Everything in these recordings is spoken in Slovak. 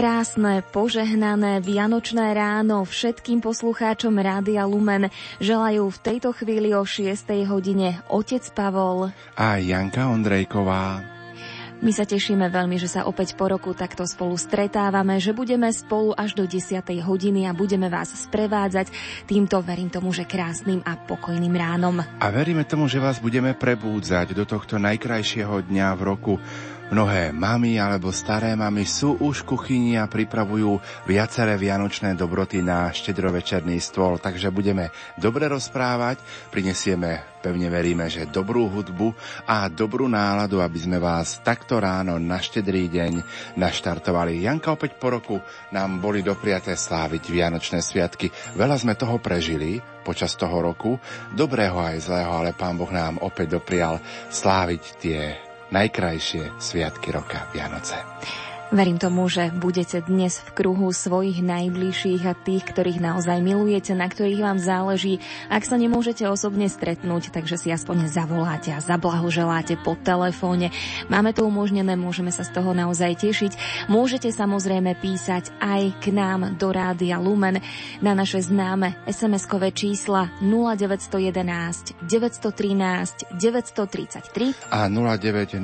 Krásne, požehnané Vianočné ráno všetkým poslucháčom Rádia Lumen želajú v tejto chvíli o 6. hodine otec Pavol a Janka Ondrejková. My sa tešíme veľmi, že sa opäť po roku takto spolu stretávame, že budeme spolu až do 10. hodiny a budeme vás sprevádzať týmto, verím tomu, že krásnym a pokojným ránom. A veríme tomu, že vás budeme prebúdzať do tohto najkrajšieho dňa v roku Mnohé mamy alebo staré mamy sú už v kuchyni a pripravujú viaceré vianočné dobroty na štedrovečerný stôl, takže budeme dobre rozprávať, prinesieme, pevne veríme, že dobrú hudbu a dobrú náladu, aby sme vás takto ráno na štedrý deň naštartovali. Janka opäť po roku nám boli dopriaté sláviť Vianočné sviatky. Veľa sme toho prežili, počas toho roku, dobrého aj zlého, ale Pán Boh nám opäť doprial sláviť tie najkrajšie sviatky roka Vianoce. Verím tomu, že budete dnes v kruhu svojich najbližších a tých, ktorých naozaj milujete, na ktorých vám záleží. Ak sa nemôžete osobne stretnúť, takže si aspoň zavoláte a zablahoželáte po telefóne. Máme to umožnené, môžeme sa z toho naozaj tešiť. Môžete samozrejme písať aj k nám do Rádia Lumen na naše známe SMS-kové čísla 0911 913 933 a 0908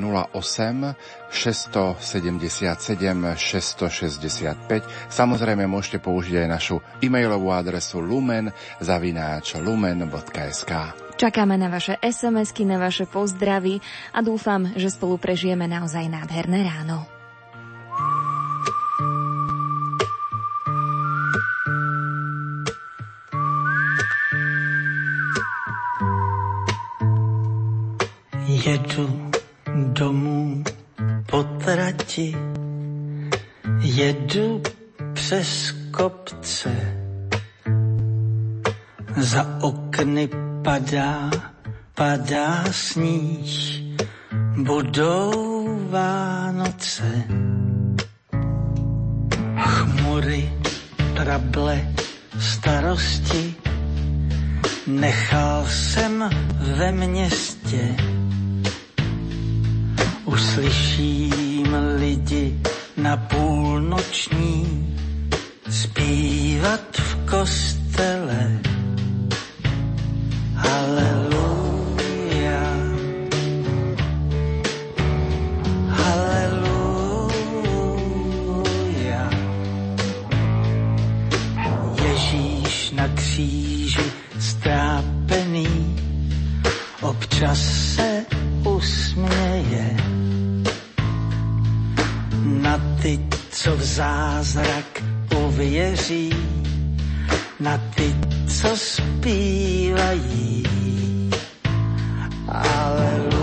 677 665. Samozrejme môžete použiť aj našu e-mailovú adresu lumen zavináč lumen.sk. Čakáme na vaše SMS-ky, na vaše pozdravy a dúfam, že spolu prežijeme naozaj nádherné ráno. Jedu domů po trati Jedu přes kopce, za okny padá, padá sníh, budou Vánoce. Chmury, trable, starosti, nechal jsem ve městě. Uslyším lidi na půlnoční zpívat v kostele. Haleluja. Haleluja. Ježíš na kříži strápený občas se usměje na ty, co v zázrak uvěří, na ty, co zpívají. Aleluja.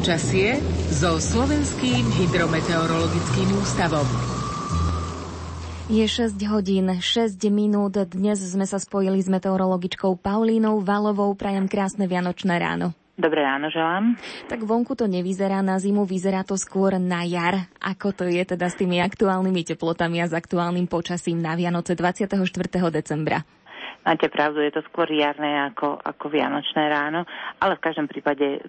Počasie so Slovenským hydrometeorologickým ústavom. Je 6 hodín, 6 minút. Dnes sme sa spojili s meteorologičkou Paulínou Valovou. Prajem krásne vianočné ráno. Dobré ráno želám. Tak vonku to nevyzerá na zimu, vyzerá to skôr na jar. Ako to je teda s tými aktuálnymi teplotami a s aktuálnym počasím na Vianoce 24. decembra? Máte pravdu, je to skôr jarné ako, ako vianočné ráno, ale v každom prípade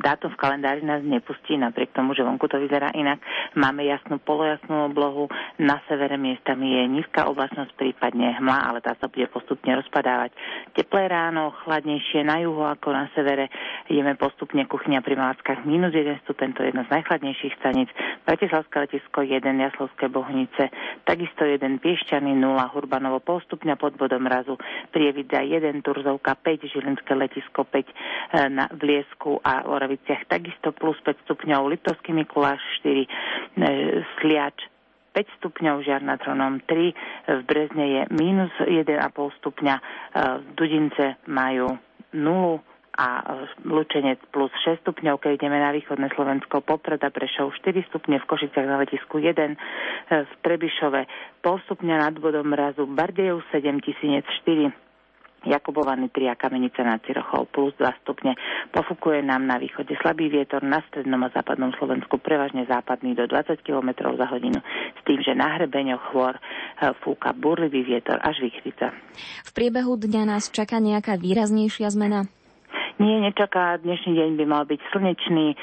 dátum v kalendári nás nepustí, napriek tomu, že vonku to vyzerá inak. Máme jasnú polojasnú oblohu, na severe miestami je nízka oblačnosť, prípadne hmla, ale tá sa bude postupne rozpadávať. Teplé ráno, chladnejšie na juhu ako na severe, ideme postupne kuchyňa pri Malackách minus 1 stupeň, to je jedno z najchladnejších staníc. Bratislavské letisko 1, Jaslovské Bohnice, takisto 1, Piešťany 0, Hurbanovo postupňa pod bodom razu, Prievida 1, Turzovka 5, Žilinské letisko 5, e, na Vliesku Slovensku a Oraviciach takisto plus 5 stupňov, Liptovský Mikuláš 4, e, Sliač 5 stupňov, Žiar nad Hronom 3, v Brezne je minus 1,5 stupňa, e, Dudince majú 0 a Lučenec plus 6 stupňov, keď ideme na východné Slovensko, Popreda, Prešov 4 stupne, v Košiciach na letisku 1, e, v Trebišove pol stupňa nad bodom mrazu, Bardejov 7, Tisinec 4, Jakubovany 3 a Kamenice nad Cirochou plus 2 stupne. Pofukuje nám na východe slabý vietor, na strednom a západnom Slovensku prevažne západný do 20 km za hodinu, s tým, že na hrebeňoch chôr e, fúka burlivý vietor až vychrica. V priebehu dňa nás čaká nejaká výraznejšia zmena? Nie, nečaká. Dnešný deň by mal byť slnečný.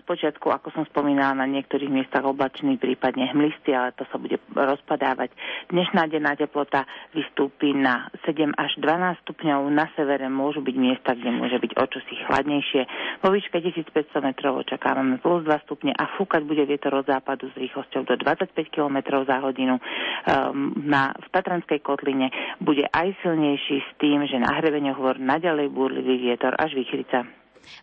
Spočiatku, e, ako som spomínala, na niektorých miestach oblačný, prípadne hmlistý, ale to sa bude rozpadávať. Dnešná denná teplota vystúpi na 7 až 12 stupňov. Na severe môžu byť miesta, kde môže byť očosi chladnejšie. Vo výške 1500 metrov očakávame plus 2 stupne a fúkať bude vietor od západu s rýchlosťou do 25 km za hodinu. Ehm, na, v Tatranskej kotline bude aj silnejší s tým, že na hrebeňoch vor naďalej búrlivý vietor až Vychrica.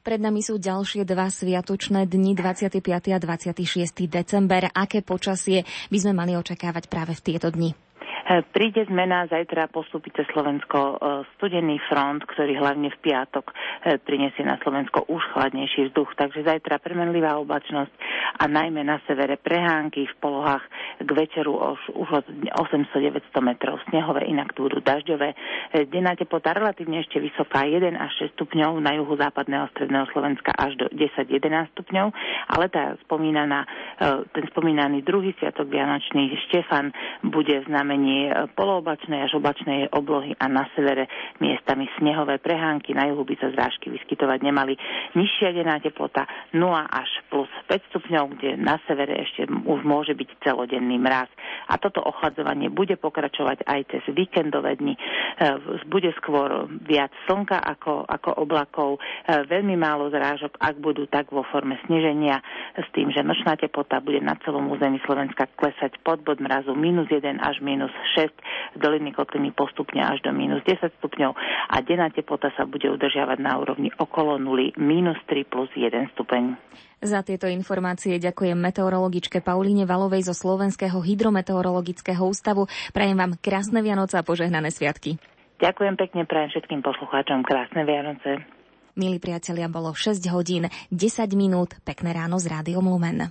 Pred nami sú ďalšie dva sviatočné dni, 25. a 26. december. Aké počasie by sme mali očakávať práve v tieto dni? E, príde zmena, zajtra postupí cez Slovensko e, studený front, ktorý hlavne v piatok e, prinesie na Slovensko už chladnejší vzduch. Takže zajtra premenlivá oblačnosť a najmä na severe prehánky v polohách k večeru už, od 800-900 metrov snehové, inak túru dažďové. Denná teplota relatívne ešte vysoká 1 až 6 stupňov na juhu západného stredného Slovenska až do 10-11 stupňov, ale tá spomínaná, ten spomínaný druhý sviatok Vianočný Štefan bude v znamení polooblačnej až oblačnej oblohy a na severe miestami snehové prehánky, na juhu by sa zrážky vyskytovať nemali. Nižšia denná teplota 0 až plus 5 stupňov, kde na severe ešte už môže byť celodenný mraz. A toto ochladzovanie bude pokračovať aj cez víkendové dni. E, bude skôr viac slnka ako, ako oblakov, e, veľmi málo zrážok, ak budú tak vo forme sneženia, s tým, že nočná teplota bude na celom území Slovenska klesať pod bod mrazu minus 1 až minus 6, doliny kotliny postupne až do minus 10 stupňov a denná teplota sa bude udržiavať na úrovni okolo 0, minus 3 plus 1 stupeň. Za tieto informácie ďakujem meteorologičke Paulíne Valovej zo Slovenského hydrometeorologického ústavu. Prajem vám krásne Vianoce a požehnané sviatky. Ďakujem pekne, prajem všetkým poslucháčom krásne Vianoce. Milí priatelia, bolo 6 hodín 10 minút. Pekné ráno z Rádiom Lumen.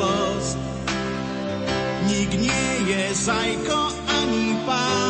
los. Nik nie je zajko ani pán.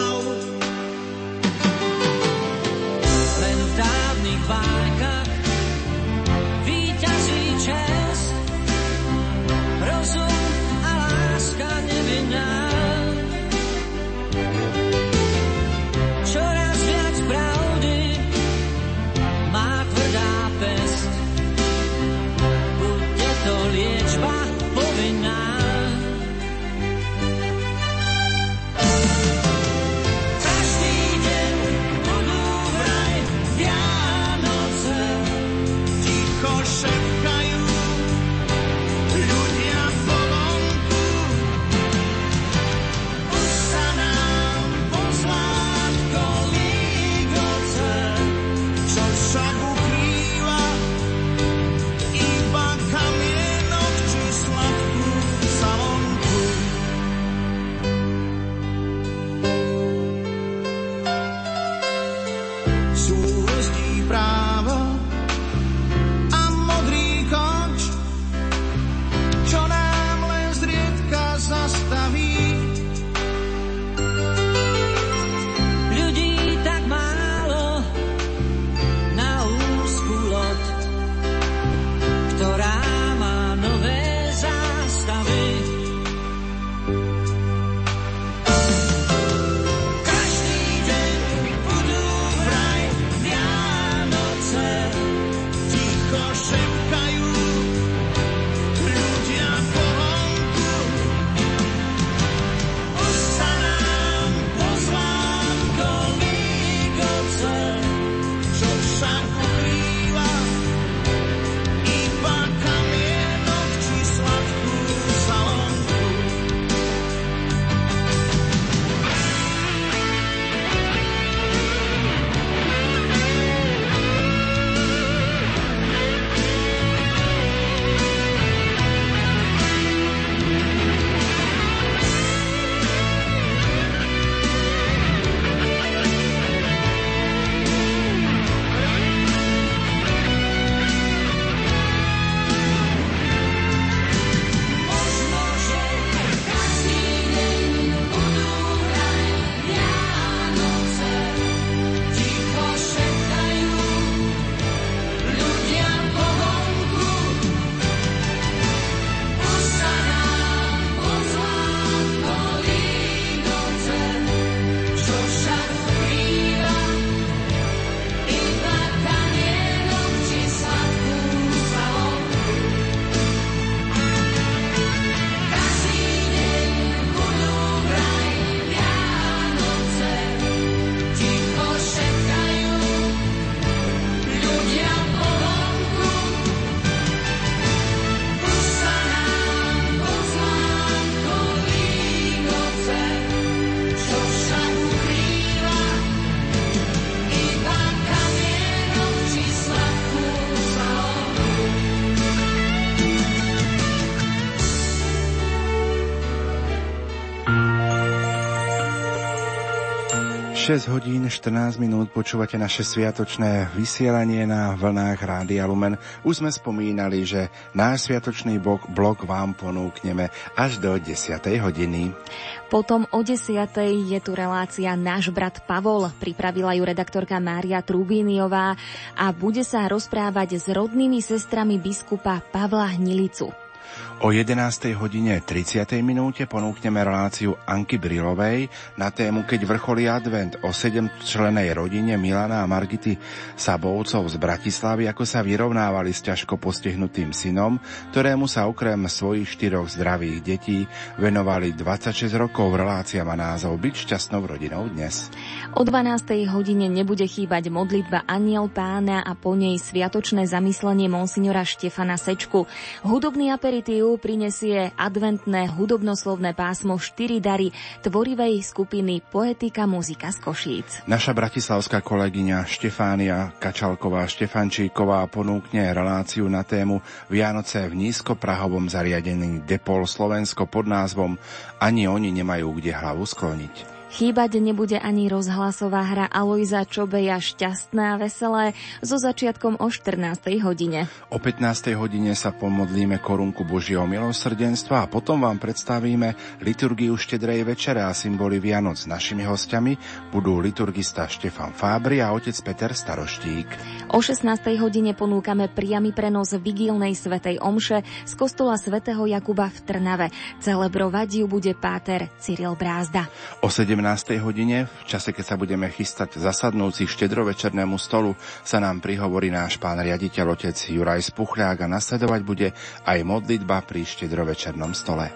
6 hodín 14 minút počúvate naše sviatočné vysielanie na vlnách Rádia Lumen. Už sme spomínali, že náš sviatočný blok, vám ponúkneme až do 10. hodiny. Potom o 10. je tu relácia Náš brat Pavol. Pripravila ju redaktorka Mária Trubíniová a bude sa rozprávať s rodnými sestrami biskupa Pavla Hnilicu. O 11. hodine 30. minúte ponúkneme reláciu Anky Brilovej na tému Keď vrcholí advent o 7 členej rodine Milana a Margity Sabovcov z Bratislavy, ako sa vyrovnávali s ťažko postihnutým synom, ktorému sa okrem svojich štyroch zdravých detí venovali 26 rokov. Relácia má názov Byť šťastnou rodinou dnes. O 12. hodine nebude chýbať modlitba Aniel pána a po nej sviatočné zamyslenie monsignora Štefana Sečku. Hudobný aperitív prinesie adventné hudobnoslovné pásmo 4 dary tvorivej skupiny Poetika muzika z Košíc. Naša bratislavská kolegyňa Štefánia Kačalková Štefančíková ponúkne reláciu na tému Vianoce v nízkoprahovom zariadení Depol Slovensko pod názvom Ani oni nemajú kde hlavu skloniť. Chýbať nebude ani rozhlasová hra Alojza Čobeja Šťastná a veselé so začiatkom o 14. hodine. O 15. hodine sa pomodlíme korunku Božieho milosrdenstva a potom vám predstavíme liturgiu štedrej večere a symboly Vianoc. Našimi hostiami budú liturgista Štefan Fábri a otec Peter Staroštík. O 16. hodine ponúkame priamy prenos vigilnej svetej omše z kostola svätého Jakuba v Trnave. Celebrovať ju bude páter Cyril Brázda. O 17 17. hodine, v čase, keď sa budeme chystať zasadnúci štedrovečernému stolu, sa nám prihovorí náš pán riaditeľ otec Juraj Spuchľák a nasledovať bude aj modlitba pri štedrovečernom stole.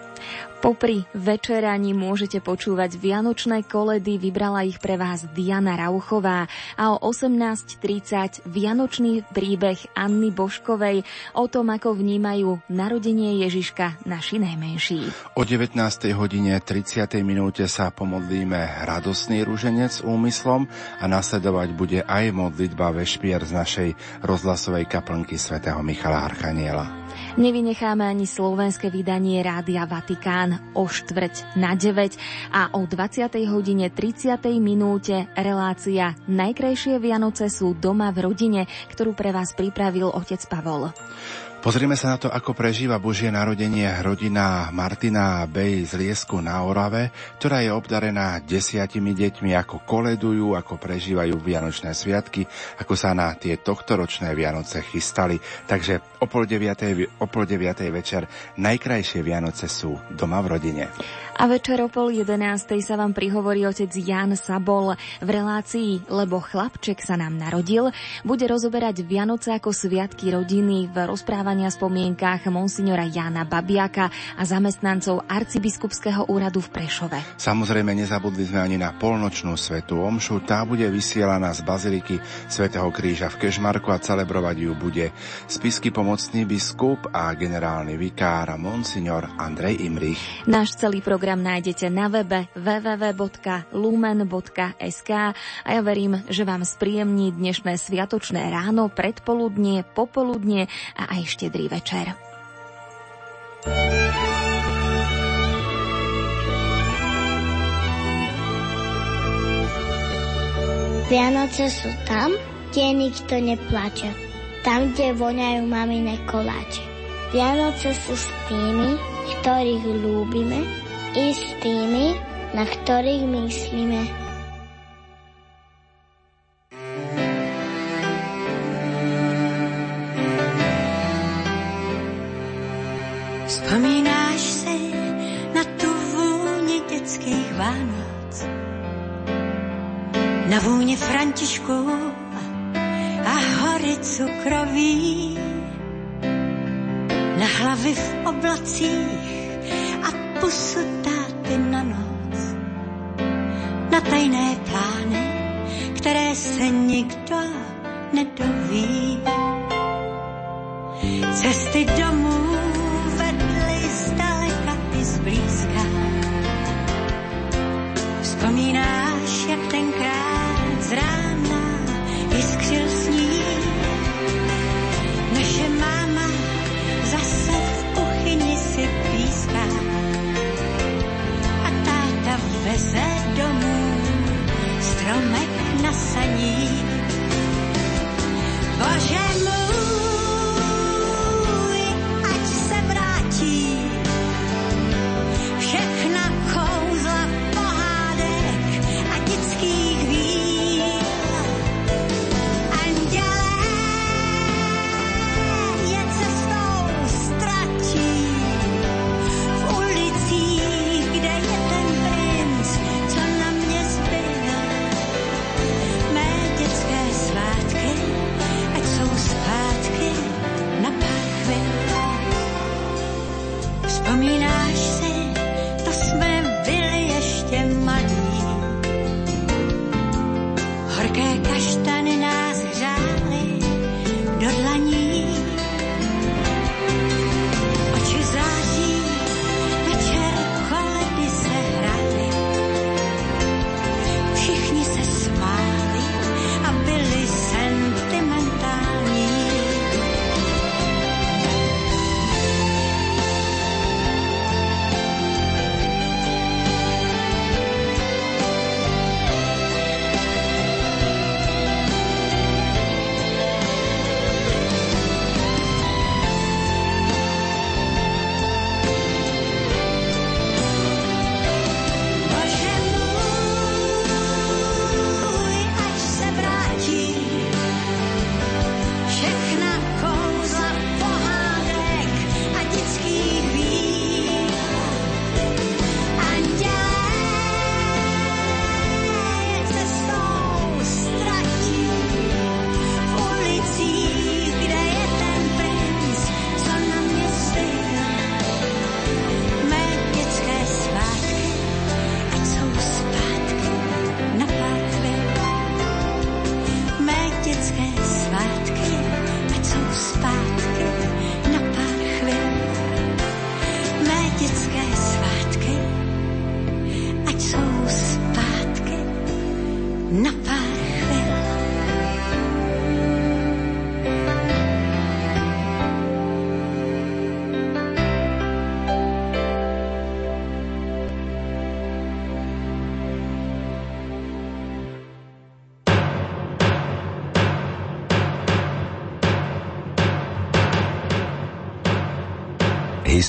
Popri večeraní môžete počúvať Vianočné koledy, vybrala ich pre vás Diana Rauchová a o 18.30 Vianočný príbeh Anny Boškovej o tom, ako vnímajú narodenie Ježiška naši najmenší. O 19. hodine 30. minúte sa pomodlíme radosný rúženec úmyslom a nasledovať bude aj modlitba vešpier z našej rozhlasovej kaplnky svätého Michala Archaniela. Nevynecháme ani slovenské vydanie Rádia Vatikán o štvrť na 9 a o 20. hodine 30. minúte relácia Najkrajšie Vianoce sú doma v rodine, ktorú pre vás pripravil otec Pavol. Pozrime sa na to, ako prežíva Božie narodenie rodina Martina Bej z Liesku na Orave, ktorá je obdarená desiatimi deťmi, ako koledujú, ako prežívajú Vianočné sviatky, ako sa na tie tohtoročné Vianoce chystali. Takže o pol deviatej, o pol deviatej večer najkrajšie Vianoce sú doma v rodine. A večer o pol jedenástej sa vám prihovorí otec Jan Sabol v relácii Lebo chlapček sa nám narodil. Bude rozoberať Vianoce ako sviatky rodiny v rozprávania spomienkách monsignora Jana Babiaka a zamestnancov arcibiskupského úradu v Prešove. Samozrejme nezabudli sme ani na polnočnú svetu omšu. Tá bude vysielaná z Baziliky svätého Kríža v Kežmarku a celebrovať ju bude spisky pomocný biskup a generálny vikár monsignor Andrej Imrich. Náš celý program program nájdete na webe www.lumen.sk a ja verím, že vám spríjemní dnešné sviatočné ráno, predpoludnie, popoludnie a aj štedrý večer. Vianoce sú tam, kde nikto neplače. Tam, kde voňajú mamine koláče. Vianoce sú s tými, ktorých ľúbime i s tými, na ktorých myslíme. Vzpomínáš si na tu vůni dětských Vánoc, na vůni Františku a hory cukroví, na hlavy v oblacích a pusu na noc. Na tajné plány, které se nikdo nedoví. Cesty domů vedly zdaleka i zblízka. Vzpomínáš, jak tenkrát veze domů, stromek na saní. Bože můj,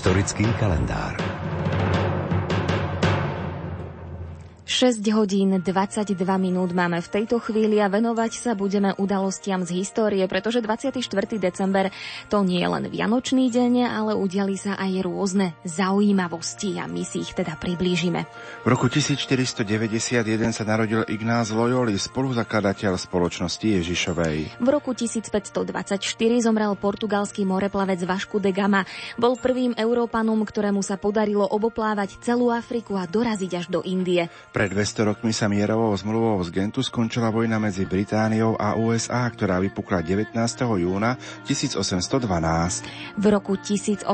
Historický kalendár. 6 hodín 22 minút máme v tejto chvíli a venovať sa budeme udalostiam z histórie, pretože 24. december to nie je len Vianočný deň, ale udiali sa aj rôzne zaujímavosti a my si ich teda priblížime. V roku 1491 sa narodil Ignác Loyoli, spoluzakladateľ spoločnosti Ježišovej. V roku 1524 zomrel portugalský moreplavec Vašku de Gama. Bol prvým Európanom, ktorému sa podarilo oboplávať celú Afriku a doraziť až do Indie. Pred 200 rokmi sa mierovou zmluvou z Gentu skončila vojna medzi Britániou a USA, ktorá vypukla 19. júna 1812. V roku 1818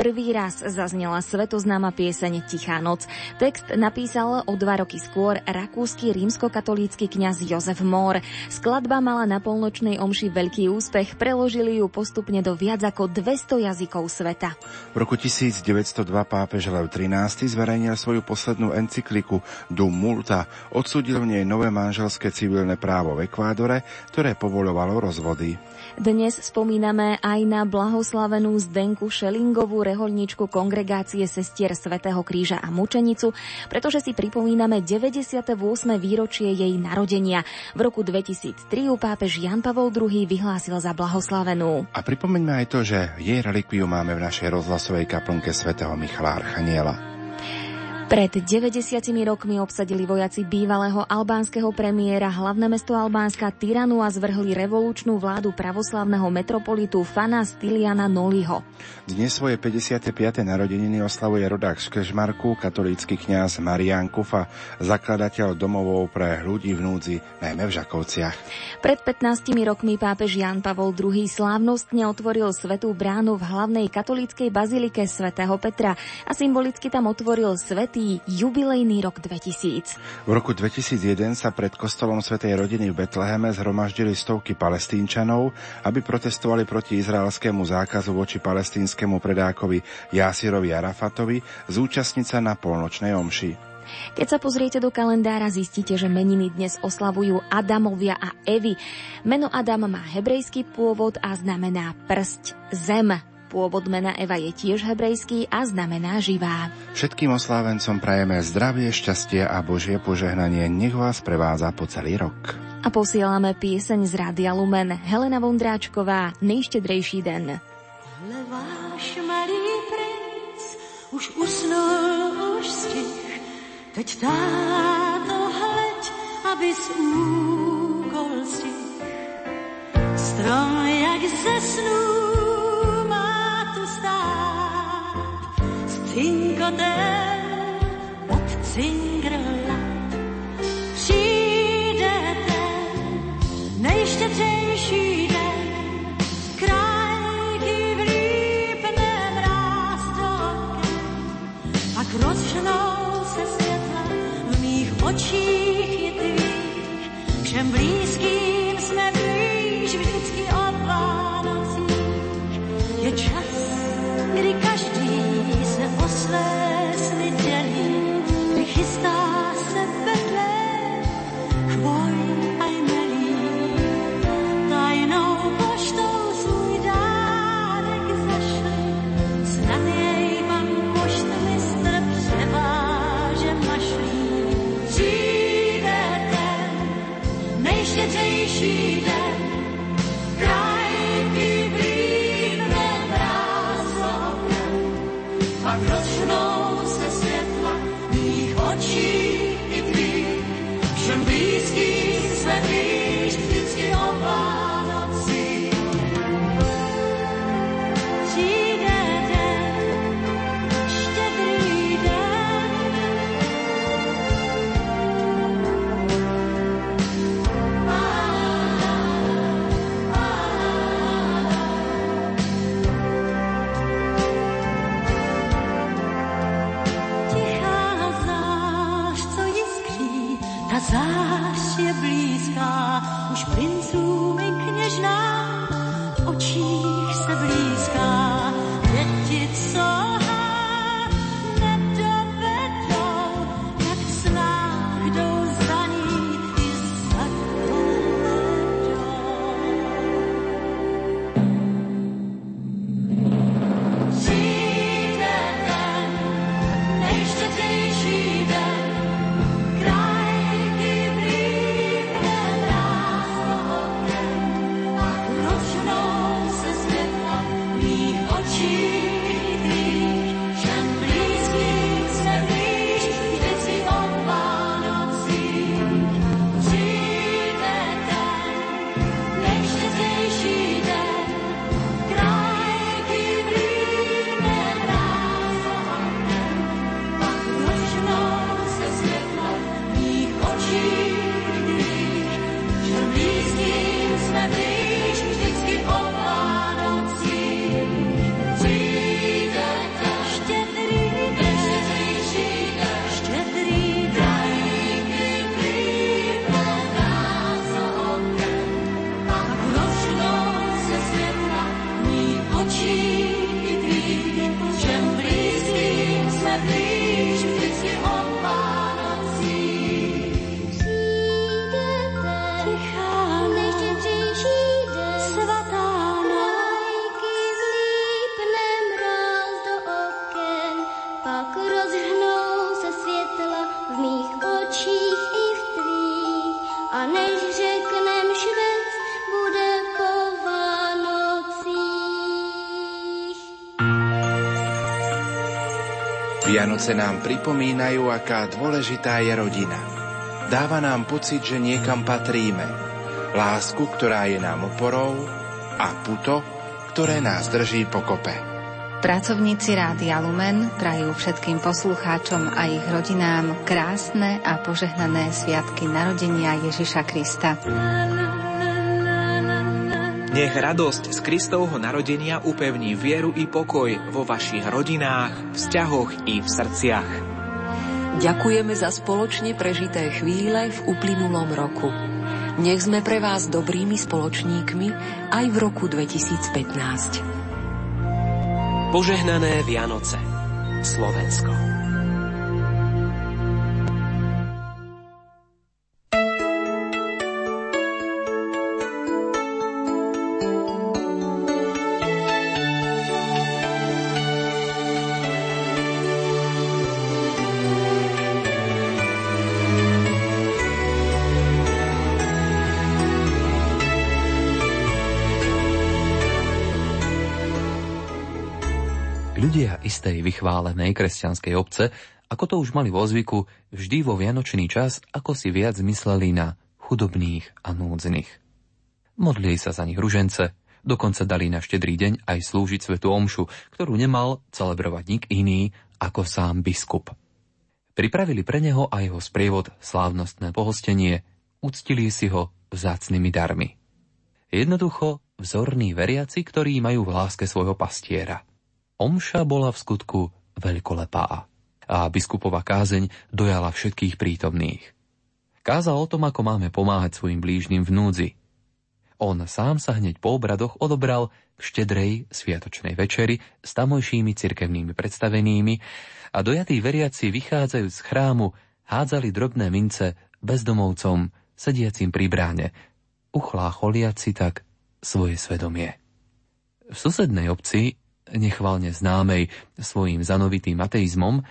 prvý raz zaznela svetoznáma pieseň Tichá noc. Text napísal o dva roky skôr rakúsky rímskokatolícky kňaz Jozef Mór. Skladba mala na polnočnej omši veľký úspech, preložili ju postupne do viac ako 200 jazykov sveta. V roku 1902 pápež Lev XIII zverejnil svoju poslednú encykliku Du Multa odsudil v nej nové manželské civilné právo v Ekvádore, ktoré povolovalo rozvody. Dnes spomíname aj na blahoslavenú Zdenku Šelingovú reholničku kongregácie sestier Svetého kríža a mučenicu, pretože si pripomíname 98. výročie jej narodenia. V roku 2003 ju pápež Jan Pavol II vyhlásil za blahoslavenú. A pripomeňme aj to, že jej relikviu máme v našej rozhlasovej kaplnke svätého Michala Archaniela. Pred 90 rokmi obsadili vojaci bývalého albánskeho premiéra hlavné mesto Albánska Tyranu a zvrhli revolučnú vládu pravoslavného metropolitu Fana Stiliana Noliho. Dnes svoje 55. narodeniny oslavuje rodák z Kežmarku, katolícky kňaz Marian Kufa, zakladateľ domovov pre ľudí v núdzi, najmä v Žakovciach. Pred 15 rokmi pápež Jan Pavol II slávnostne otvoril svetú bránu v hlavnej katolíckej bazilike svätého Petra a symbolicky tam otvoril svet jubilejný rok 2000. V roku 2001 sa pred kostolom Svetej rodiny v Betleheme zhromaždili stovky palestínčanov, aby protestovali proti izraelskému zákazu voči palestínskemu predákovi Jásirovi Arafatovi zúčastniť sa na polnočnej omši. Keď sa pozriete do kalendára, zistíte, že meniny dnes oslavujú Adamovia a Evy. Meno Adam má hebrejský pôvod a znamená prst, zem. Pôvod mena Eva je tiež hebrejský a znamená živá. Všetkým oslávencom prajeme zdravie, šťastie a Božie požehnanie. Nech vás prevádza po celý rok. A posielame pieseň z Rádia Lumen Helena Vondráčková Nejštedrejší den. Ale váš malý princ už usnul, už stich, teď táto hleď, aby úkol stich. Strom jak zesnul, cinkotem od cingrla. Přijde den, krajky v lípném rástokem, pak rozšnou se světla v mých očích i tvých, všem blízkým Vianoce nám pripomínajú, aká dôležitá je rodina. Dáva nám pocit, že niekam patríme. Lásku, ktorá je nám oporou a puto, ktoré nás drží pokope. Pracovníci Rádia Lumen prajú všetkým poslucháčom a ich rodinám krásne a požehnané sviatky narodenia Ježiša Krista. Nech radosť z Kristovho narodenia upevní vieru i pokoj vo vašich rodinách, vzťahoch i v srdciach. Ďakujeme za spoločne prežité chvíle v uplynulom roku. Nech sme pre vás dobrými spoločníkmi aj v roku 2015. Požehnané Vianoce. Slovensko. Istej vychválenej kresťanskej obce, ako to už mali vo zvyku, vždy vo vianočný čas ako si viac mysleli na chudobných a núdznych. Modlili sa za nich ružence, dokonca dali na štedrý deň aj slúžiť svetu omšu, ktorú nemal celebrovať nik iný ako sám biskup. Pripravili pre neho a jeho sprievod slávnostné pohostenie, uctili si ho vzácnými darmi. Jednoducho vzorní veriaci, ktorí majú v láske svojho pastiera – Omša bola v skutku veľkolepá a biskupová kázeň dojala všetkých prítomných. Kázal o tom, ako máme pomáhať svojim blížnym v núdzi. On sám sa hneď po obradoch odobral k štedrej sviatočnej večeri s tamojšími cirkevnými predstavenými a dojatí veriaci vychádzajú z chrámu hádzali drobné mince bezdomovcom sediacim pri bráne, uchlácholiaci tak svoje svedomie. V susednej obci nechvalne známej svojim zanovitým ateizmom,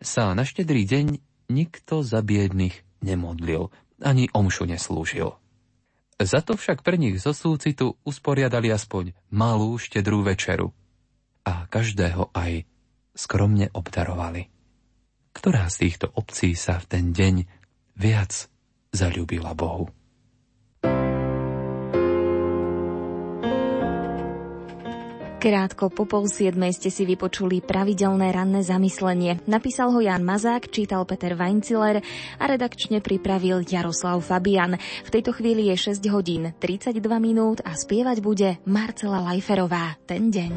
sa na štedrý deň nikto za biedných nemodlil, ani omšu neslúžil. Za to však pre nich zo súcitu usporiadali aspoň malú štedrú večeru a každého aj skromne obdarovali. Ktorá z týchto obcí sa v ten deň viac zalúbila Bohu? Krátko po pol siedmej ste si vypočuli pravidelné ranné zamyslenie. Napísal ho Jan Mazák, čítal Peter Weinciler a redakčne pripravil Jaroslav Fabian. V tejto chvíli je 6 hodín 32 minút a spievať bude Marcela Lajferová. Ten deň.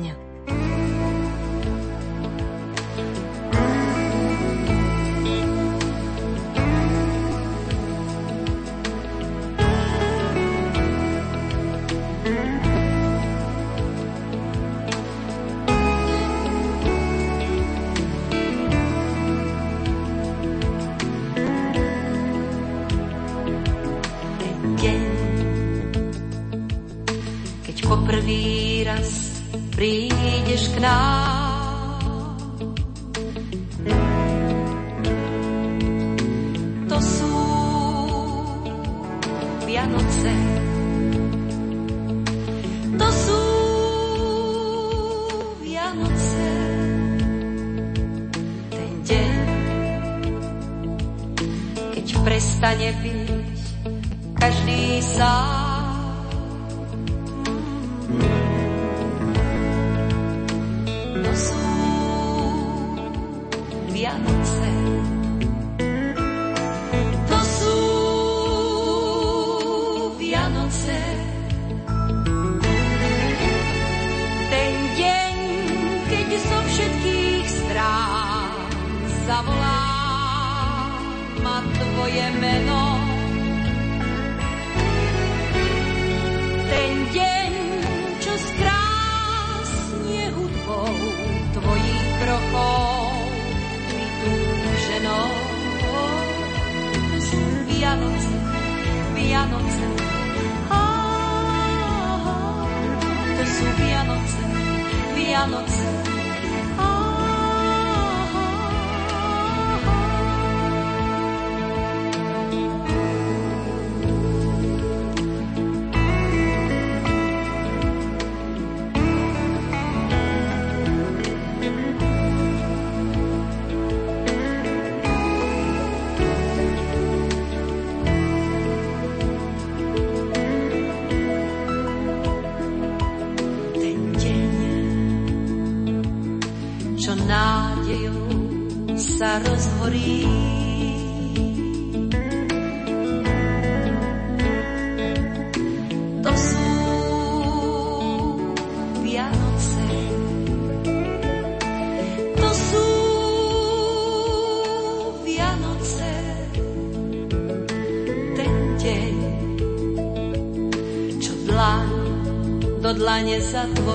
now. dlane zatvorené.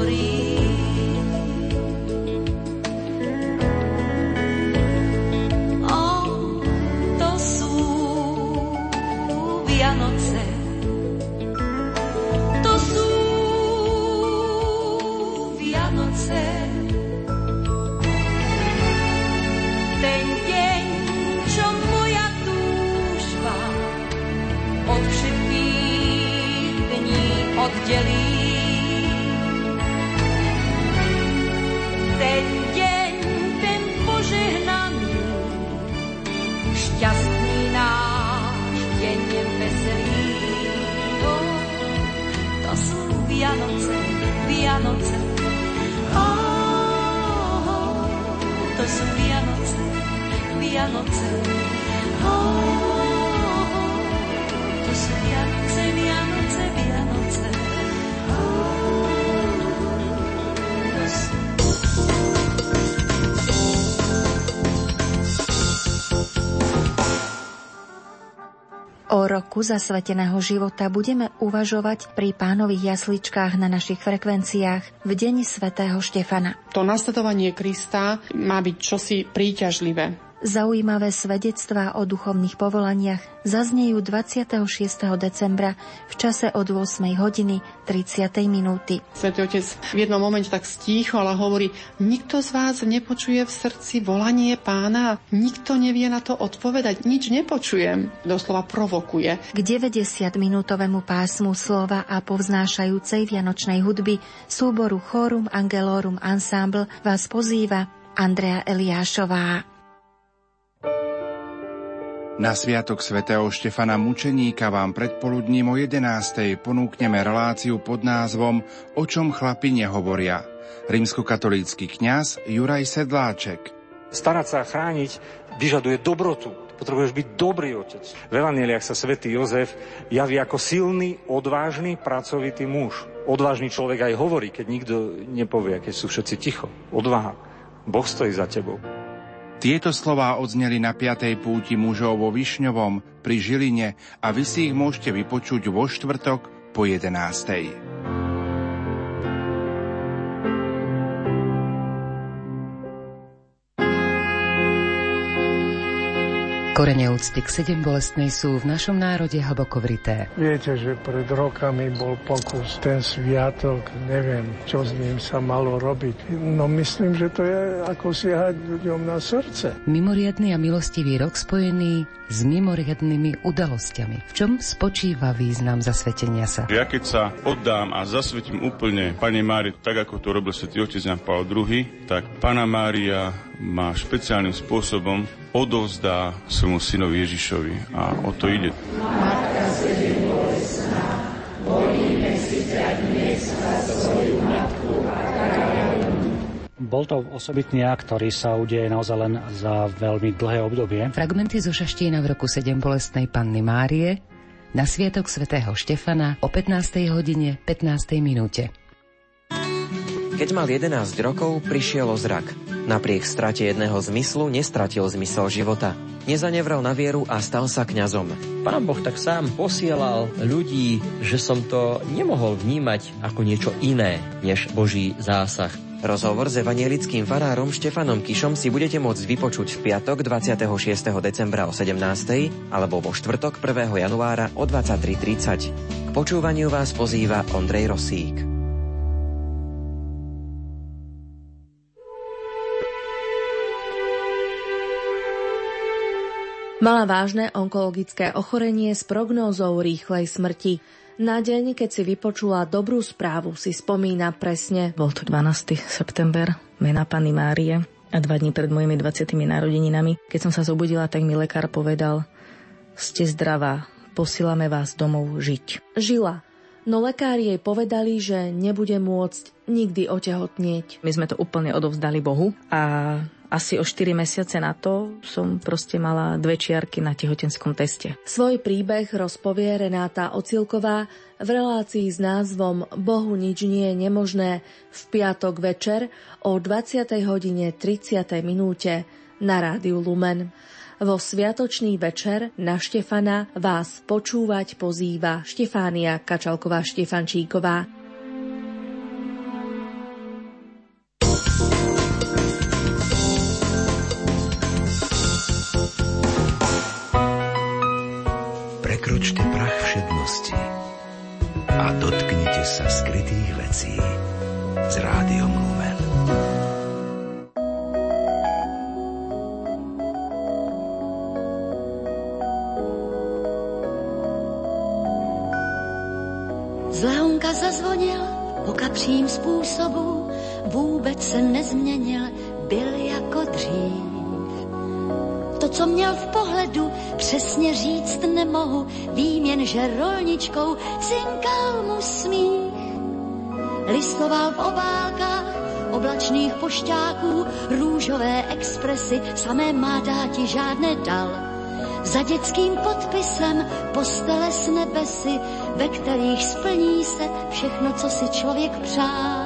Roku zasveteného života budeme uvažovať pri pánových jasličkách na našich frekvenciách v deň svätého Štefana. To nasledovanie Krista má byť čosi príťažlivé. Zaujímavé svedectvá o duchovných povolaniach zaznejú 26. decembra v čase od 8. hodiny 30. minúty. Svetý Otec v jednom momente tak stíchol a hovorí, nikto z vás nepočuje v srdci volanie pána, nikto nevie na to odpovedať, nič nepočujem. Doslova provokuje. K 90-minútovému pásmu slova a povznášajúcej vianočnej hudby súboru Chorum Angelorum Ensemble vás pozýva Andrea Eliášová. Na sviatok svätého Štefana Mučeníka vám predpoludním o 11. ponúkneme reláciu pod názvom O čom chlapi nehovoria. Rímskokatolícky kňaz Juraj Sedláček. Starať sa a chrániť vyžaduje dobrotu. Potrebuješ byť dobrý otec. V Evangeliach sa svätý Jozef javí ako silný, odvážny, pracovitý muž. Odvážny človek aj hovorí, keď nikto nepovie, keď sú všetci ticho. Odvaha. Boh stojí za tebou. Tieto slová odzneli na 5. púti mužov vo Višňovom pri Žiline a vy si ich môžete vypočuť vo štvrtok po 11. Korene úcty k sedem bolestnej sú v našom národe hlboko vrité. Viete, že pred rokami bol pokus ten sviatok, neviem, čo s ním sa malo robiť. No myslím, že to je ako siahať ľuďom na srdce. Mimoriadný a milostivý rok spojený s mimoriadnými udalosťami. V čom spočíva význam zasvetenia sa? Ja keď sa oddám a zasvetím úplne Pane Mári, tak ako to robil svätý otec Jan Paul II, tak Pana Mária ma špeciálnym spôsobom odovzdá svojmu synovi Ježišovi. A o to ide. Matka Bol to osobitný akt, ktorý sa udeje naozaj len za veľmi dlhé obdobie. Fragmenty zo Šaštína v roku 7 bolestnej Panny Márie na Sviatok svätého Štefana o 15. hodine 15. minúte. Keď mal 11 rokov, prišiel o zrak. Napriek strate jedného zmyslu nestratil zmysel života. Nezanevral na vieru a stal sa kňazom. Pán Boh tak sám posielal ľudí, že som to nemohol vnímať ako niečo iné než Boží zásah. Rozhovor s evanielickým farárom Štefanom Kišom si budete môcť vypočuť v piatok 26. decembra o 17. alebo vo štvrtok 1. januára o 23.30. K počúvaniu vás pozýva Ondrej Rosík. Mala vážne onkologické ochorenie s prognózou rýchlej smrti. Na deň, keď si vypočula dobrú správu, si spomína presne. Bol to 12. september, mena Panny Márie a dva dní pred mojimi 20. narodeninami. Keď som sa zobudila, tak mi lekár povedal, ste zdravá, posílame vás domov žiť. Žila, no lekári jej povedali, že nebude môcť nikdy otehotnieť. My sme to úplne odovzdali Bohu a asi o 4 mesiace na to som proste mala dve čiarky na tehotenskom teste. Svoj príbeh rozpovie Renáta Ocilková v relácii s názvom Bohu nič nie je nemožné v piatok večer o 20. hodine 30. minúte na rádiu Lumen. Vo sviatočný večer na Štefana vás počúvať pozýva Štefánia Kačalková Štefančíková. Sa skrytých vecí s rádiom Lumen. Zvonka zazvonil po kapřím způsobu, vůbec se nezměnil, byl jako dřív. To, co měl v pohledu, přesně říct nemohu, vím jen, že rolničkou cinkal mu smích. Listoval v obálkách oblačných pošťáků, růžové expresy, samé má dáti žádné dal. Za dětským podpisem postele s nebesy, ve kterých splní se všechno, co si člověk přál.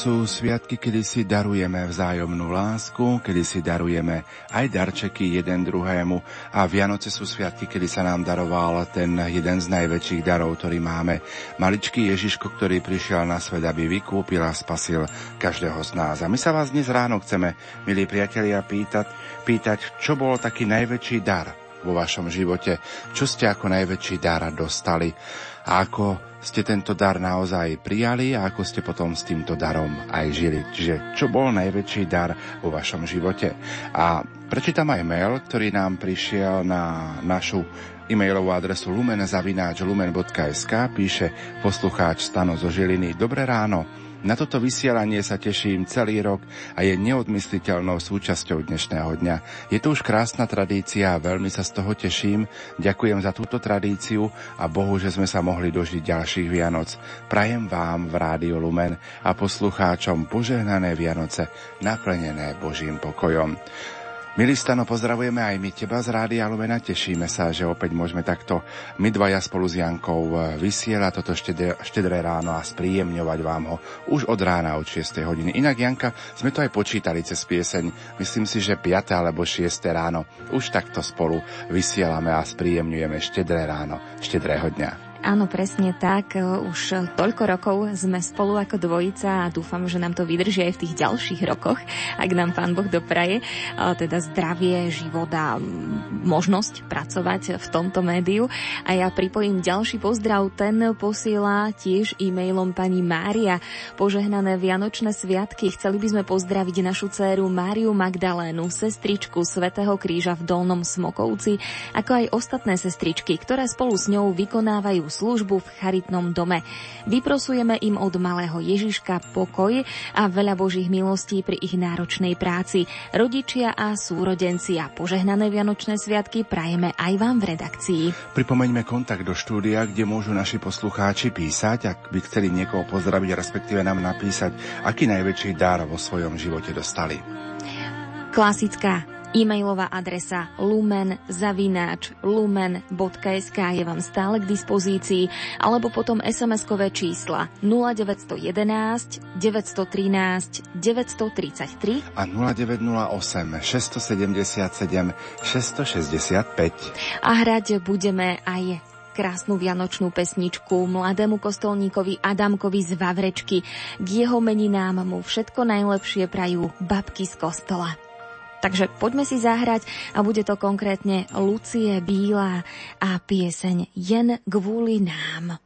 Sú sviatky, kedy si darujeme vzájomnú lásku, kedy si darujeme aj darčeky jeden druhému a Vianoce sú sviatky, kedy sa nám daroval ten jeden z najväčších darov, ktorý máme. Maličký Ježiško, ktorý prišiel na svet, aby vykúpil a spasil každého z nás. A my sa vás dnes ráno chceme, milí priatelia, pýtať, pýtať, čo bol taký najväčší dar vo vašom živote, čo ste ako najväčší dar dostali a ako ste tento dar naozaj prijali a ako ste potom s týmto darom aj žili. Čiže čo bol najväčší dar vo vašom živote. A prečítam aj mail, ktorý nám prišiel na našu e-mailovú adresu lumen.lumen.sk píše poslucháč Stano zo Žiliny. Dobré ráno. Na toto vysielanie sa teším celý rok a je neodmysliteľnou súčasťou dnešného dňa. Je to už krásna tradícia a veľmi sa z toho teším. Ďakujem za túto tradíciu a Bohu, že sme sa mohli dožiť ďalších Vianoc. Prajem vám v Rádiu Lumen a poslucháčom požehnané Vianoce, naplnené Božím pokojom. Milý Stano, pozdravujeme aj my teba z Rádia Lumena. Tešíme sa, že opäť môžeme takto my dvaja spolu s Jankou vysielať toto štedré, štedré ráno a spríjemňovať vám ho už od rána od 6. hodiny. Inak, Janka, sme to aj počítali cez pieseň. Myslím si, že 5. alebo 6. ráno už takto spolu vysielame a spríjemňujeme štedré ráno, štedrého dňa. Áno, presne tak. Už toľko rokov sme spolu ako dvojica a dúfam, že nám to vydrží aj v tých ďalších rokoch, ak nám Pán Boh dopraje. Teda zdravie, život a možnosť pracovať v tomto médiu. A ja pripojím ďalší pozdrav. Ten posiela tiež e-mailom pani Mária. Požehnané Vianočné sviatky. Chceli by sme pozdraviť našu dceru Máriu Magdalénu, sestričku Svetého kríža v Dolnom Smokovci, ako aj ostatné sestričky, ktoré spolu s ňou vykonávajú službu v charitnom dome. Vyprosujeme im od malého Ježiška pokoj a veľa Božích milostí pri ich náročnej práci. Rodičia a súrodenci a požehnané Vianočné sviatky prajeme aj vám v redakcii. Pripomeňme kontakt do štúdia, kde môžu naši poslucháči písať, ak by chceli niekoho pozdraviť, respektíve nám napísať, aký najväčší dar vo svojom živote dostali. Klasická E-mailová adresa lumen.sk je vám stále k dispozícii, alebo potom SMS-kové čísla 0911 913 933 a 0908 677 665. A hrať budeme aj krásnu vianočnú pesničku mladému kostolníkovi Adamkovi z Vavrečky. K jeho meninám mu všetko najlepšie prajú babky z kostola. Takže poďme si zahrať a bude to konkrétne Lucie Bílá a pieseň Jen kvôli nám.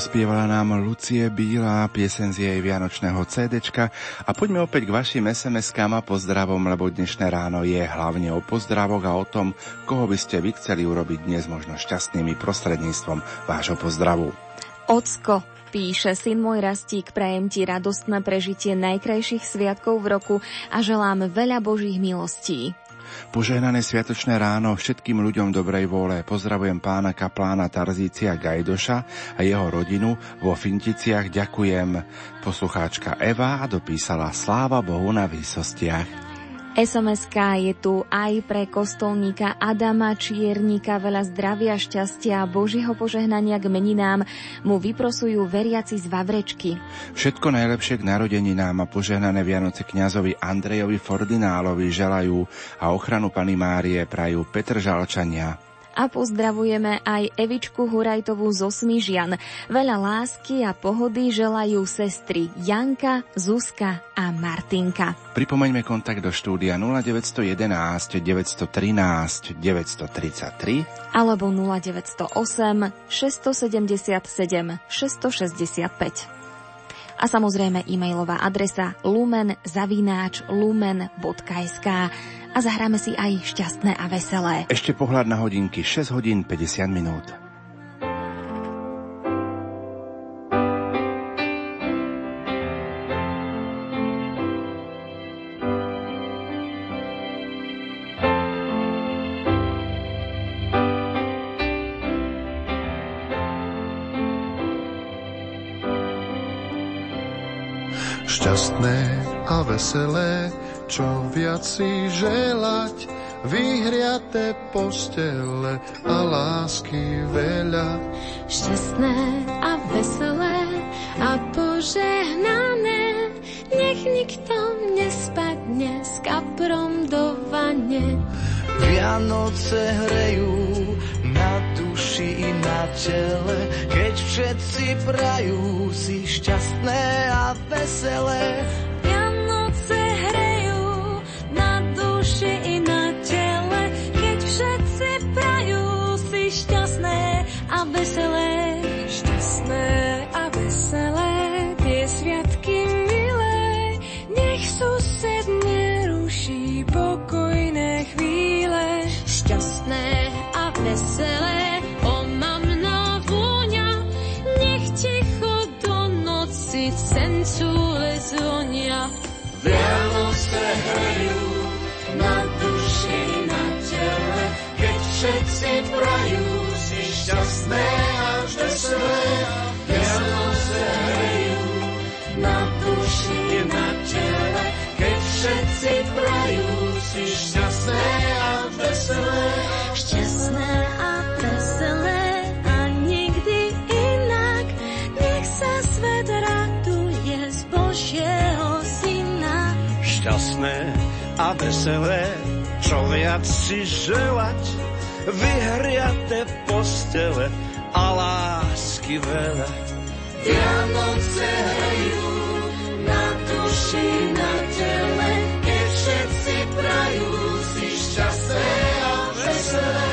dospievala nám Lucie Bílá, piesen z jej vianočného CDčka a poďme opäť k vašim SMS-kám a pozdravom, lebo dnešné ráno je hlavne o pozdravoch a o tom, koho by ste vy chceli urobiť dnes možno šťastnými prostredníctvom vášho pozdravu. Ocko, Píše, syn môj Rastík, prajem ti radostné prežitie najkrajších sviatkov v roku a želám veľa Božích milostí. Požehnané sviatočné ráno všetkým ľuďom dobrej vôle. Pozdravujem pána kaplána Tarzícia Gajdoša a jeho rodinu vo Finticiach. Ďakujem poslucháčka Eva dopísala Sláva Bohu na výsostiach sms je tu aj pre kostolníka Adama Čiernika. Veľa zdravia, šťastia a Božieho požehnania k meninám mu vyprosujú veriaci z Vavrečky. Všetko najlepšie k narodeninám a požehnané Vianoce kňazovi Andrejovi Fordinálovi želajú a ochranu Pany Márie prajú Petr Žalčania a pozdravujeme aj Evičku Hurajtovú zo Smyžian. Veľa lásky a pohody želajú sestry Janka, Zuzka a Martinka. Pripomeňme kontakt do štúdia 0911 913 933 alebo 0908 677 665 a samozrejme e-mailová adresa lumen.sk a zahráme si aj šťastné a veselé. Ešte pohľad na hodinky 6 hodín 50 minút. Šťastné a veselé čo viac si želať, vyhriate postele a lásky veľa. Šťastné a veselé a požehnané, nech nikto nespadne s kaprom do vane. Vianoce hrejú na duši i na tele, keď všetci prajú si šťastné a veselé. veselé, Šťastné a veselé, omamná vôňa, nech ticho do noci cencúle zvonia. Vianoce hrajú na duši, na tele, keď všetci prajú šťastné a veselé, veselé, čo viac si želať, vyhriate postele a lásky veľa. Vianoce hrajú na duši, na tele, keď všetci prajú si šťastné a veselé.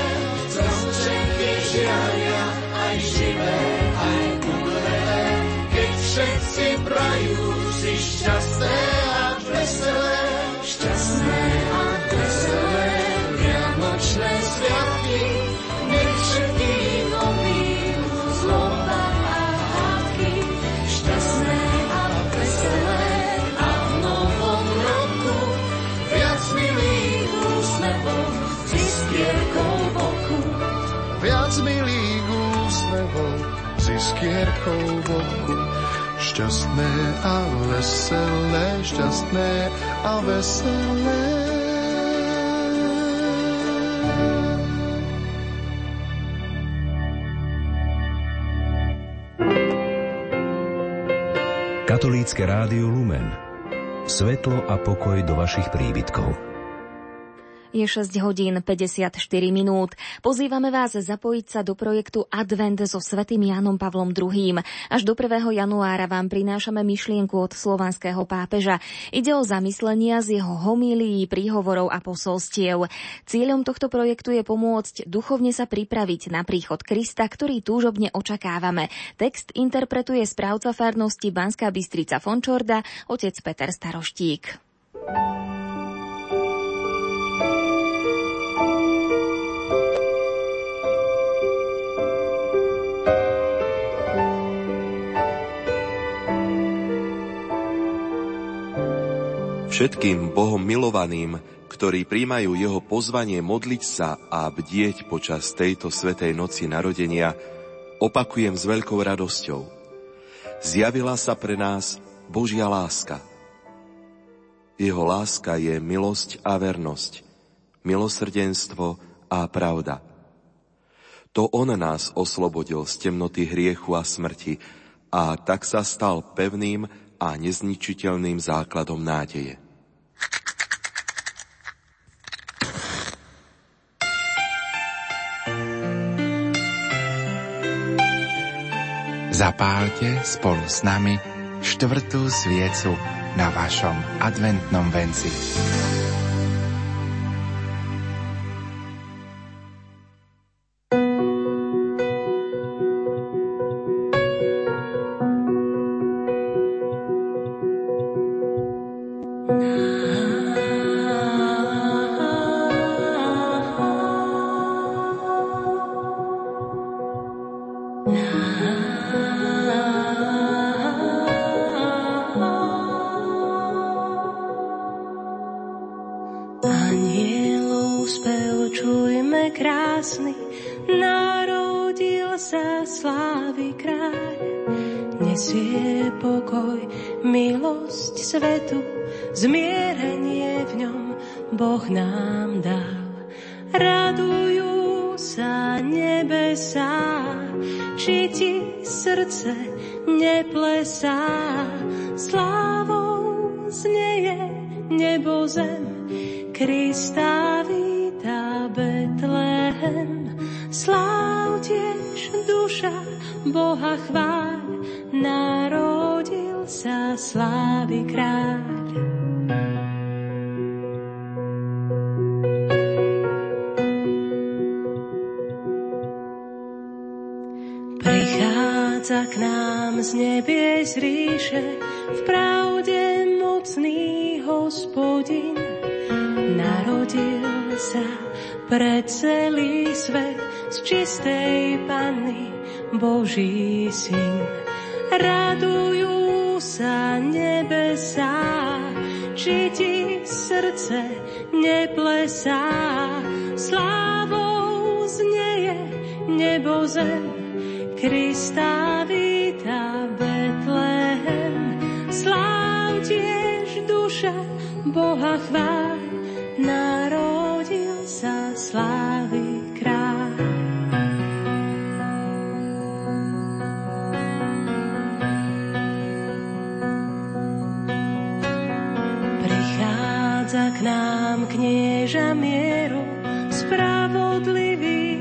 Stromčeky žiaria aj živé, aj umrelé, keď všetci prajú iskierkou v oku. Šťastné a veselé, šťastné a veselé. Katolícke rádio Lumen. Svetlo a pokoj do vašich príbytkov. Je 6 hodín 54 minút. Pozývame vás zapojiť sa do projektu Advent so svätým Jánom Pavlom II. Až do 1. januára vám prinášame myšlienku od slovanského pápeža. Ide o zamyslenia z jeho homílií, príhovorov a posolstiev. Cieľom tohto projektu je pomôcť duchovne sa pripraviť na príchod Krista, ktorý túžobne očakávame. Text interpretuje správca farnosti Banská Bystrica Fončorda, otec Peter Staroštík. Všetkým Bohom milovaným, ktorí príjmajú jeho pozvanie modliť sa a bdieť počas tejto svetej noci narodenia, opakujem s veľkou radosťou. Zjavila sa pre nás Božia láska. Jeho láska je milosť a vernosť, milosrdenstvo a pravda. To On nás oslobodil z temnoty hriechu a smrti a tak sa stal pevným a nezničiteľným základom nádeje. Zapálte spolu s nami štvrtú sviecu na vašom adventnom venci. Boží syn. Radujú sa nebesá, či ti srdce neplesá. Slávou znieje nebo zem, Krista víta Betlehem. Sláv tiež duša Boha chvál, narodil sa slávy knieža mieru, spravodlivý,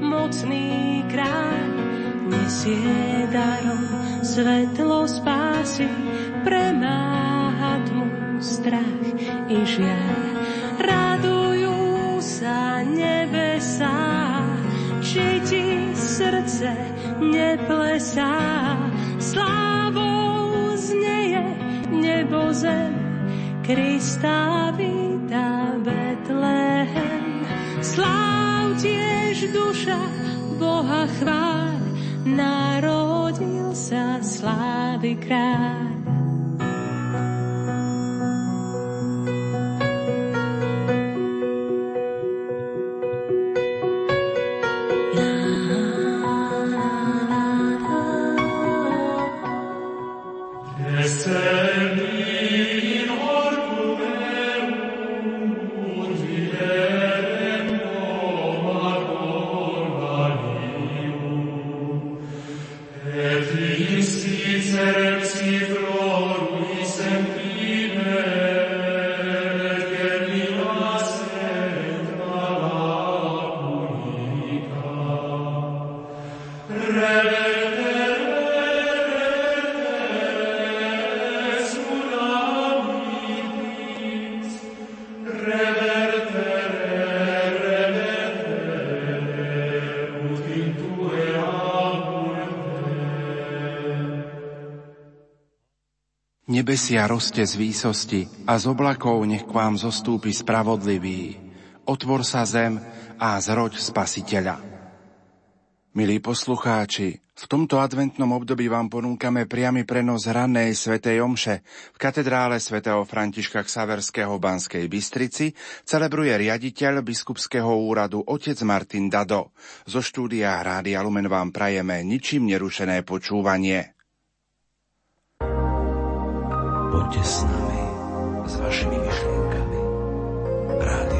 mocný kráľ, nesie darom svetlo spásy, premáha tmu strach i žiaľ. Radujú sa nebesá, či ti srdce neplesá, slávou znieje nebo zem, Krista víta Betlehem. Sláv tiež duša Boha chvál, narodil sa slávy kráľ. Nebesia roste z výsosti a z oblakov nech k vám zostúpi spravodlivý. Otvor sa zem a zroď spasiteľa. Milí poslucháči, v tomto adventnom období vám ponúkame priamy prenos rannej svätej Omše. V katedrále svätého Františka Ksaverského Banskej Bystrici celebruje riaditeľ biskupského úradu otec Martin Dado. Zo štúdia Rádia Lumen vám prajeme ničím nerušené počúvanie. Poďte s nami, s vašimi myšlienkami. Rádio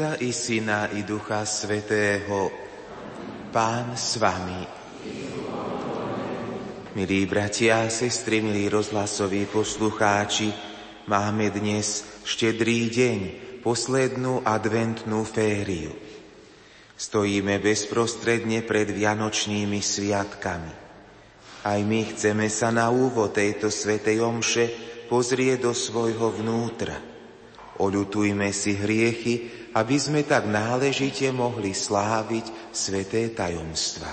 Otca i Syna i Ducha Svetého, Pán s vami. Milí bratia a sestry, milí rozhlasoví poslucháči, máme dnes štedrý deň, poslednú adventnú fériu. Stojíme bezprostredne pred Vianočnými sviatkami. Aj my chceme sa na úvod tejto svetej omše pozrieť do svojho vnútra. Oľutujme si hriechy, aby sme tak náležite mohli sláviť sveté tajomstvá.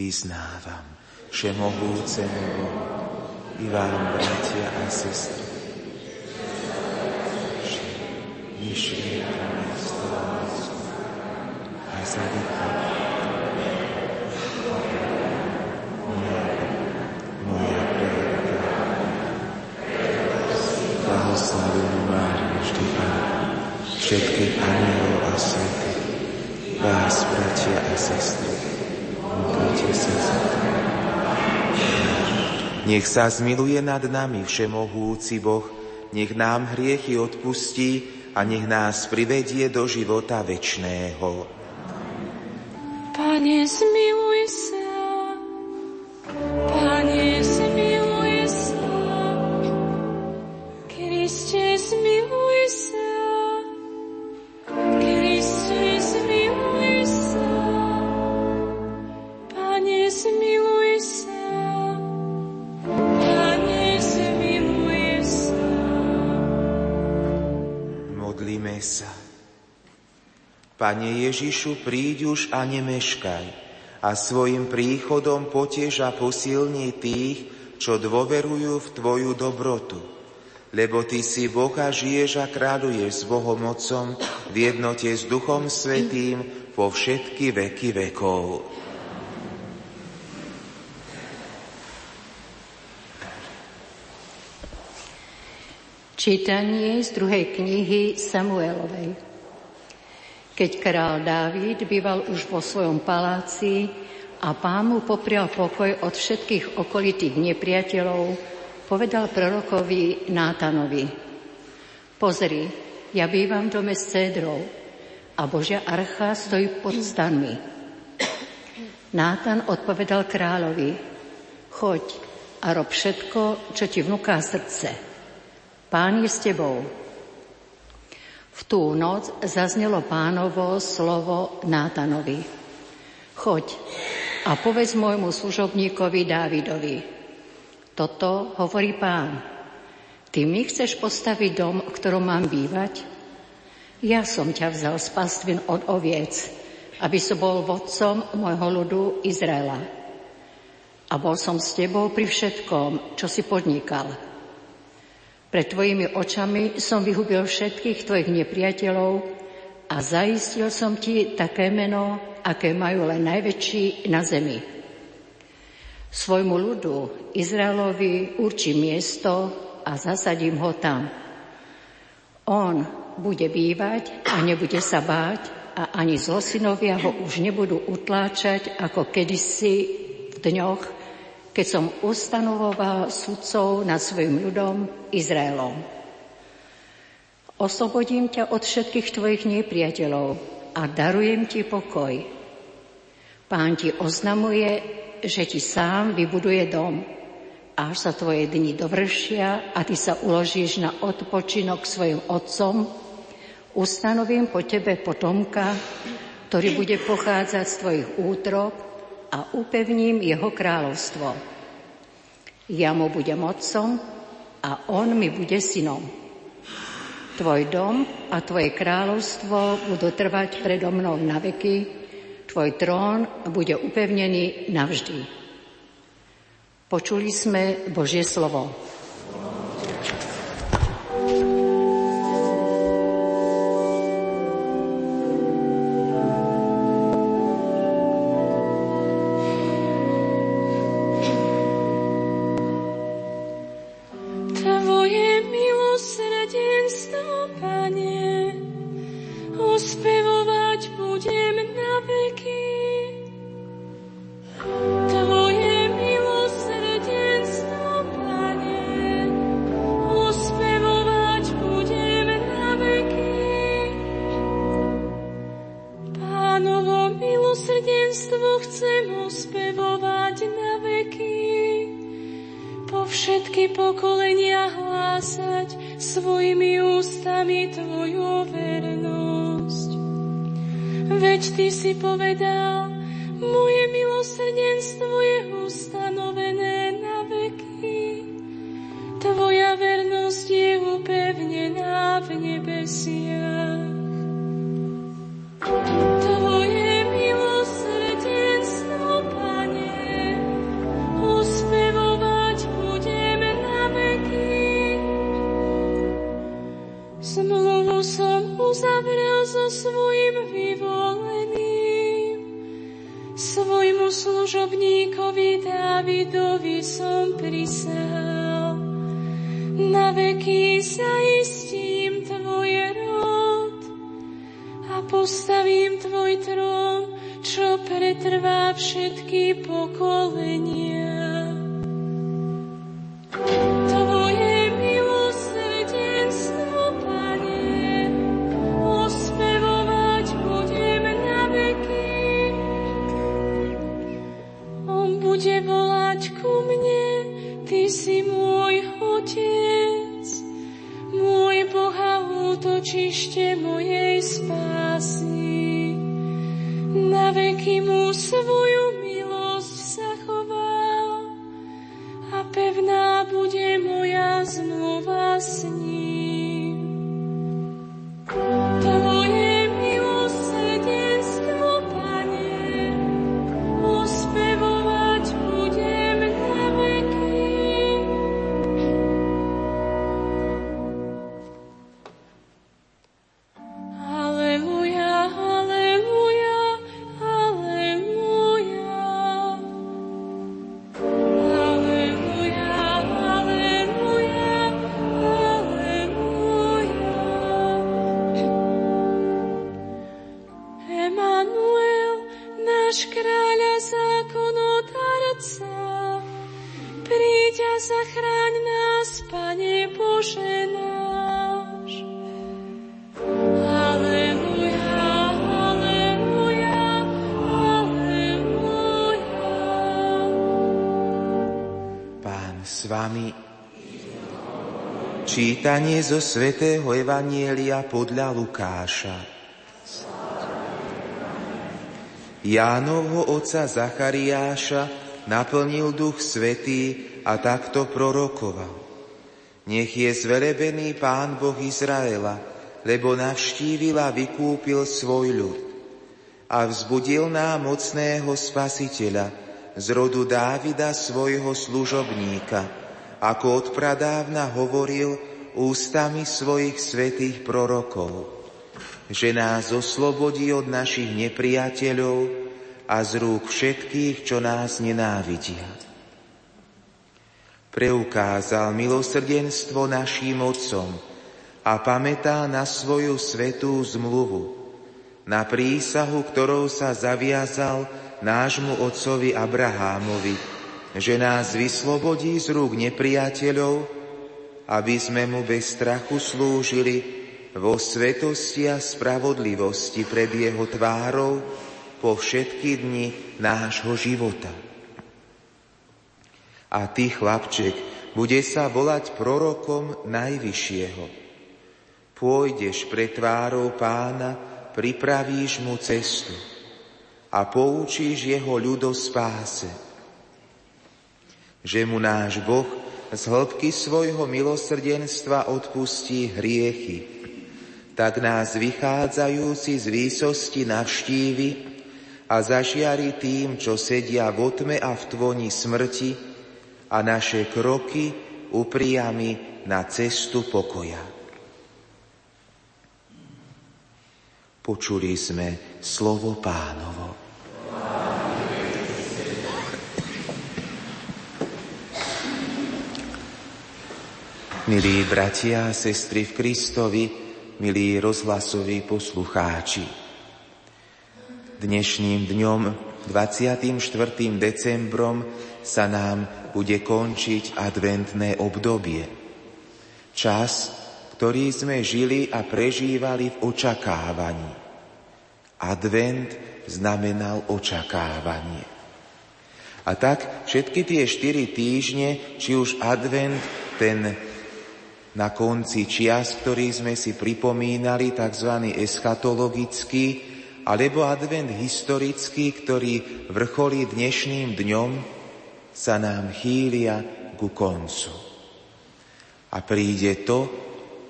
Vyznávam všemohúcemu Bohu i vám, bratia a sestry, že myšlienkami, slovami a zadýchaním moja Blahoslavenú Máriu vždy Pána, všetkých anielov a svetých, vás, bratia a sestry, modlite sa za to. Nech sa zmiluje nad nami všemohúci Boh, nech nám hriechy odpustí a nech nás privedie do života večného. Pane, zmiluj sa. Pane Ježišu, príď už a nemeškaj a svojim príchodom potiež a posilni tých, čo dôverujú v Tvoju dobrotu. Lebo Ty si Boh a žiješ a kráľuješ s Bohom Otcom v jednote s Duchom Svetým po všetky veky vekov. Čítanie z druhej knihy Samuelovej. Keď král Dávid býval už vo svojom paláci a pán mu poprial pokoj od všetkých okolitých nepriateľov, povedal prorokovi Nátanovi. Pozri, ja bývam v dome s cédrou a Božia archa stojí pod stanmi. Nátan odpovedal kráľovi, choď a rob všetko, čo ti vnúká srdce. Pán je s tebou. V tú noc zaznelo pánovo slovo Nátanovi. Choď a povedz môjmu služobníkovi Dávidovi. Toto hovorí pán. Ty mi chceš postaviť dom, v ktorom mám bývať? Ja som ťa vzal z pastvin od oviec, aby som bol vodcom môjho ľudu Izraela. A bol som s tebou pri všetkom, čo si podnikal. Pred tvojimi očami som vyhubil všetkých tvojich nepriateľov a zaistil som ti také meno, aké majú len najväčší na zemi. Svojmu ľudu, Izraelovi, určí miesto a zasadím ho tam. On bude bývať a nebude sa báť a ani zlosinovia ho už nebudú utláčať ako kedysi v dňoch, keď som ustanovoval sudcov nad svojim ľudom Izraelom. Oslobodím ťa od všetkých tvojich nepriateľov a darujem ti pokoj. Pán ti oznamuje, že ti sám vybuduje dom, až sa tvoje dni dovršia a ty sa uložíš na odpočinok svojim otcom, ustanovím po tebe potomka, ktorý bude pochádzať z tvojich útrob a upevním jeho kráľovstvo. Ja mu budem otcom a on mi bude synom. Tvoj dom a tvoje kráľovstvo budú trvať predo mnou na veky, tvoj trón bude upevnený navždy. Počuli sme Božie slovo. Čítanie zo svätého Evanielia podľa Lukáša. Jánovho otca Zachariáša naplnil duch svetý a takto prorokoval. Nech je zvelebený Pán Boh Izraela, lebo navštívil a vykúpil svoj ľud. A vzbudil nám mocného spasiteľa z rodu Dávida svojho služobníka, ako odpradávna hovoril ústami svojich svetých prorokov, že nás oslobodí od našich nepriateľov a z rúk všetkých, čo nás nenávidia. Preukázal milosrdenstvo našim otcom a pamätá na svoju svetú zmluvu, na prísahu, ktorou sa zaviazal nášmu otcovi Abrahámovi, že nás vyslobodí z rúk nepriateľov, aby sme mu bez strachu slúžili vo svetosti a spravodlivosti pred jeho tvárou po všetky dni nášho života. A ty, chlapček, bude sa volať prorokom Najvyššieho. Pôjdeš pre tvárou pána, pripravíš mu cestu a poučíš jeho ľudo spáse že mu náš Boh z hĺbky svojho milosrdenstva odpustí hriechy, tak nás vychádzajúci z výsosti navštívi a zažiari tým, čo sedia v otme a v tvoni smrti a naše kroky upriami na cestu pokoja. Počuli sme slovo pánovo. Milí bratia a sestry v Kristovi, milí rozhlasoví poslucháči. Dnešným dňom, 24. decembrom, sa nám bude končiť adventné obdobie. Čas, ktorý sme žili a prežívali v očakávaní. Advent znamenal očakávanie. A tak všetky tie štyri týždne, či už advent, ten na konci čias, ktorý sme si pripomínali, tzv. eschatologický, alebo advent historický, ktorý vrcholí dnešným dňom, sa nám chýlia ku koncu. A príde to,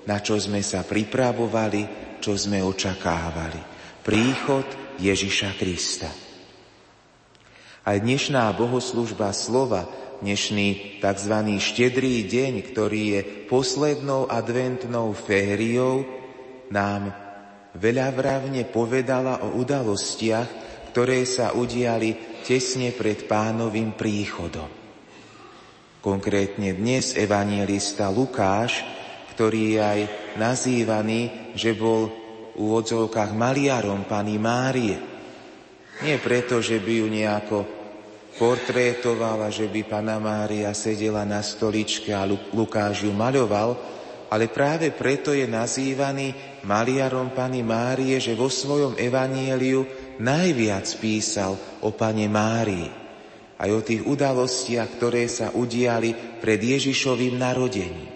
na čo sme sa pripravovali, čo sme očakávali. Príchod Ježiša Krista. Aj dnešná bohoslužba slova dnešný tzv. štedrý deň, ktorý je poslednou adventnou fériou, nám veľavravne povedala o udalostiach, ktoré sa udiali tesne pred pánovým príchodom. Konkrétne dnes evangelista Lukáš, ktorý je aj nazývaný, že bol v úvodzovkách maliarom pani Márie. Nie preto, že by ju nejako portrétovala, že by Pana Mária sedela na stoličke a Lukáš ju maľoval, ale práve preto je nazývaný maliarom Pani Márie, že vo svojom evanieliu najviac písal o Pane Márii, aj o tých udalostiach, ktoré sa udiali pred Ježišovým narodením.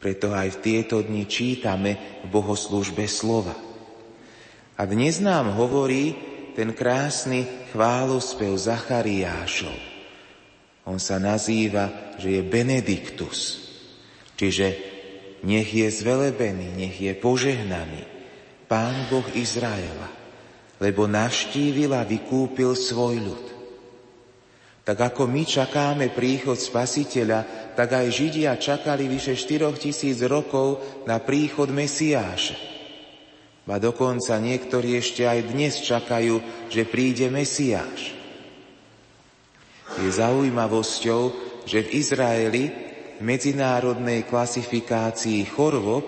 Preto aj v tieto dni čítame v bohoslužbe slova. A dnes nám hovorí, ten krásny chválospev Zachariášov. On sa nazýva, že je Benediktus, čiže nech je zvelebený, nech je požehnaný Pán Boh Izraela, lebo navštívil a vykúpil svoj ľud. Tak ako my čakáme príchod Spasiteľa, tak aj Židia čakali vyše 4 tisíc rokov na príchod Mesiáša. Ba dokonca niektorí ešte aj dnes čakajú, že príde Mesiáš. Je zaujímavosťou, že v Izraeli v medzinárodnej klasifikácii chorôb,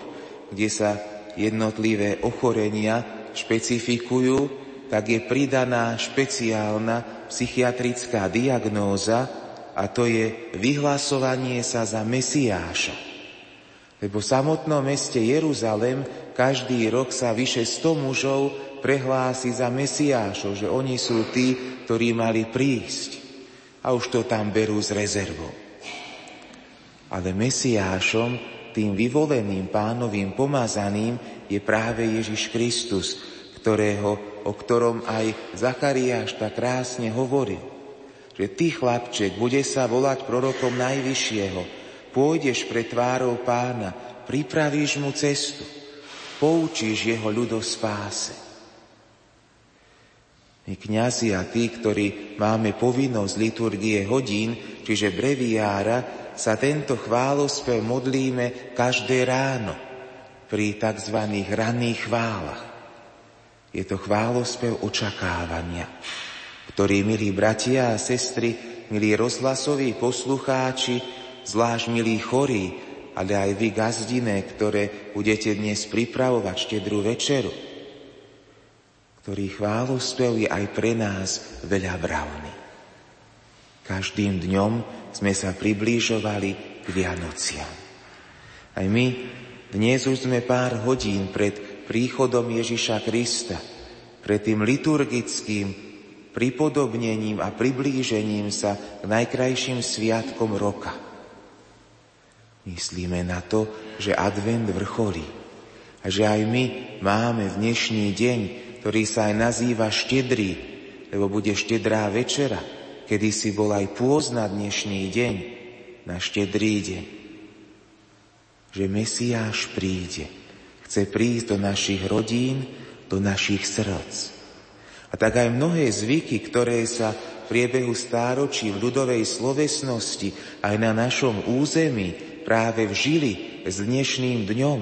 kde sa jednotlivé ochorenia špecifikujú, tak je pridaná špeciálna psychiatrická diagnóza a to je vyhlasovanie sa za Mesiáša. Lebo v samotnom meste Jeruzalem každý rok sa vyše 100 mužov prehlási za Mesiášov, že oni sú tí, ktorí mali prísť. A už to tam berú z rezervou. Ale Mesiášom tým vyvoleným pánovým pomazaným je práve Ježiš Kristus, ktorého, o ktorom aj Zachariáš tak krásne hovoril. Že ty, chlapček, bude sa volať prorokom Najvyššieho, pôjdeš pre tvárou pána, pripravíš mu cestu, poučíš jeho ľudo spáse. My kňazi a tí, ktorí máme povinnosť liturgie hodín, čiže breviára, sa tento chválospev modlíme každé ráno pri tzv. ranných chválach. Je to chválospev očakávania, ktorý, milí bratia a sestry, milí rozhlasoví poslucháči, zvlášť milí chorí, ale aj vy gazdine, ktoré budete dnes pripravovať štedrú večeru, ktorý chválospev je aj pre nás veľa bravný. Každým dňom sme sa priblížovali k Vianociam. Aj my dnes už sme pár hodín pred príchodom Ježiša Krista, pred tým liturgickým pripodobnením a priblížením sa k najkrajším sviatkom roka. Myslíme na to, že advent vrcholí a že aj my máme dnešný deň, ktorý sa aj nazýva štedrý, lebo bude štedrá večera, kedy si bol aj pôzna dnešný deň, na štedrý deň, že Mesiáš príde. Chce prísť do našich rodín, do našich srdc. A tak aj mnohé zvyky, ktoré sa v priebehu stáročí v ľudovej slovesnosti aj na našom území práve vžili s dnešným dňom,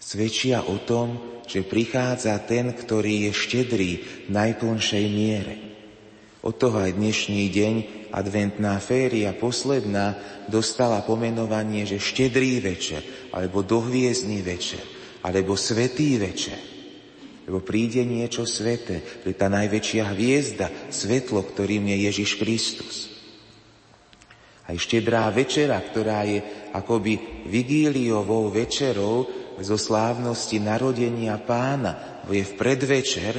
svedčia o tom, že prichádza ten, ktorý je štedrý v najplnšej miere. Od toho aj dnešný deň, adventná féria posledná, dostala pomenovanie, že štedrý večer, alebo dohviezdný večer, alebo svetý večer. Lebo príde niečo sveté, je tá najväčšia hviezda, svetlo, ktorým je Ježiš Kristus. Aj štedrá večera, ktorá je akoby vigíliovou večerou zo slávnosti narodenia pána, bo je v predvečer,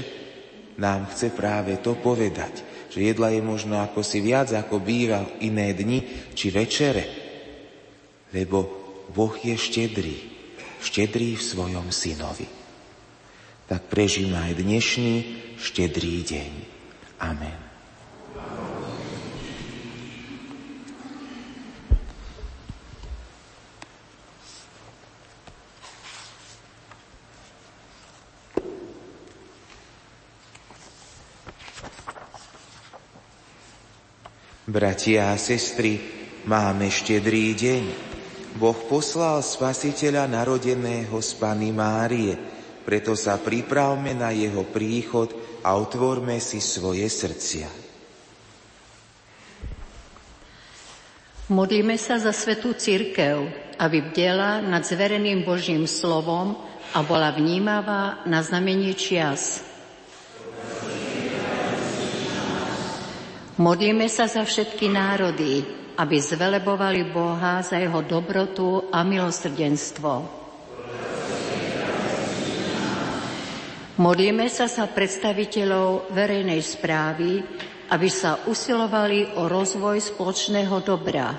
nám chce práve to povedať že jedla je možno ako si viac, ako býva v iné dni či večere. Lebo Boh je štedrý, štedrý v svojom synovi. Tak prežíme aj dnešný štedrý deň. Amen. Bratia a sestry, máme štedrý deň. Boh poslal spasiteľa narodeného z Pany Márie, preto sa pripravme na jeho príchod a otvorme si svoje srdcia. Modlíme sa za svetú církev, aby bdela nad zvereným Božím slovom a bola vnímavá na znamenie čias, Modlíme sa za všetky národy, aby zvelebovali Boha za jeho dobrotu a milosrdenstvo. Modlíme sa za predstaviteľov verejnej správy, aby sa usilovali o rozvoj spoločného dobra.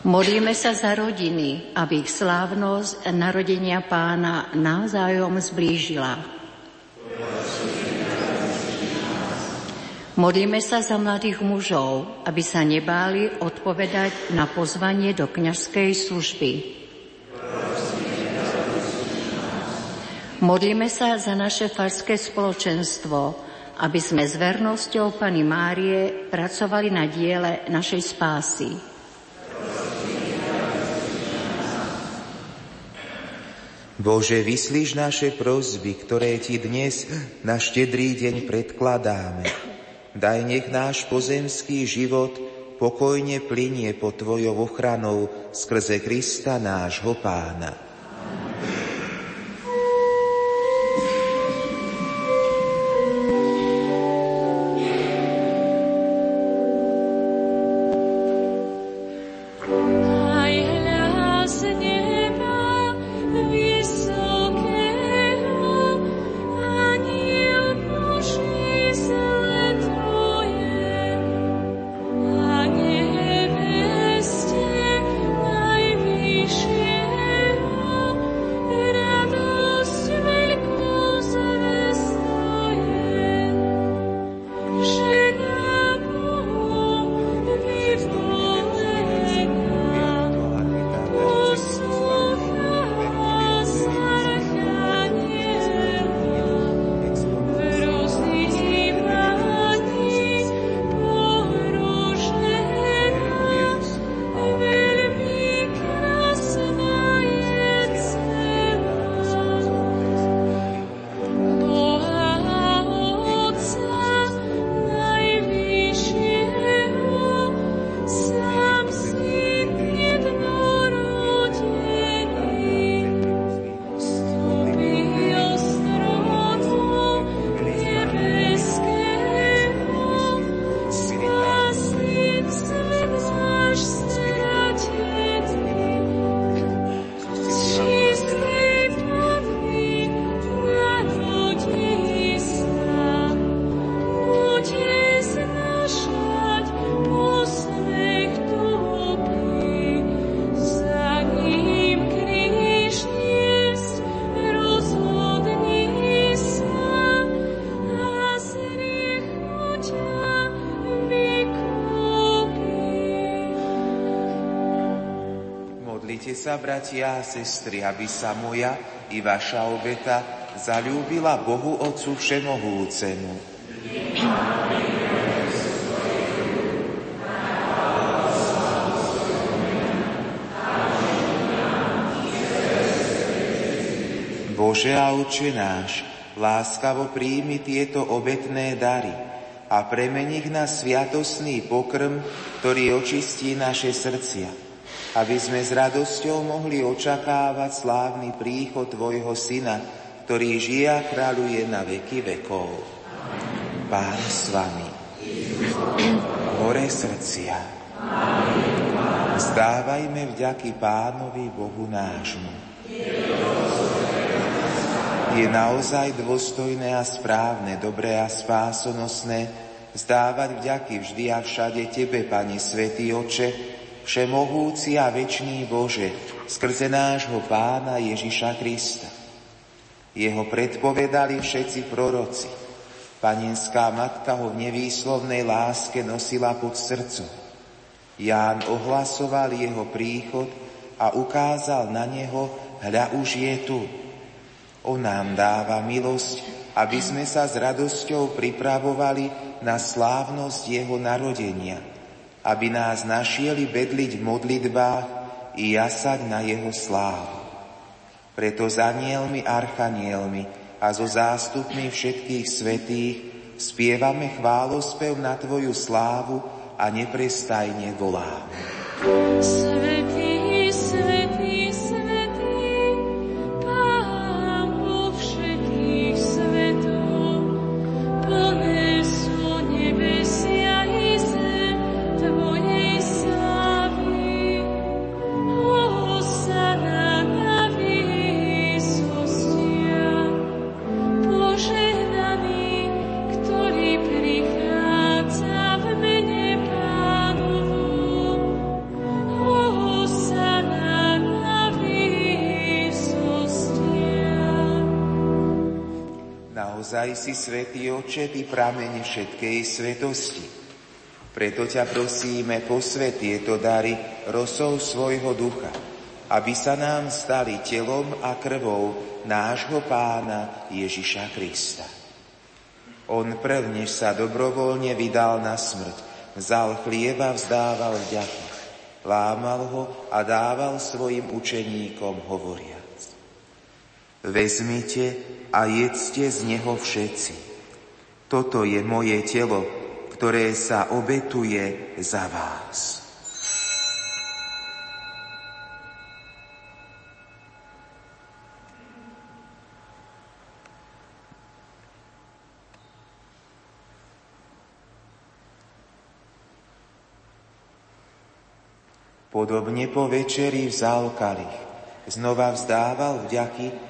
Modlíme sa za rodiny, aby ich slávnosť narodenia pána navzájom zblížila. Modlíme sa za mladých mužov, aby sa nebáli odpovedať na pozvanie do kňažskej služby. Modlíme sa za naše farské spoločenstvo, aby sme s vernosťou Pany Márie pracovali na diele našej spásy. Bože, vyslíš naše prozby, ktoré Ti dnes na štedrý deň predkladáme Daj nech náš pozemský život pokojne plinie pod Tvojou ochranou skrze Krista nášho Pána. Bratia a sestry, aby sa moja i vaša obeta zalúbila Bohu Otcu Všemohúcemu. Bože a Oče náš, láskavo príjmi tieto obetné dary a premeni ich na sviatosný pokrm, ktorý očistí naše srdcia aby sme s radosťou mohli očakávať slávny príchod Tvojho Syna, ktorý žije a kráľuje na veky vekov. Pán s Vami. Hore srdcia. Zdávajme vďaky Pánovi Bohu nášmu. Je naozaj dôstojné a správne, dobré a spásonosné zdávať vďaky vždy a všade Tebe, Pane Svetý Oče, Všemohúci a večný Bože, skrze nášho Pána Ježiša Krista. Jeho predpovedali všetci proroci. Panienská matka ho v nevýslovnej láske nosila pod srdcom. Ján ohlasoval jeho príchod a ukázal na neho, hľa už je tu. On nám dáva milosť, aby sme sa s radosťou pripravovali na slávnosť jeho narodenia – aby nás našieli vedliť v modlitbách i jasať na jeho slávu. Preto za anielmi, archanielmi a so zástupmi všetkých svetých spievame chválospev na Tvoju slávu a neprestajne voláme. Svetý si, Svetý Oče, Ty prameň všetkej svetosti. Preto ťa prosíme, posvet tieto dary rosou svojho ducha, aby sa nám stali telom a krvou nášho pána Ježiša Krista. On prv, sa dobrovoľne vydal na smrť, vzal chlieba, vzdával vďaky, lámal ho a dával svojim učeníkom hovoriac. Vezmite a jedzte z neho všetci. Toto je moje telo, ktoré sa obetuje za vás. Podobne po večeri vzal kalich, znova vzdával vďaky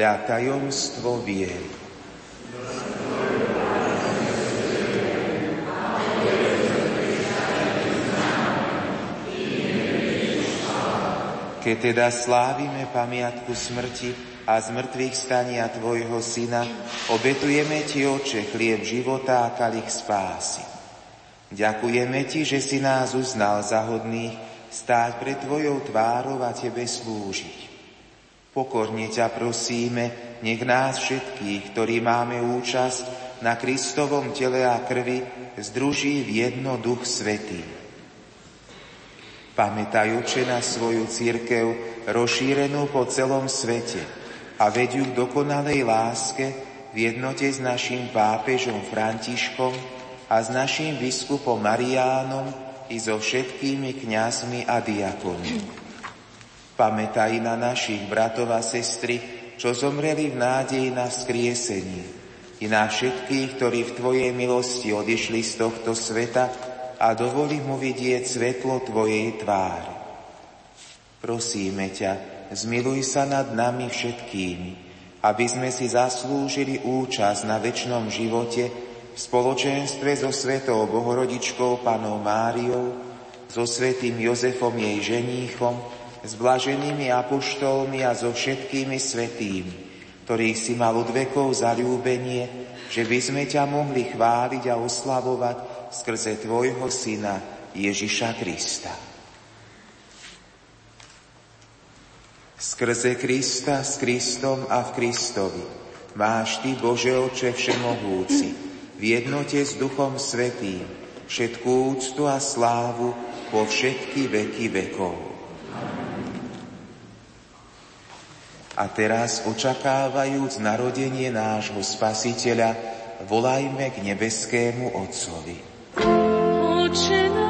Hľa tajomstvo viery. Keď teda slávime pamiatku smrti a zmrtvých stania Tvojho Syna, obetujeme Ti, Oče, chlieb života a kalich spásy. Ďakujeme Ti, že si nás uznal za hodných stáť pred Tvojou tvárou a Tebe slúžiť. Pokorne ťa prosíme, nech nás všetkých, ktorí máme účasť na Kristovom tele a krvi, združí v jedno duch svetý. Pamätajúče na svoju církev rozšírenú po celom svete a vedú k dokonalej láske v jednote s našim pápežom Františkom a s našim biskupom Mariánom i so všetkými kňazmi a diakonmi Pamätaj na našich bratov a sestry, čo zomreli v nádeji na skriesenie i na všetkých, ktorí v Tvojej milosti odišli z tohto sveta a dovoli mu vidieť svetlo Tvojej tváre. Prosíme ťa, zmiluj sa nad nami všetkými, aby sme si zaslúžili účasť na väčšnom živote v spoločenstve so Svetou Bohorodičkou Panou Máriou, so Svetým Jozefom jej ženíchom, s blaženými apoštolmi a so všetkými svetými, ktorých si mal od vekov zalúbenie, že by sme ťa mohli chváliť a oslavovať skrze Tvojho Syna Ježiša Krista. Skrze Krista, s Kristom a v Kristovi máš Ty, Bože Oče Všemohúci, v jednote s Duchom Svetým, všetkú úctu a slávu po všetky veky vekov. A teraz, očakávajúc narodenie nášho Spasiteľa, volajme k nebeskému Otcovi. Oče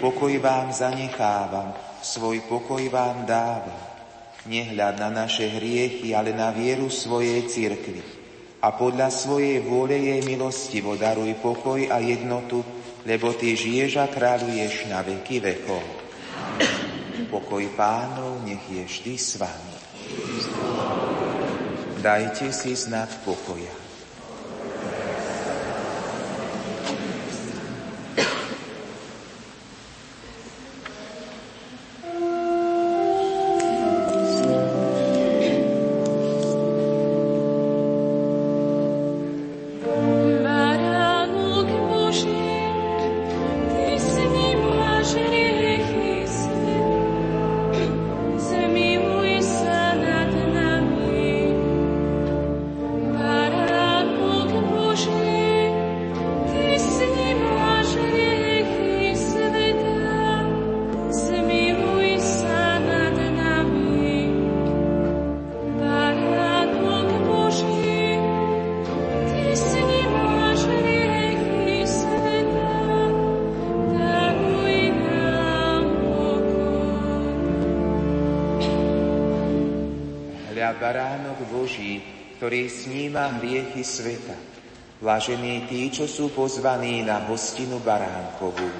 pokoj vám zanechávam, svoj pokoj vám dávam. Nehľad na naše hriechy, ale na vieru svojej cirkvi. A podľa svojej vôle jej milosti daruj pokoj a jednotu, lebo Ty žiješ a kráľuješ na veky vekov. Pokoj pánov nech je vždy s vami. Dajte si znak pokoja. Blažení tí, čo sú pozvaní na hostinu baránkovú.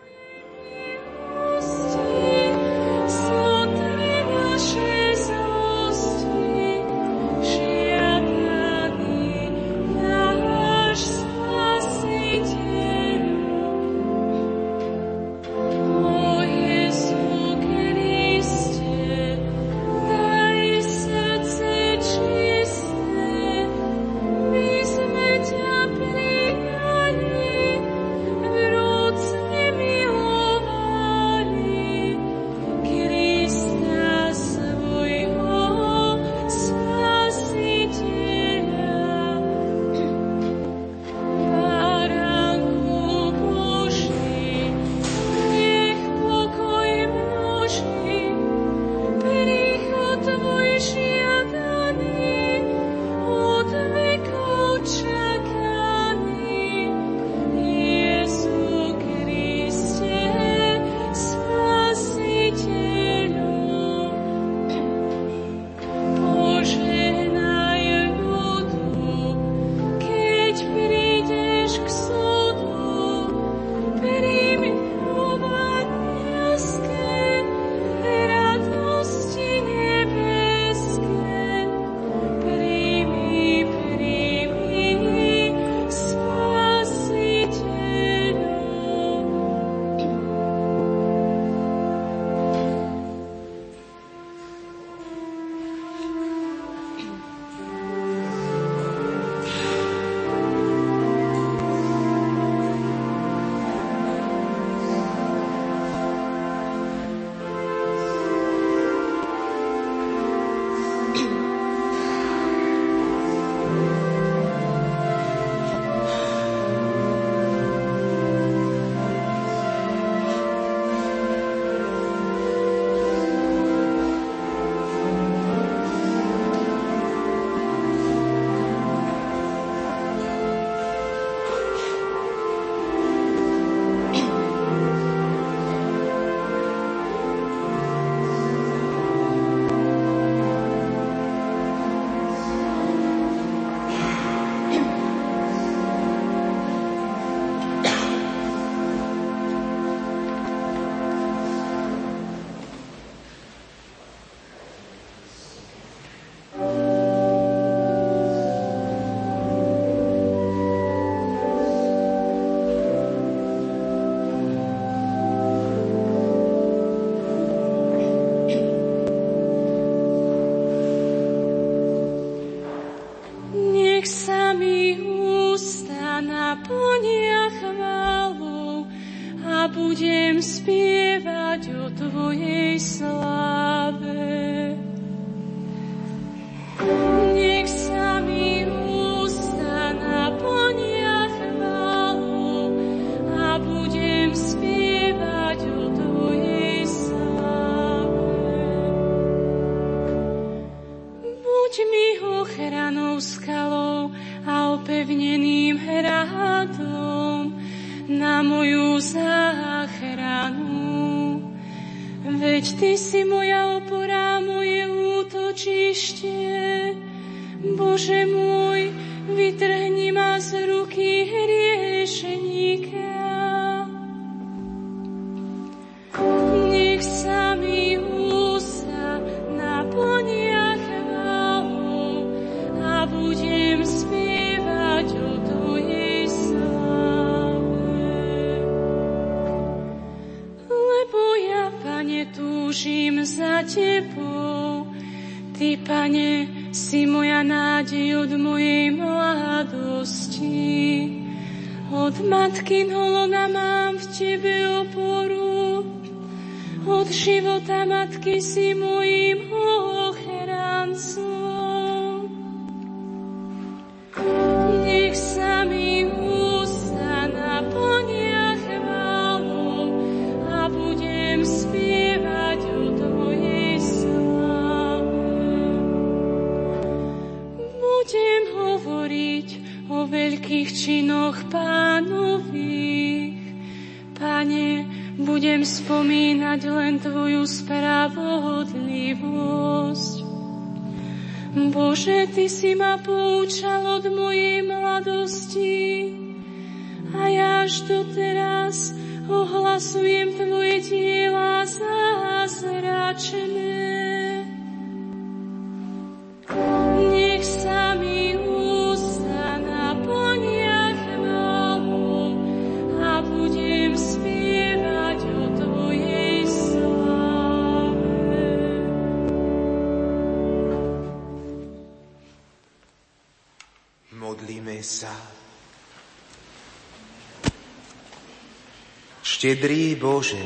Štedrý Bože,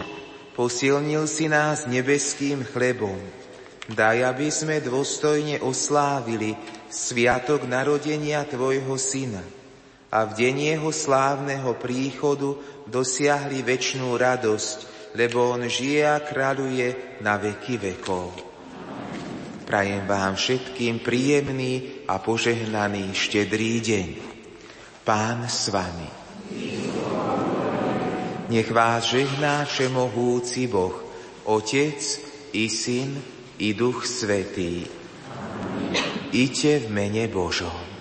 posilnil si nás nebeským chlebom. Daj, aby sme dôstojne oslávili sviatok narodenia Tvojho Syna a v deň Jeho slávneho príchodu dosiahli väčšnú radosť, lebo On žije a kráľuje na veky vekov. Prajem vám všetkým príjemný a požehnaný štedrý deň. Pán s vami. Nech vás žehná všemohúci Boh, Otec i Syn i Duch Svetý. Iďte v mene Božom.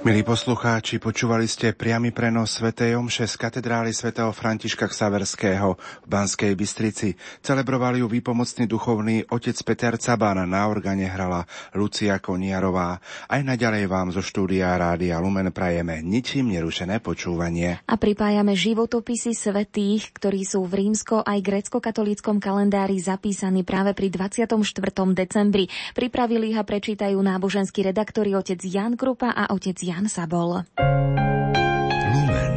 Milí poslucháči, počúvali ste priamy prenos Svetej Omše z katedrály svätého Františka Ksaverského v Banskej Bystrici. Celebrovali ju výpomocný duchovný otec Peter Caban, na organe hrala Lucia Koniarová. Aj naďalej vám zo štúdia Rádia Lumen prajeme ničím nerušené počúvanie. A pripájame životopisy svetých, ktorí sú v rímsko aj grecko-katolíckom kalendári zapísaní práve pri 24. decembri. Pripravili ich a prečítajú náboženskí redaktori otec Jan Krupa a otec Jan Sabol. Lumen.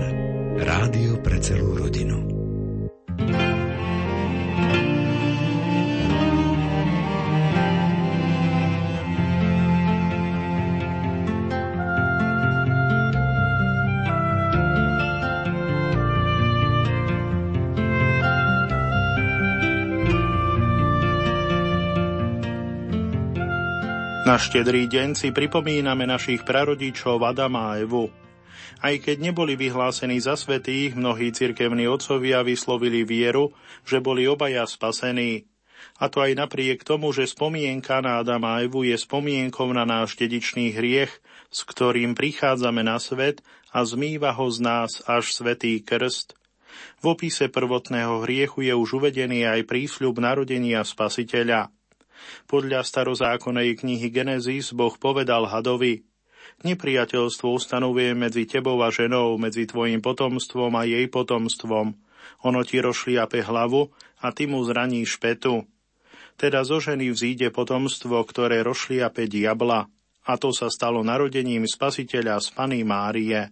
Rádio pre celú rodinu. Na štedrý deň si pripomíname našich prarodičov Adama a Evu. Aj keď neboli vyhlásení za svetých, mnohí cirkevní otcovia vyslovili vieru, že boli obaja spasení. A to aj napriek tomu, že spomienka na Adama a Evu je spomienkou na náš dedičný hriech, s ktorým prichádzame na svet a zmýva ho z nás až svetý krst. V opise prvotného hriechu je už uvedený aj prísľub narodenia spasiteľa – podľa starozákonnej knihy Genesis Boh povedal hadovi, Nepriateľstvo ustanovuje medzi tebou a ženou, medzi tvojim potomstvom a jej potomstvom. Ono ti rošliape hlavu a ty mu zraníš petu. Teda zo ženy vzíde potomstvo, ktoré rošliape diabla. A to sa stalo narodením spasiteľa z Pany Márie.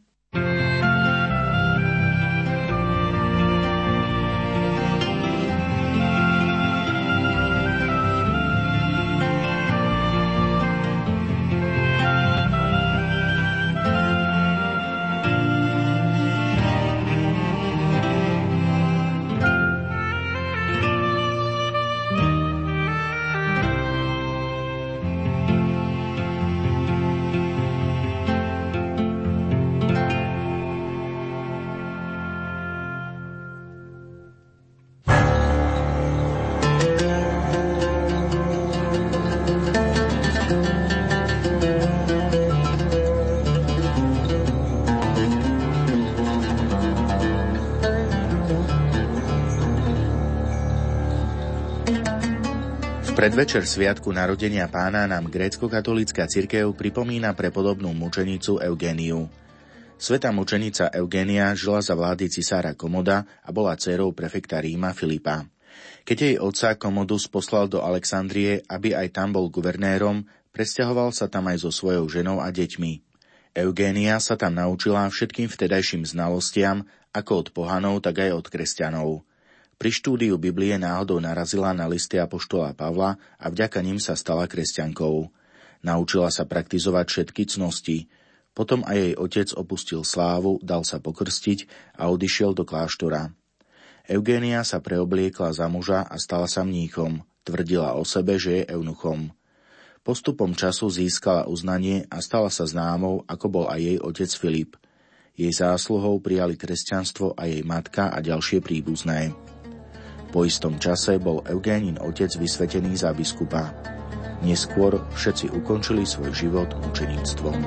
Predvečer Sviatku narodenia pána nám grécko-katolícka cirkev pripomína prepodobnú mučenicu Eugéniu. Sveta mučenica Eugénia žila za vlády cisára Komoda a bola dcerou prefekta Ríma Filipa. Keď jej otca Komodus poslal do Alexandrie, aby aj tam bol guvernérom, presťahoval sa tam aj so svojou ženou a deťmi. Eugénia sa tam naučila všetkým vtedajším znalostiam, ako od pohanov, tak aj od kresťanov – pri štúdiu Biblie náhodou narazila na listy apoštola Pavla a vďaka ním sa stala kresťankou. Naučila sa praktizovať všetky cnosti. Potom aj jej otec opustil slávu, dal sa pokrstiť a odišiel do kláštora. Eugénia sa preobliekla za muža a stala sa mníchom. Tvrdila o sebe, že je eunuchom. Postupom času získala uznanie a stala sa známou, ako bol aj jej otec Filip. Jej zásluhou prijali kresťanstvo a jej matka a ďalšie príbuzné. Po istom čase bol Eugénin otec vysvetený za biskupa. Neskôr všetci ukončili svoj život mučeníctvom.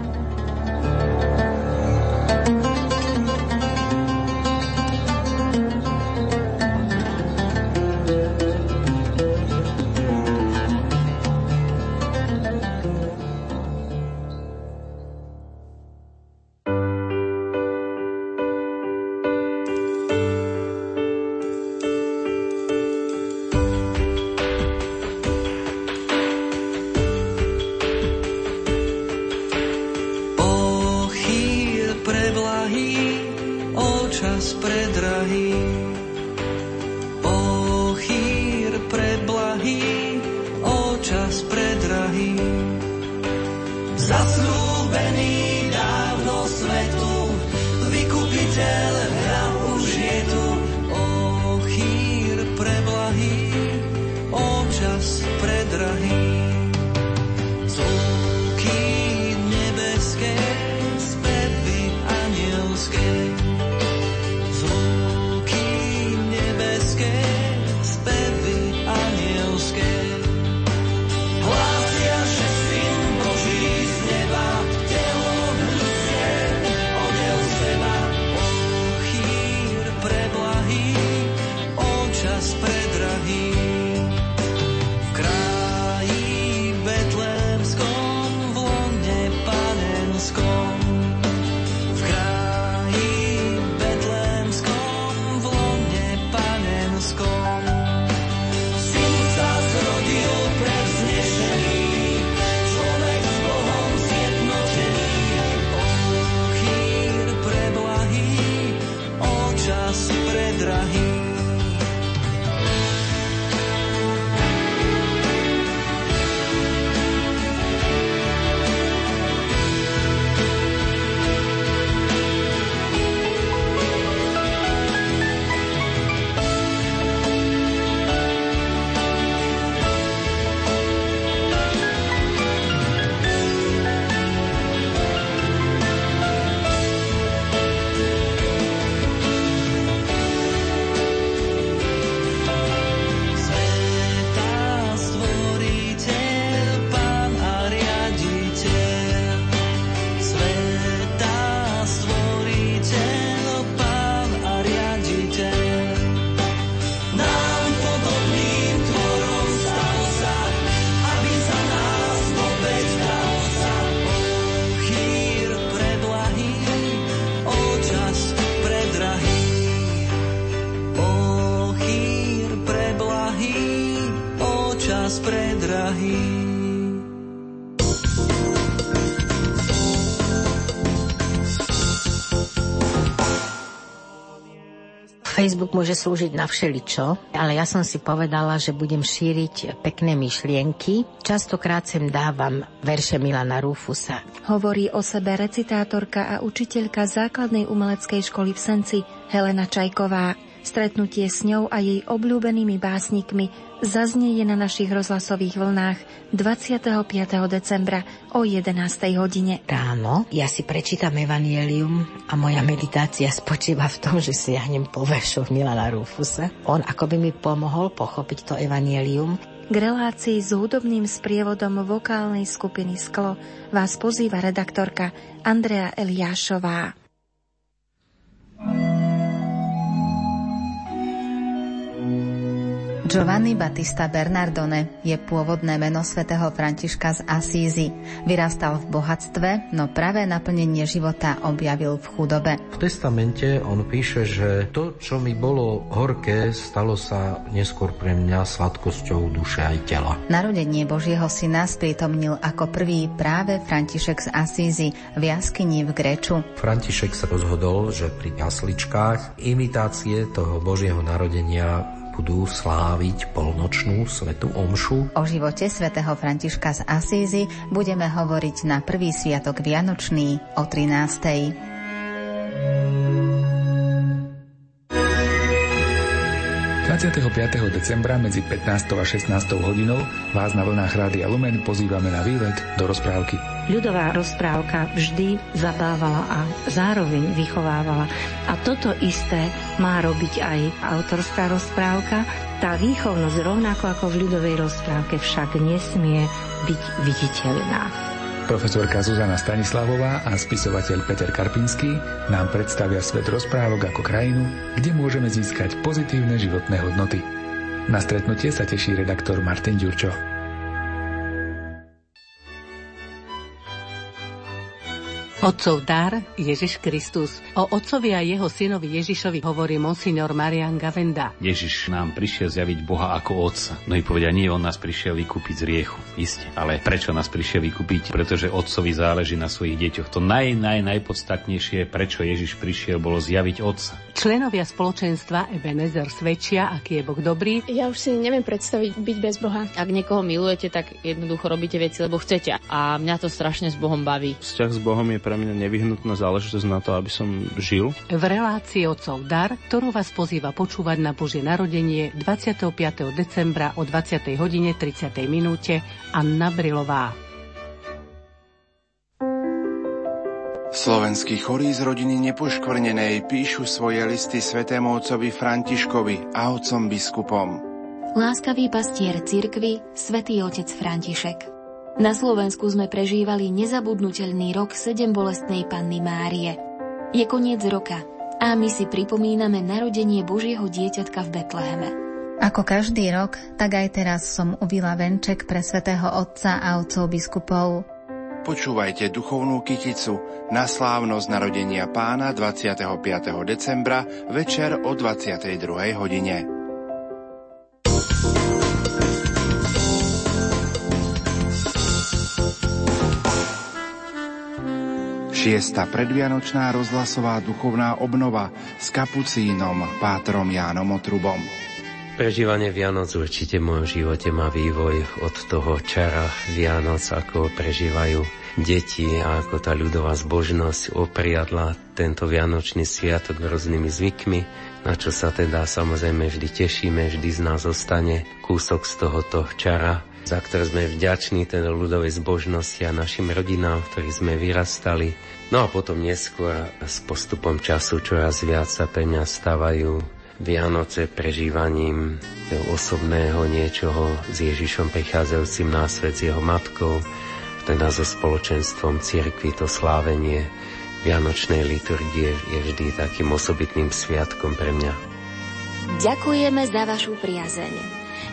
Facebook môže slúžiť na všeličo, ale ja som si povedala, že budem šíriť pekné myšlienky. Častokrát sem dávam verše Milana Rufusa. Hovorí o sebe recitátorka a učiteľka základnej umeleckej školy v Senci Helena Čajková. Stretnutie s ňou a jej obľúbenými básnikmi zaznieje na našich rozhlasových vlnách 25. decembra o 11. hodine. Ráno ja si prečítam Evangelium a moja meditácia spočíva v tom, že siahnem po veršoch Milana Rufusa. On ako by mi pomohol pochopiť to Evangelium k relácii s hudobným sprievodom vokálnej skupiny Sklo vás pozýva redaktorka Andrea Eliášová. Giovanni Battista Bernardone je pôvodné meno svätého Františka z Asízy. Vyrastal v bohatstve, no práve naplnenie života objavil v chudobe. V testamente on píše, že to, čo mi bolo horké, stalo sa neskôr pre mňa sladkosťou duše aj tela. Narodenie Božieho syna sprítomnil ako prvý práve František z Asízy v jaskyni v Greču. František sa rozhodol, že pri jasličkách imitácie toho Božieho narodenia budú sláviť polnočnú svetu omšu. O živote svätého Františka z Asízy budeme hovoriť na prvý sviatok Vianočný o 13. 25. decembra medzi 15. a 16. hodinou vás na vlnách Rádia Lumen pozývame na výlet do rozprávky. Ľudová rozprávka vždy zabávala a zároveň vychovávala. A toto isté má robiť aj autorská rozprávka. Tá výchovnosť rovnako ako v ľudovej rozprávke však nesmie byť viditeľná. Profesorka Zuzana Stanislavová a spisovateľ Peter Karpinský nám predstavia svet rozprávok ako krajinu, kde môžeme získať pozitívne životné hodnoty. Na stretnutie sa teší redaktor Martin Ďurčo. Otcov dar Ježiš Kristus. O otcovi a jeho synovi Ježišovi hovorí monsignor Marian Gavenda. Ježiš nám prišiel zjaviť Boha ako otca. No i povedia, nie, on nás prišiel vykúpiť z riechu. Isté. Ale prečo nás prišiel vykúpiť? Pretože otcovi záleží na svojich deťoch. To naj, naj, najpodstatnejšie, prečo Ježiš prišiel, bolo zjaviť otca. Členovia spoločenstva Ebenezer svedčia, aký je Boh dobrý. Ja už si neviem predstaviť byť bez Boha. Ak niekoho milujete, tak jednoducho robíte veci, lebo chcete. A mňa to strašne s Bohom baví. Vzťah s Bohom je pre mňa nevyhnutná záležitosť na to, aby som žil. V relácii Otcov dar, ktorú vás pozýva počúvať na Božie narodenie 25. decembra o 20. hodine 30. minúte Anna Brilová. Slovenskí chorí z rodiny nepoškvrnenej píšu svoje listy svetému otcovi Františkovi a otcom biskupom. Láskavý pastier cirkvy, svätý otec František. Na Slovensku sme prežívali nezabudnutelný rok sedem bolestnej panny Márie. Je koniec roka a my si pripomíname narodenie Božieho dieťatka v Betleheme. Ako každý rok, tak aj teraz som uvila venček pre svätého Otca a otcov biskupov. Počúvajte duchovnú kyticu na slávnosť narodenia pána 25. decembra večer o 22. hodine. Šiesta predvianočná rozhlasová duchovná obnova s kapucínom Pátrom Jánom Otrubom. Prežívanie Vianoc určite v mojom živote má vývoj od toho čara Vianoc, ako prežívajú deti a ako tá ľudová zbožnosť opriadla tento Vianočný sviatok rôznymi zvykmi, na čo sa teda samozrejme vždy tešíme, vždy z nás zostane kúsok z tohoto čara za ktoré sme vďační ten ľudovej zbožnosti a našim rodinám, v ktorých sme vyrastali. No a potom neskôr s postupom času čoraz viac sa pre mňa stávajú Vianoce prežívaním osobného niečoho s Ježišom prichádzajúcim na svet s jeho matkou, teda so spoločenstvom cirkvi to slávenie Vianočnej liturgie je vždy takým osobitným sviatkom pre mňa. Ďakujeme za vašu priazeň.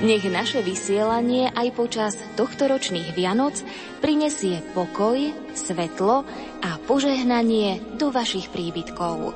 Nech naše vysielanie aj počas tohto ročných Vianoc prinesie pokoj, svetlo a požehnanie do vašich príbytkov.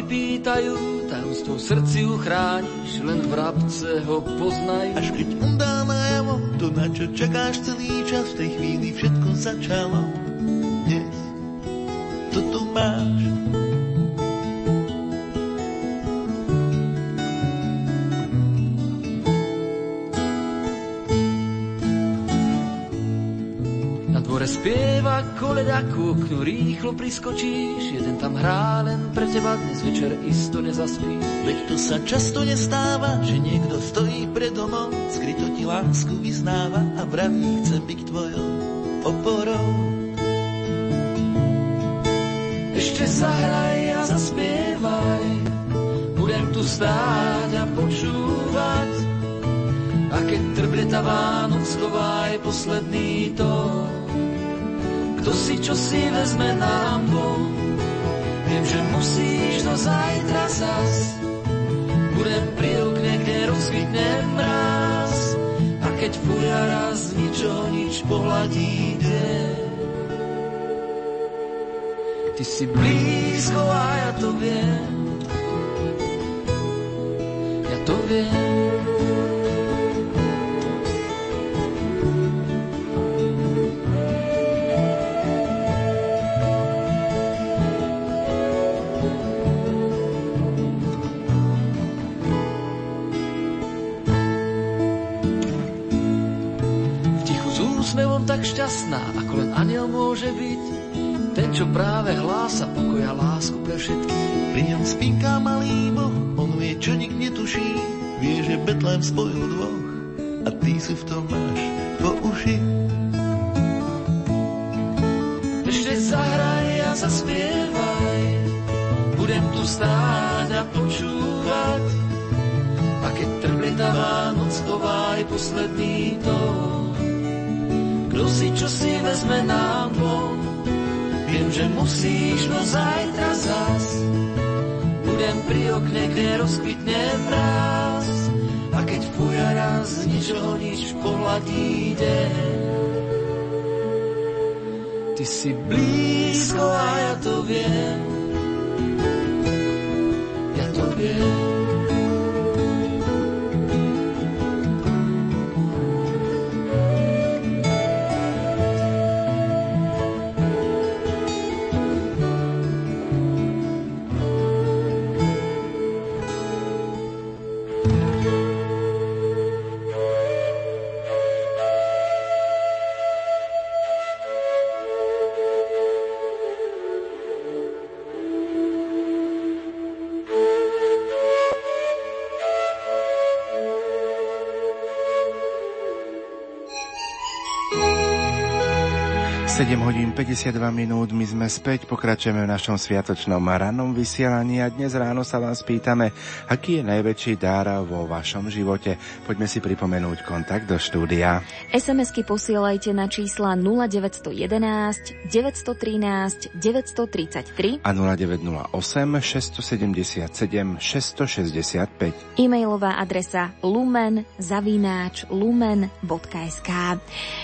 baby pýtajú, tajomstvo srdci uchrániš, len v rabce ho poznajú. Až keď on dá najavo, to na čo čakáš celý čas, v tej chvíli všetko začalo. Spieva koleda ku oknu, rýchlo priskočíš, jeden tam hrá len pre teba, dnes večer isto nezaspíš. Veď to sa často nestáva, že niekto stojí pred domom, skryto ti lásku vyznáva a vraví, chce byť tvojou oporou. Ešte zahraj a zaspievaj, budem tu stáť a počúvať, a keď trble tá Vánoc, schovaj posledný tón. Kto si čo si vezme nám bol Viem, že musíš to zajtra zas. Budem pri okne, kde rozkvitne mráz A keď fúria raz ničo nič pohľadí deň Ty si blízko a ja to viem. Viem. Aniel môže byť. Ten, čo práve hlása pokoja lásku pre všetkých. Pri ňom spinká malý boh, on vie, čo nik netuší. Vie, že Betlém spojil dvoch a ty si v tom máš po uši. Ešte zahraj a zaspievaj, budem tu stáť a počúvať. A keď trblietavá noc chová posledný tón, kto si čo si vezme nám dvom. Viem, že musíš, no zajtra zas. Budem pri okne, kde rozkvitne mráz. A keď fuja raz, ničoho nič pohľadí deň. Ty si blízko a ja to viem. Ja to viem. Hodín 52 minút, my sme späť, pokračujeme v našom sviatočnom rannom vysielaní a dnes ráno sa vás pýtame, aký je najväčší dar vo vašom živote. Poďme si pripomenúť kontakt do štúdia. SMS-ky posielajte na čísla 0911 913 933 a 0908 677 665. E-mailová adresa lumen zavináč lumen.sk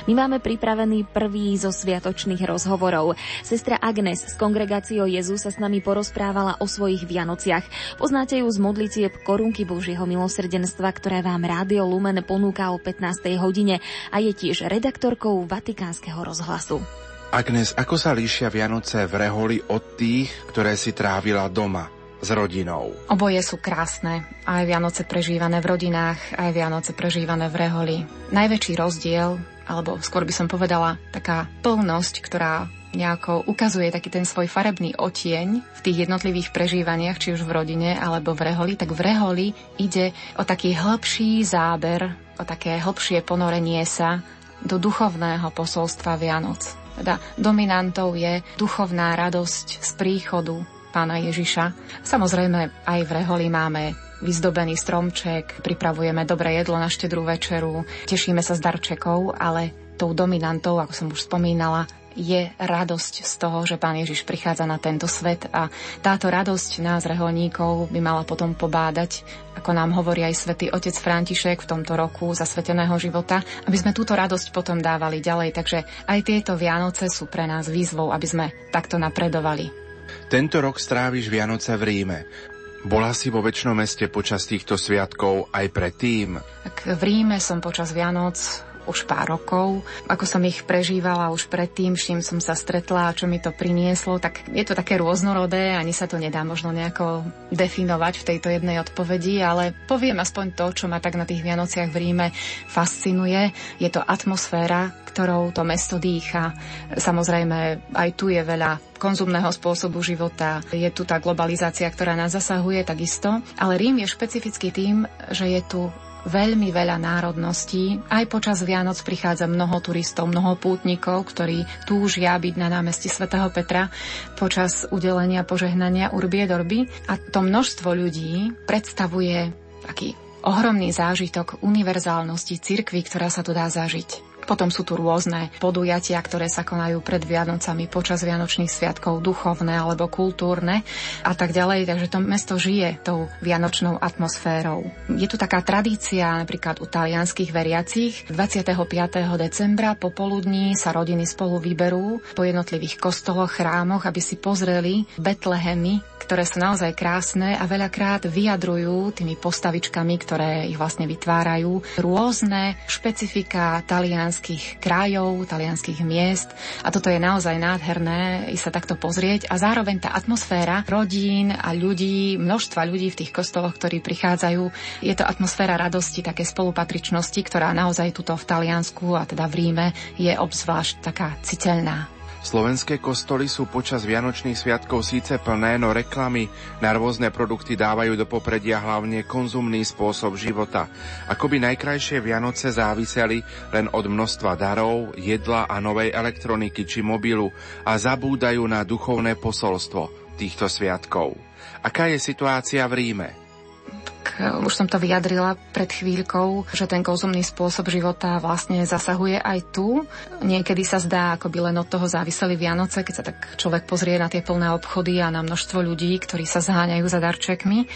My máme pripravený prvý zo sviatočných dnešných rozhovorov. Sestra Agnes z kongregáciou Jezu sa s nami porozprávala o svojich Vianociach. Poznáte ju z modlitieb korunky Božieho milosrdenstva, ktoré vám Rádio Lumen ponúka o 15. hodine a je tiež redaktorkou Vatikánskeho rozhlasu. Agnes, ako sa líšia Vianoce v Reholi od tých, ktoré si trávila doma? s rodinou. Oboje sú krásne. Aj Vianoce prežívané v rodinách, aj Vianoce prežívané v Reholi. Najväčší rozdiel alebo skôr by som povedala taká plnosť, ktorá nejako ukazuje taký ten svoj farebný otieň v tých jednotlivých prežívaniach, či už v rodine alebo v reholi, tak v reholi ide o taký hĺbší záber, o také hĺbšie ponorenie sa do duchovného posolstva Vianoc. Teda dominantou je duchovná radosť z príchodu pána Ježiša. Samozrejme aj v reholi máme vyzdobený stromček, pripravujeme dobré jedlo na štedrú večeru, tešíme sa z darčekov, ale tou dominantou, ako som už spomínala, je radosť z toho, že Pán Ježiš prichádza na tento svet a táto radosť nás, reholníkov, by mala potom pobádať, ako nám hovorí aj svätý otec František v tomto roku zasveteného života, aby sme túto radosť potom dávali ďalej. Takže aj tieto Vianoce sú pre nás výzvou, aby sme takto napredovali. Tento rok stráviš Vianoce v Ríme. Bola si vo väčšnom meste počas týchto sviatkov aj predtým? Tak v Ríme som počas Vianoc už pár rokov. Ako som ich prežívala už predtým, s čím som sa stretla a čo mi to prinieslo, tak je to také rôznorodé, ani sa to nedá možno nejako definovať v tejto jednej odpovedi, ale poviem aspoň to, čo ma tak na tých Vianociach v Ríme fascinuje. Je to atmosféra, ktorou to mesto dýcha. Samozrejme, aj tu je veľa konzumného spôsobu života. Je tu tá globalizácia, ktorá nás zasahuje takisto, ale Rím je špecifický tým, že je tu veľmi veľa národností. Aj počas Vianoc prichádza mnoho turistov, mnoho pútnikov, ktorí túžia byť na námestí svätého Petra počas udelenia požehnania Urbie Dorby. A to množstvo ľudí predstavuje taký ohromný zážitok univerzálnosti cirkvy, ktorá sa tu dá zažiť. Potom sú tu rôzne podujatia, ktoré sa konajú pred Vianocami, počas Vianočných sviatkov, duchovné alebo kultúrne a tak ďalej. Takže to mesto žije tou vianočnou atmosférou. Je tu taká tradícia napríklad u talianských veriacich. 25. decembra popoludní sa rodiny spolu vyberú po jednotlivých kostoloch, chrámoch, aby si pozreli Betlehemy, ktoré sú naozaj krásne a veľakrát vyjadrujú tými postavičkami, ktoré ich vlastne vytvárajú, rôzne špecifika talianských talianských krajov, talianských miest a toto je naozaj nádherné sa takto pozrieť a zároveň tá atmosféra rodín a ľudí, množstva ľudí v tých kostoloch, ktorí prichádzajú, je to atmosféra radosti, také spolupatričnosti, ktorá naozaj tuto v Taliansku a teda v Ríme je obzvlášť taká citeľná. Slovenské kostoly sú počas Vianočných sviatkov síce plné, no reklamy na rôzne produkty dávajú do popredia hlavne konzumný spôsob života. Ako by najkrajšie Vianoce záviseli len od množstva darov, jedla a novej elektroniky či mobilu a zabúdajú na duchovné posolstvo týchto sviatkov. Aká je situácia v Ríme? Eh, už som to vyjadrila pred chvíľkou, že ten konzumný spôsob života vlastne zasahuje aj tu. Niekedy sa zdá, ako by len od toho záviseli Vianoce, keď sa tak človek pozrie na tie plné obchody a na množstvo ľudí, ktorí sa zháňajú za darčekmi.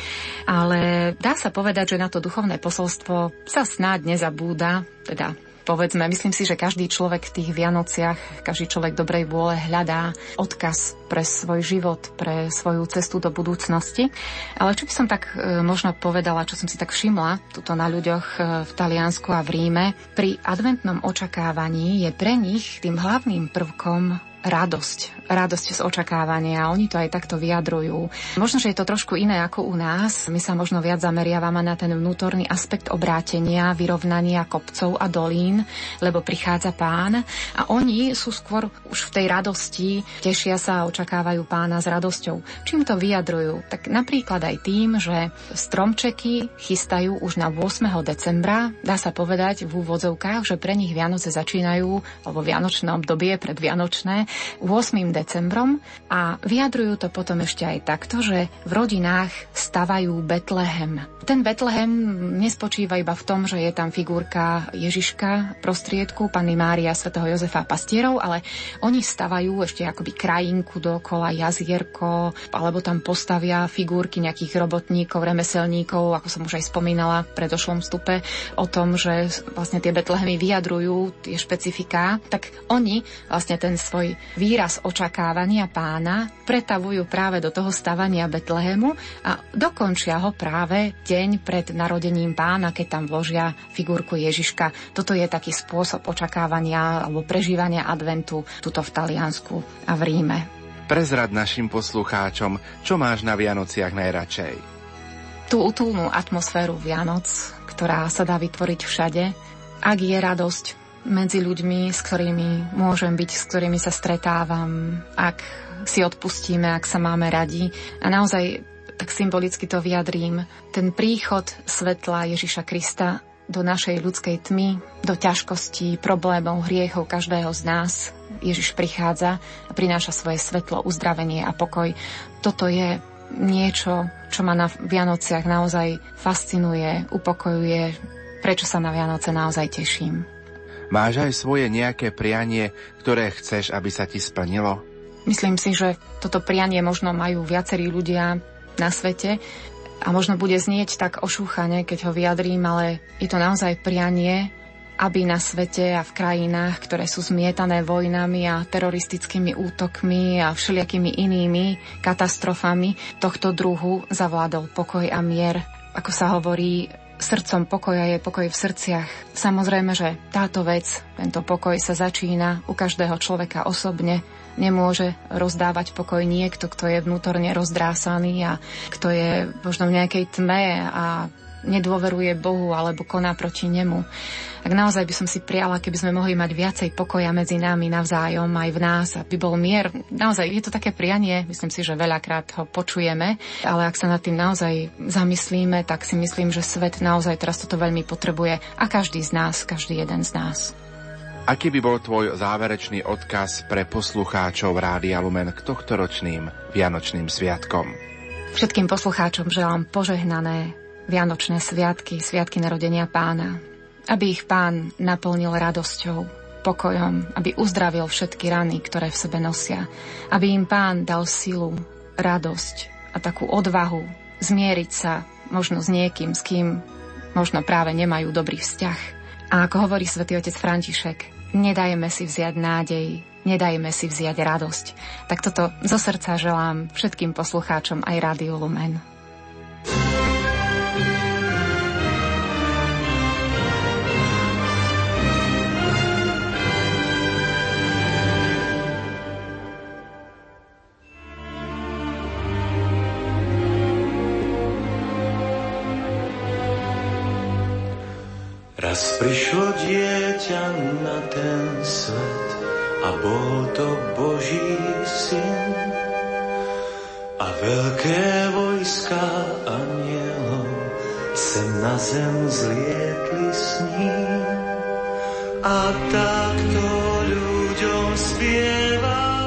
Ale dá sa povedať, že na to duchovné posolstvo sa snáď nezabúda, teda povedzme, myslím si, že každý človek v tých Vianociach, každý človek dobrej vôle hľadá odkaz pre svoj život, pre svoju cestu do budúcnosti. Ale čo by som tak e, možno povedala, čo som si tak všimla tuto na ľuďoch e, v Taliansku a v Ríme, pri adventnom očakávaní je pre nich tým hlavným prvkom radosť. Radosť z očakávania. Oni to aj takto vyjadrujú. Možno, že je to trošku iné ako u nás. My sa možno viac zameriavame na ten vnútorný aspekt obrátenia, vyrovnania kopcov a dolín, lebo prichádza pán. A oni sú skôr už v tej radosti, tešia sa a očakávajú pána s radosťou. Čím to vyjadrujú? Tak napríklad aj tým, že stromčeky chystajú už na 8. decembra. Dá sa povedať v úvodzovkách, že pre nich Vianoce začínajú, alebo Vianočné obdobie predvianočné, 8. decembrom a vyjadrujú to potom ešte aj takto, že v rodinách stavajú Betlehem. Ten Betlehem nespočíva iba v tom, že je tam figurka Ježiška prostriedku, Panny Mária, svätého Jozefa pastierov, ale oni stavajú ešte akoby krajinku dokola, jazierko, alebo tam postavia figurky nejakých robotníkov, remeselníkov, ako som už aj spomínala v predošlom stupe, o tom, že vlastne tie Betlehemy vyjadrujú tie špecifiká, tak oni vlastne ten svoj výraz očakávania pána pretavujú práve do toho stavania Betlehemu a dokončia ho práve deň pred narodením pána, keď tam vložia figurku Ježiška. Toto je taký spôsob očakávania alebo prežívania adventu tuto v Taliansku a v Ríme. Prezrad našim poslucháčom, čo máš na Vianociach najradšej? Tú utulnú atmosféru Vianoc, ktorá sa dá vytvoriť všade, ak je radosť medzi ľuďmi, s ktorými môžem byť, s ktorými sa stretávam, ak si odpustíme, ak sa máme radi. A naozaj tak symbolicky to vyjadrím. Ten príchod svetla Ježiša Krista do našej ľudskej tmy, do ťažkostí, problémov, hriechov každého z nás. Ježiš prichádza a prináša svoje svetlo, uzdravenie a pokoj. Toto je niečo, čo ma na Vianociach naozaj fascinuje, upokojuje, prečo sa na Vianoce naozaj teším. Máš aj svoje nejaké prianie, ktoré chceš, aby sa ti splnilo? Myslím si, že toto prianie možno majú viacerí ľudia na svete a možno bude znieť tak ošúchane, keď ho vyjadrím, ale je to naozaj prianie, aby na svete a v krajinách, ktoré sú zmietané vojnami a teroristickými útokmi a všelijakými inými katastrofami tohto druhu zavládol pokoj a mier. Ako sa hovorí, srdcom pokoja je pokoj v srdciach. Samozrejme, že táto vec, tento pokoj sa začína u každého človeka osobne. Nemôže rozdávať pokoj niekto, kto je vnútorne rozdrásaný a kto je možno v nejakej tme a nedôveruje Bohu alebo koná proti nemu. Tak naozaj by som si priala, keby sme mohli mať viacej pokoja medzi nami navzájom aj v nás, aby bol mier. Naozaj je to také prianie, myslím si, že veľakrát ho počujeme, ale ak sa nad tým naozaj zamyslíme, tak si myslím, že svet naozaj teraz toto veľmi potrebuje a každý z nás, každý jeden z nás. Aký by bol tvoj záverečný odkaz pre poslucháčov Rádia Lumen k tohtoročným Vianočným sviatkom? Všetkým poslucháčom želám požehnané Vianočné sviatky, sviatky narodenia pána, aby ich pán naplnil radosťou, pokojom, aby uzdravil všetky rany, ktoré v sebe nosia, aby im pán dal silu, radosť a takú odvahu zmieriť sa možno s niekým, s kým možno práve nemajú dobrý vzťah. A ako hovorí svätý otec František, nedajme si vziať nádej, nedajme si vziať radosť. Tak toto zo srdca želám všetkým poslucháčom aj Rádiu Lumen. Raz prišlo dieťa na ten svet a bol to Boží syn. A veľké vojska anielov sem na zem zlietli s ním. A takto ľuďom spievali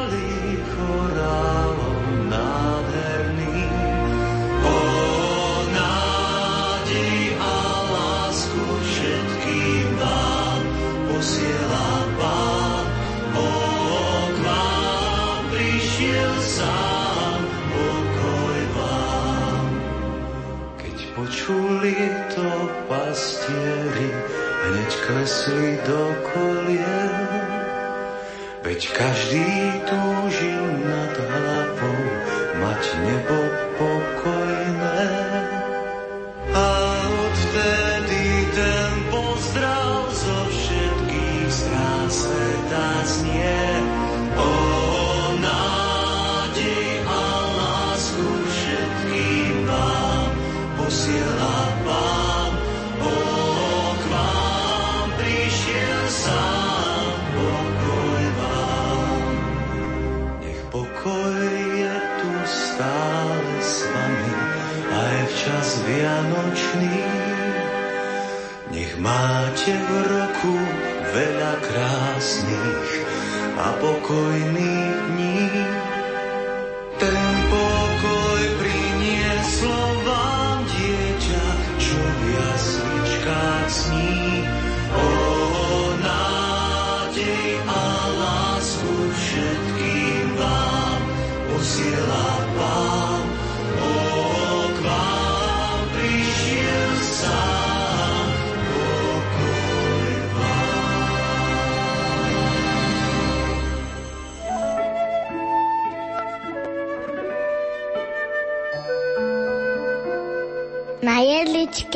klesli do kolien. Veď každý túži nad a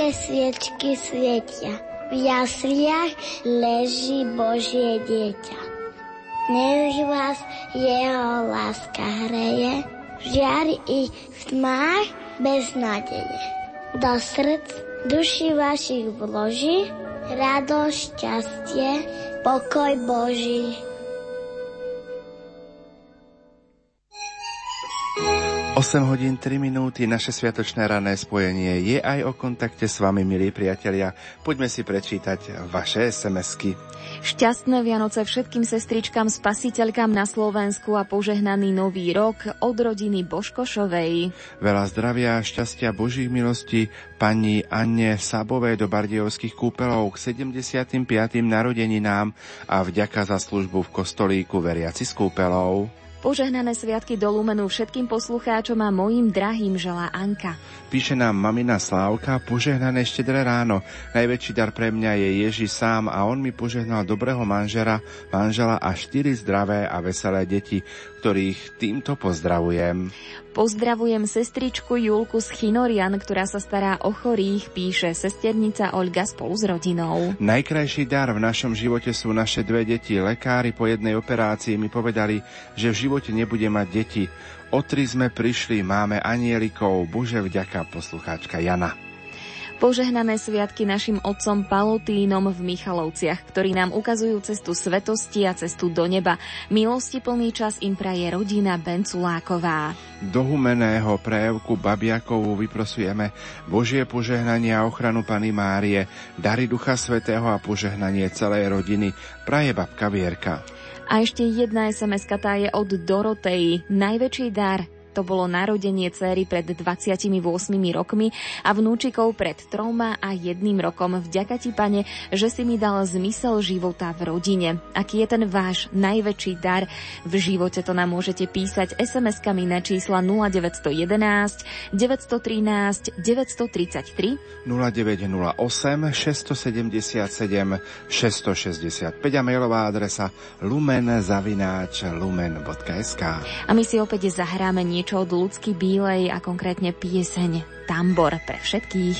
jedličke sviečky svietia, v jasliach leží Božie dieťa. Nech vás jeho láska hreje, žiari i v tmách bez nádeje. Do srdc duši vašich vloží, radosť, šťastie, pokoj Boží. 8 hodín 3 minúty, naše sviatočné rané spojenie je aj o kontakte s vami, milí priatelia. Poďme si prečítať vaše SMS-ky. Šťastné Vianoce všetkým sestričkám, spasiteľkám na Slovensku a požehnaný nový rok od rodiny Boškošovej. Veľa zdravia a šťastia Božích milostí pani Anne Sabovej do Bardiovských kúpelov k 75. narodeninám a vďaka za službu v kostolíku veriaci z kúpelov. Požehnané sviatky do Lumenu všetkým poslucháčom a mojim drahým želá Anka. Píše nám mamina Slávka, požehnané štedré ráno. Najväčší dar pre mňa je Ježi sám a on mi požehnal dobrého manžera, manžela a štyri zdravé a veselé deti, ktorých týmto pozdravujem. Pozdravujem sestričku Julku z Chinorian, ktorá sa stará o chorých, píše sesternica Olga spolu s rodinou. Najkrajší dar v našom živote sú naše dve deti. Lekári po jednej operácii mi povedali, že v živote nebude mať deti. O tri sme prišli, máme anielikov, Bože vďaka, poslucháčka Jana. Požehnané sviatky našim otcom Palotínom v Michalovciach, ktorí nám ukazujú cestu svetosti a cestu do neba. Milosti plný čas im praje rodina Benculáková. Do humeného prejavku Babiakovu vyprosujeme Božie požehnanie a ochranu Pany Márie, dary Ducha Svetého a požehnanie celej rodiny, praje babka Vierka. A ešte jedna sms tá je od Dorotei. Najväčší dar to bolo narodenie céry pred 28 rokmi a vnúčikov pred troma a jedným rokom. Vďaka ti, pane, že si mi dal zmysel života v rodine. Aký je ten váš najväčší dar v živote, to nám môžete písať SMS-kami na čísla 0911 913 933 0908 677 665 a mailová adresa lumen.sk A my si opäť zahráme niečo od ľudský Bílej a konkrétne pieseň Tambor pre všetkých.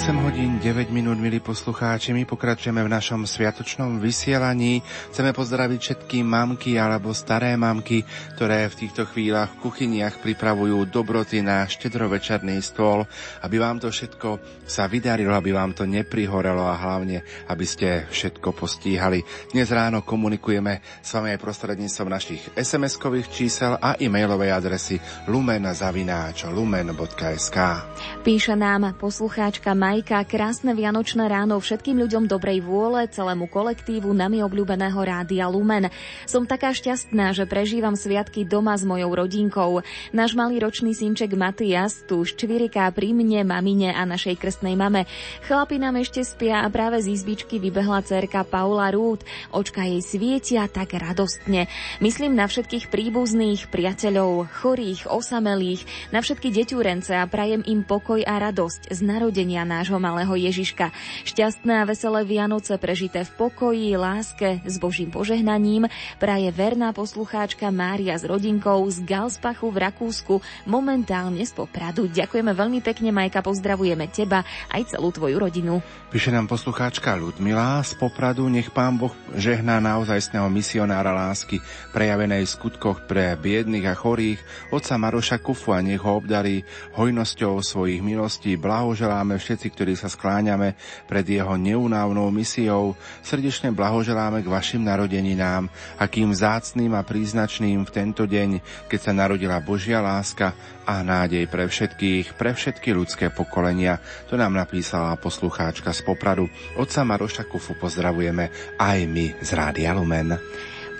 8 hodín 9 minút, milí poslucháči, my pokračujeme v našom sviatočnom vysielaní. Chceme pozdraviť všetky mamky alebo staré mamky, ktoré v týchto chvíľach v kuchyniach pripravujú dobroty na štedrovečerný stôl, aby vám to všetko sa vydarilo, aby vám to neprihorelo a hlavne, aby ste všetko postíhali. Dnes ráno komunikujeme s vami aj prostredníctvom našich SMS-kových čísel a e-mailovej adresy lumen.lumen.sk Píše nám poslucháčka Majka, krásne vianočné ráno všetkým ľuďom dobrej vôle, celému kolektívu nami obľúbeného rádia Lumen. Som taká šťastná, že prežívam sviatky doma s mojou rodinkou. Náš malý ročný synček Matias tu ščviriká pri mne, mamine a našej krstnej mame. Chlapi nám ešte spia a práve z izbičky vybehla cerka Paula Rút. Očka jej svietia tak radostne. Myslím na všetkých príbuzných, priateľov, chorých, osamelých, na všetky deťurence a prajem im pokoj a radosť z narodenia nášho malého Ježiška. Šťastné a veselé Vianoce prežité v pokoji, láske, s Božím požehnaním praje verná poslucháčka Mária s rodinkou z Galspachu v Rakúsku, momentálne z Popradu. Ďakujeme veľmi pekne, Majka, pozdravujeme teba aj celú tvoju rodinu. Píše nám poslucháčka Ludmila z Popradu, nech pán Boh žehná naozajstného misionára lásky, prejavenej v skutkoch pre biedných a chorých, otca Maroša Kufu a nech ho obdarí hojnosťou svojich milostí. Blahoželáme všetci všetci, ktorí sa skláňame pred jeho neunávnou misiou, srdečne blahoželáme k vašim narodeninám, akým zácným a príznačným v tento deň, keď sa narodila Božia láska a nádej pre všetkých, pre všetky ľudské pokolenia. To nám napísala poslucháčka z Popradu. Otca Maroša Kufu pozdravujeme aj my z Rádia Lumen.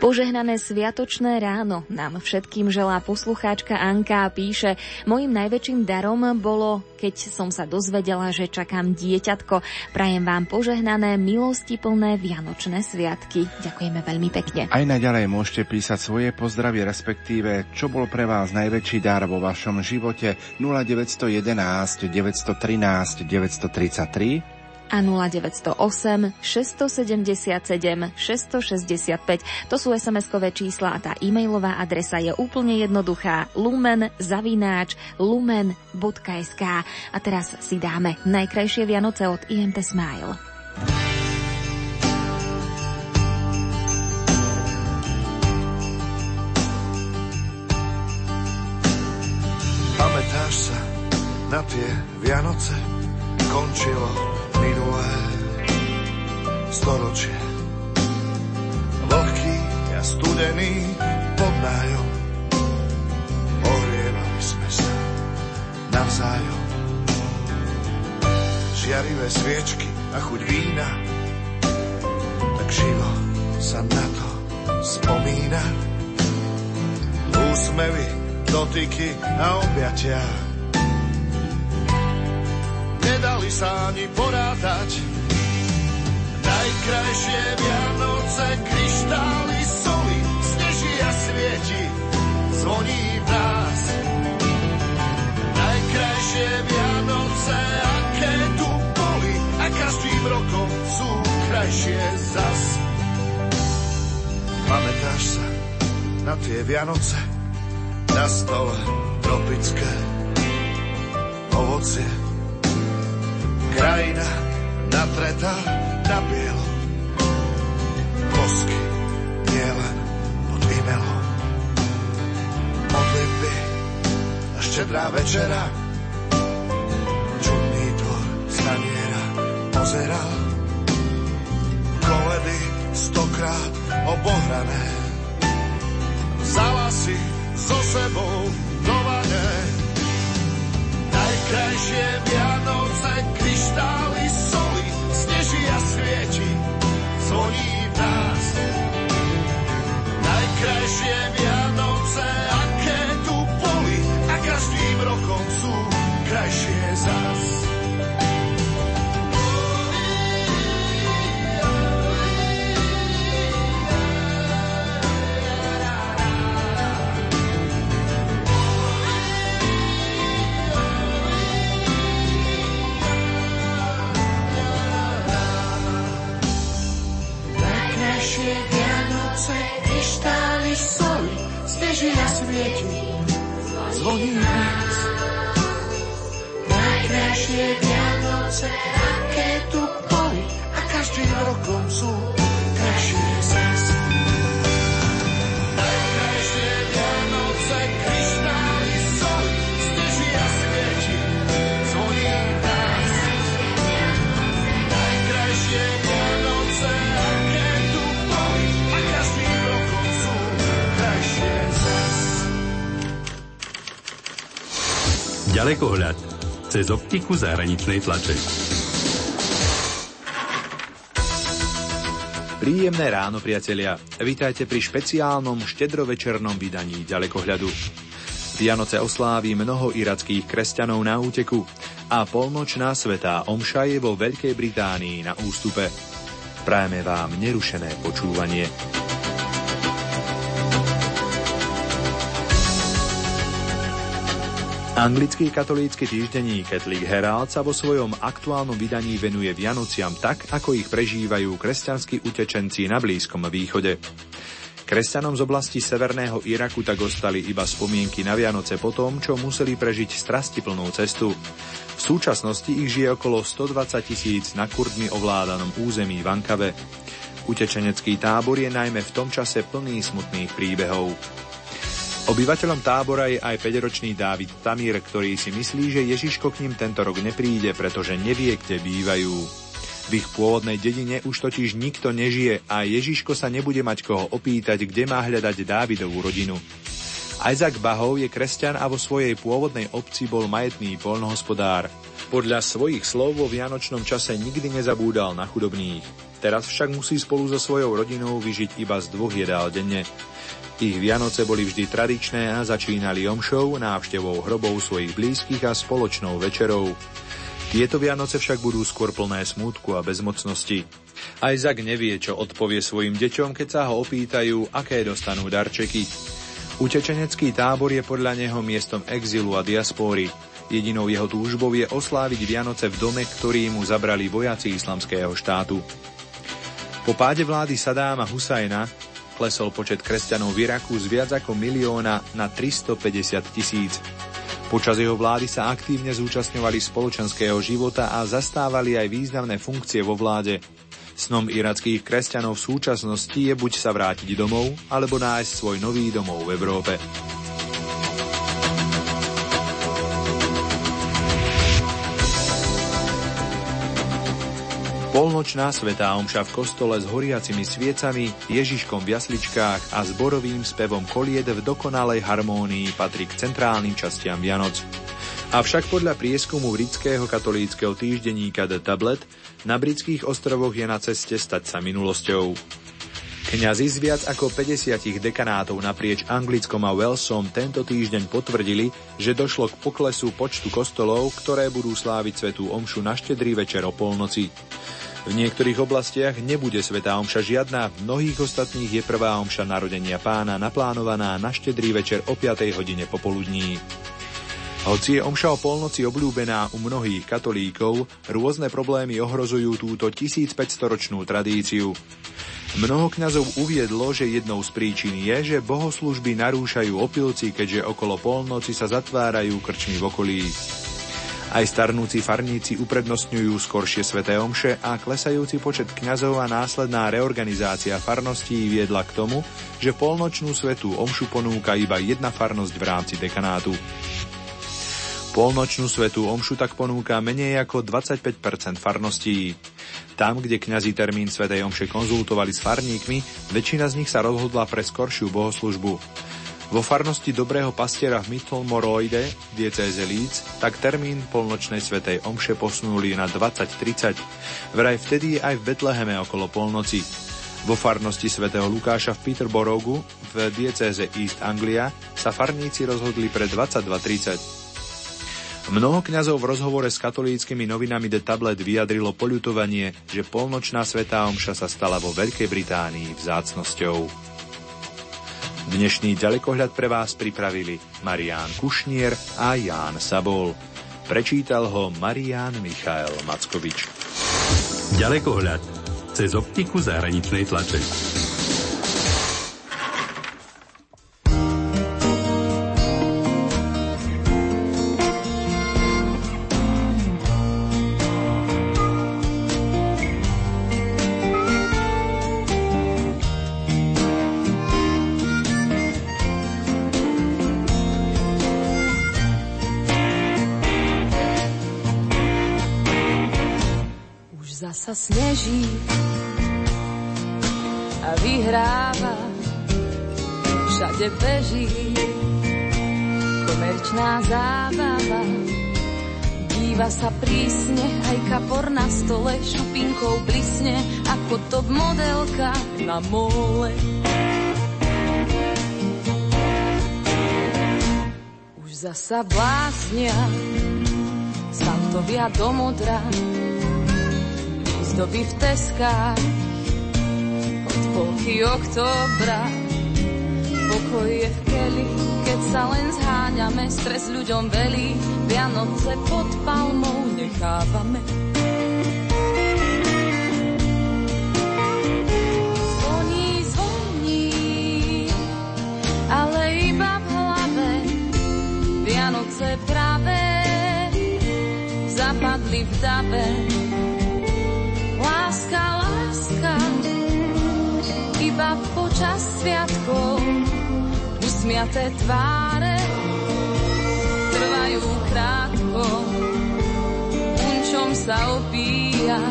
Požehnané sviatočné ráno nám všetkým želá poslucháčka Anka a píše Mojím najväčším darom bolo, keď som sa dozvedela, že čakám dieťatko. Prajem vám požehnané, milosti plné Vianočné sviatky. Ďakujeme veľmi pekne. Aj naďalej môžete písať svoje pozdravy, respektíve čo bol pre vás najväčší dar vo vašom živote 0911 913 933 a 0908 677 665. To sú SMS-kové čísla a tá e-mailová adresa je úplne jednoduchá lumen zavináč lumen.sk A teraz si dáme najkrajšie Vianoce od IMT Smile. Pamätáš sa na tie Vianoce? Končilo minulé storočie. Vlhký a studený pod nájom. Ohrievali sme sa navzájom. Žiarivé sviečky a chuť vína, tak živo sa na to spomína. Úsmevy, dotyky a objatia nedali sa ani porátať. Najkrajšie Vianoce, kryštály, soli, sneží a svieti, zvoní v nás. Najkrajšie Vianoce, aké tu boli, a každým rokom sú krajšie zas. Pamätáš sa na tie Vianoce, na stole tropické ovocie, Krajina natretá na bielo. Bosky nielen pod imelom. Modlitby a štedrá večera. Čudný dvor staniera pozeral. Koledy stokrát obohrané. Vzala si so sebou do Najkrajšie Vianoce, kryštály, soli, sneží a svieti, zvoní v nás. Najkrajšie Vianoce, Ježia svieti, zvoní nás. Najkrajšie Vianoce, aké tu boli a každým rokom sú Ďalekohľad cez optiku zahraničnej tlače. Príjemné ráno, priatelia. Vítajte pri špeciálnom štedrovečernom vydaní ďalekohľadu. Vianoce osláví mnoho irackých kresťanov na úteku a polnočná svetá omša je vo Veľkej Británii na ústupe. Prajeme vám nerušené počúvanie. Anglický katolícky týždenník Catholic Herald sa vo svojom aktuálnom vydaní venuje Vianociam tak, ako ich prežívajú kresťanskí utečenci na Blízkom východe. Kresťanom z oblasti severného Iraku tak ostali iba spomienky na Vianoce po tom, čo museli prežiť strastiplnú cestu. V súčasnosti ich žije okolo 120 tisíc na kurdmi ovládanom území Vankave. Utečenecký tábor je najmä v tom čase plný smutných príbehov. Obyvateľom tábora je aj 5-ročný Dávid Tamír, ktorý si myslí, že Ježiško k ním tento rok nepríde, pretože nevie, kde bývajú. V ich pôvodnej dedine už totiž nikto nežije a Ježiško sa nebude mať koho opýtať, kde má hľadať Dávidovú rodinu. Isaac Bahov je kresťan a vo svojej pôvodnej obci bol majetný poľnohospodár. Podľa svojich slov vo vianočnom čase nikdy nezabúdal na chudobných. Teraz však musí spolu so svojou rodinou vyžiť iba z dvoch jedál denne. Ich Vianoce boli vždy tradičné a začínali omšou, návštevou hrobov svojich blízkych a spoločnou večerou. Tieto Vianoce však budú skôr plné smútku a bezmocnosti. Isaac nevie, čo odpovie svojim deťom, keď sa ho opýtajú, aké dostanú darčeky. Utečenecký tábor je podľa neho miestom exilu a diaspóry. Jedinou jeho túžbou je osláviť Vianoce v dome, ktorý mu zabrali vojaci islamského štátu. Po páde vlády Sadáma Husajna klesol počet kresťanov v Iraku z viac ako milióna na 350 tisíc. Počas jeho vlády sa aktívne zúčastňovali spoločenského života a zastávali aj významné funkcie vo vláde. Snom irackých kresťanov v súčasnosti je buď sa vrátiť domov, alebo nájsť svoj nový domov v Európe. Polnočná svetá omša v kostole s horiacimi sviecami, Ježiškom v jasličkách a zborovým spevom kolied v dokonalej harmónii patrí k centrálnym častiam Vianoc. Avšak podľa prieskumu britského katolíckého týždenníka The Tablet na britských ostrovoch je na ceste stať sa minulosťou. Kňazi z viac ako 50 dekanátov naprieč Anglickom a Walesom tento týždeň potvrdili, že došlo k poklesu počtu kostolov, ktoré budú sláviť svetú omšu na štedrý večer o polnoci. V niektorých oblastiach nebude svetá omša žiadna, v mnohých ostatných je prvá omša narodenia pána naplánovaná na štedrý večer o 5. hodine popoludní. Hoci je omša o polnoci obľúbená u mnohých katolíkov, rôzne problémy ohrozujú túto 1500-ročnú tradíciu. Mnoho kňazov uviedlo, že jednou z príčin je, že bohoslužby narúšajú opilci, keďže okolo polnoci sa zatvárajú krčmy v okolí. Aj starnúci farníci uprednostňujú skoršie sveté omše a klesajúci počet kňazov a následná reorganizácia farností viedla k tomu, že polnočnú svetú omšu ponúka iba jedna farnosť v rámci dekanátu. Polnočnú svetú omšu tak ponúka menej ako 25% farností. Tam, kde kňazi termín svetej omše konzultovali s farníkmi, väčšina z nich sa rozhodla pre skoršiu bohoslužbu. Vo farnosti Dobrého pastiera v Mittelmoroide, diecéze Líc, tak termín polnočnej svetej omše posunuli na 20.30. Vraj vtedy aj v Betleheme okolo polnoci. Vo farnosti svätého Lukáša v Peterborogu v diecéze East Anglia sa farníci rozhodli pre 22.30. Mnoho kňazov v rozhovore s katolíckými novinami The Tablet vyjadrilo poľutovanie, že polnočná svetá omša sa stala vo Veľkej Británii vzácnosťou. Dnešný ďalekohľad pre vás pripravili Marián Kušnier a Ján Sabol. Prečítal ho Marián Michael Mackovič. Ďalekohľad cez optiku zahraničnej tlače. Zasa sneží a vyhráva, všade beží komerčná zábava. Díva sa prísne, aj kapor na stole šupinkou blisne, ako top modelka na mole. Už zasa blásnia, santovia do modra, výzdoby v teskách, od polky oktobra. Pokoj je v keli, keď sa len zháňame, stres ľuďom velí, Vianoce pod palmou nechávame. Zvoní, zvoní, ale iba v hlave, Vianoce práve zapadli v dave. Iba počas sviatkov usmiaté tváre trvajú krátko. Punčom sa opíja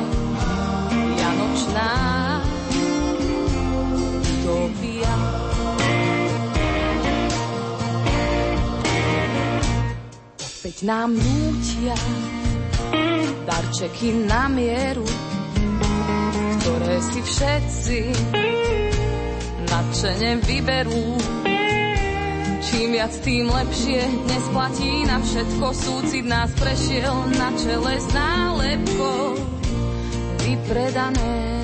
Janočná utopia. Opäť nám nútia darčeky na mieru, ktoré si všetci nadšene vyberú. Čím viac, tým lepšie, dnes platí na všetko, súcit nás prešiel na čele s nálepkou vypredané.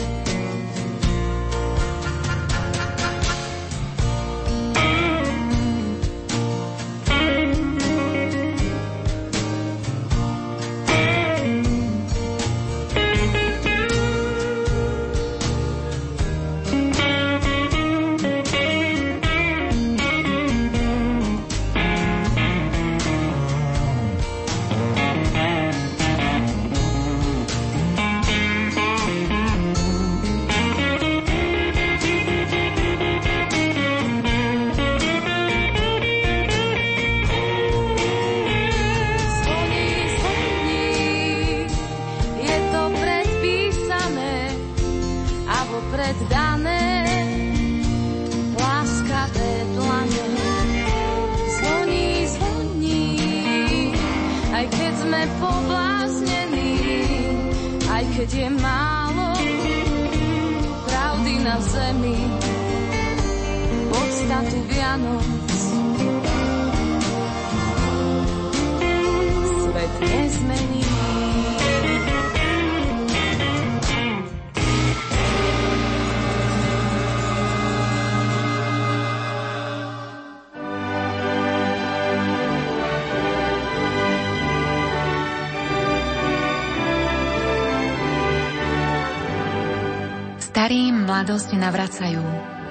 Vianoc svet nezmení. Starým mladosť navracajú.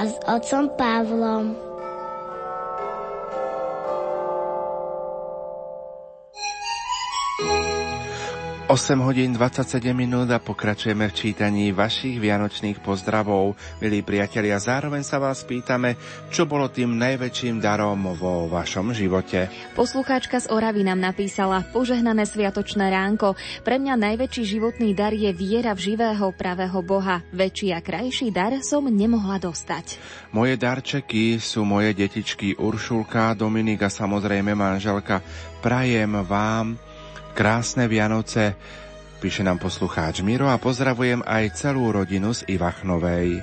A s otcom Pavlom. 8 hodín 27 minút a pokračujeme v čítaní vašich vianočných pozdravov, milí priatelia. Zároveň sa vás pýtame, čo bolo tým najväčším darom vo vašom živote. Poslucháčka z Oravy nám napísala Požehnané sviatočné ránko. Pre mňa najväčší životný dar je viera v živého pravého Boha. Väčší a krajší dar som nemohla dostať. Moje darčeky sú moje detičky Uršulka, Dominika, samozrejme manželka. Prajem vám, Krásne Vianoce, píše nám poslucháč Miro a pozdravujem aj celú rodinu z Ivachnovej.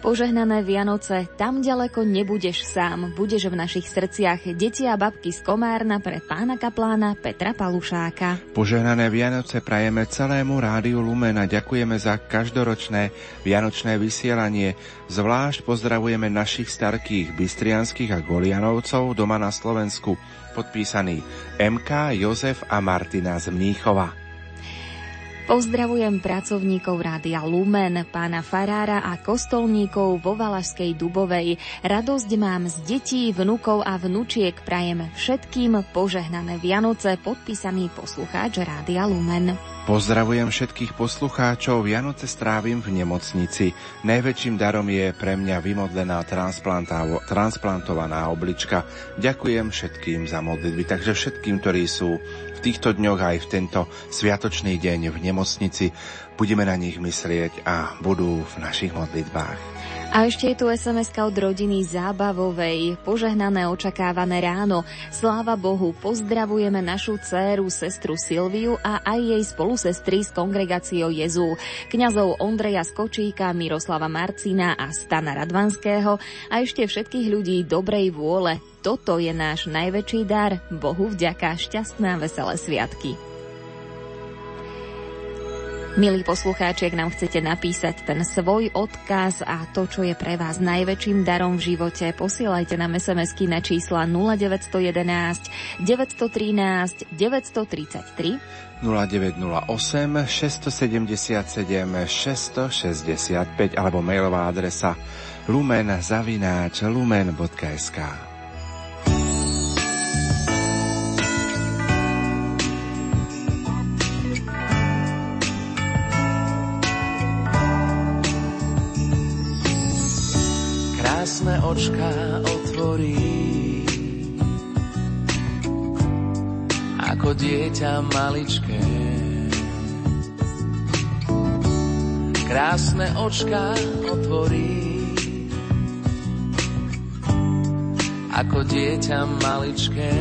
Požehnané Vianoce, tam ďaleko nebudeš sám, budeš v našich srdciach deti a babky z Komárna pre pána kaplána Petra Palušáka. Požehnané Vianoce prajeme celému rádiu Lumen a ďakujeme za každoročné vianočné vysielanie. Zvlášť pozdravujeme našich starkých Bystrianských a Golianovcov doma na Slovensku. Podpísaný MK, Jozef a Martina z Mníchova. Pozdravujem pracovníkov Rádia Lumen, pána Farára a kostolníkov vo Valašskej Dubovej. Radosť mám z detí, vnukov a vnúčiek. Prajem všetkým požehnané Vianoce, podpísaný poslucháč Rádia Lumen. Pozdravujem všetkých poslucháčov, Vianoce strávim v nemocnici. Najväčším darom je pre mňa vymodlená transplantovaná oblička. Ďakujem všetkým za modlitby, takže všetkým, ktorí sú týchto dňoch aj v tento sviatočný deň v nemocnici budeme na nich myslieť a budú v našich modlitbách. A ešte je tu sms od rodiny Zábavovej. Požehnané očakávané ráno. Sláva Bohu, pozdravujeme našu dceru, sestru Silviu a aj jej spolusestry z kongregáciou Jezu. Kňazov Ondreja Skočíka, Miroslava Marcina a Stana Radvanského a ešte všetkých ľudí dobrej vôle, toto je náš najväčší dar. Bohu vďaka šťastné a veselé sviatky. Milí poslucháči, ak nám chcete napísať ten svoj odkaz a to, čo je pre vás najväčším darom v živote, posielajte nám SMS-ky na čísla 0911 913 933 0908 677 665 alebo mailová adresa lumen lumen.sk. krásne očka otvorí. Ako dieťa maličké. Krásne očka otvorí. Ako dieťa maličké.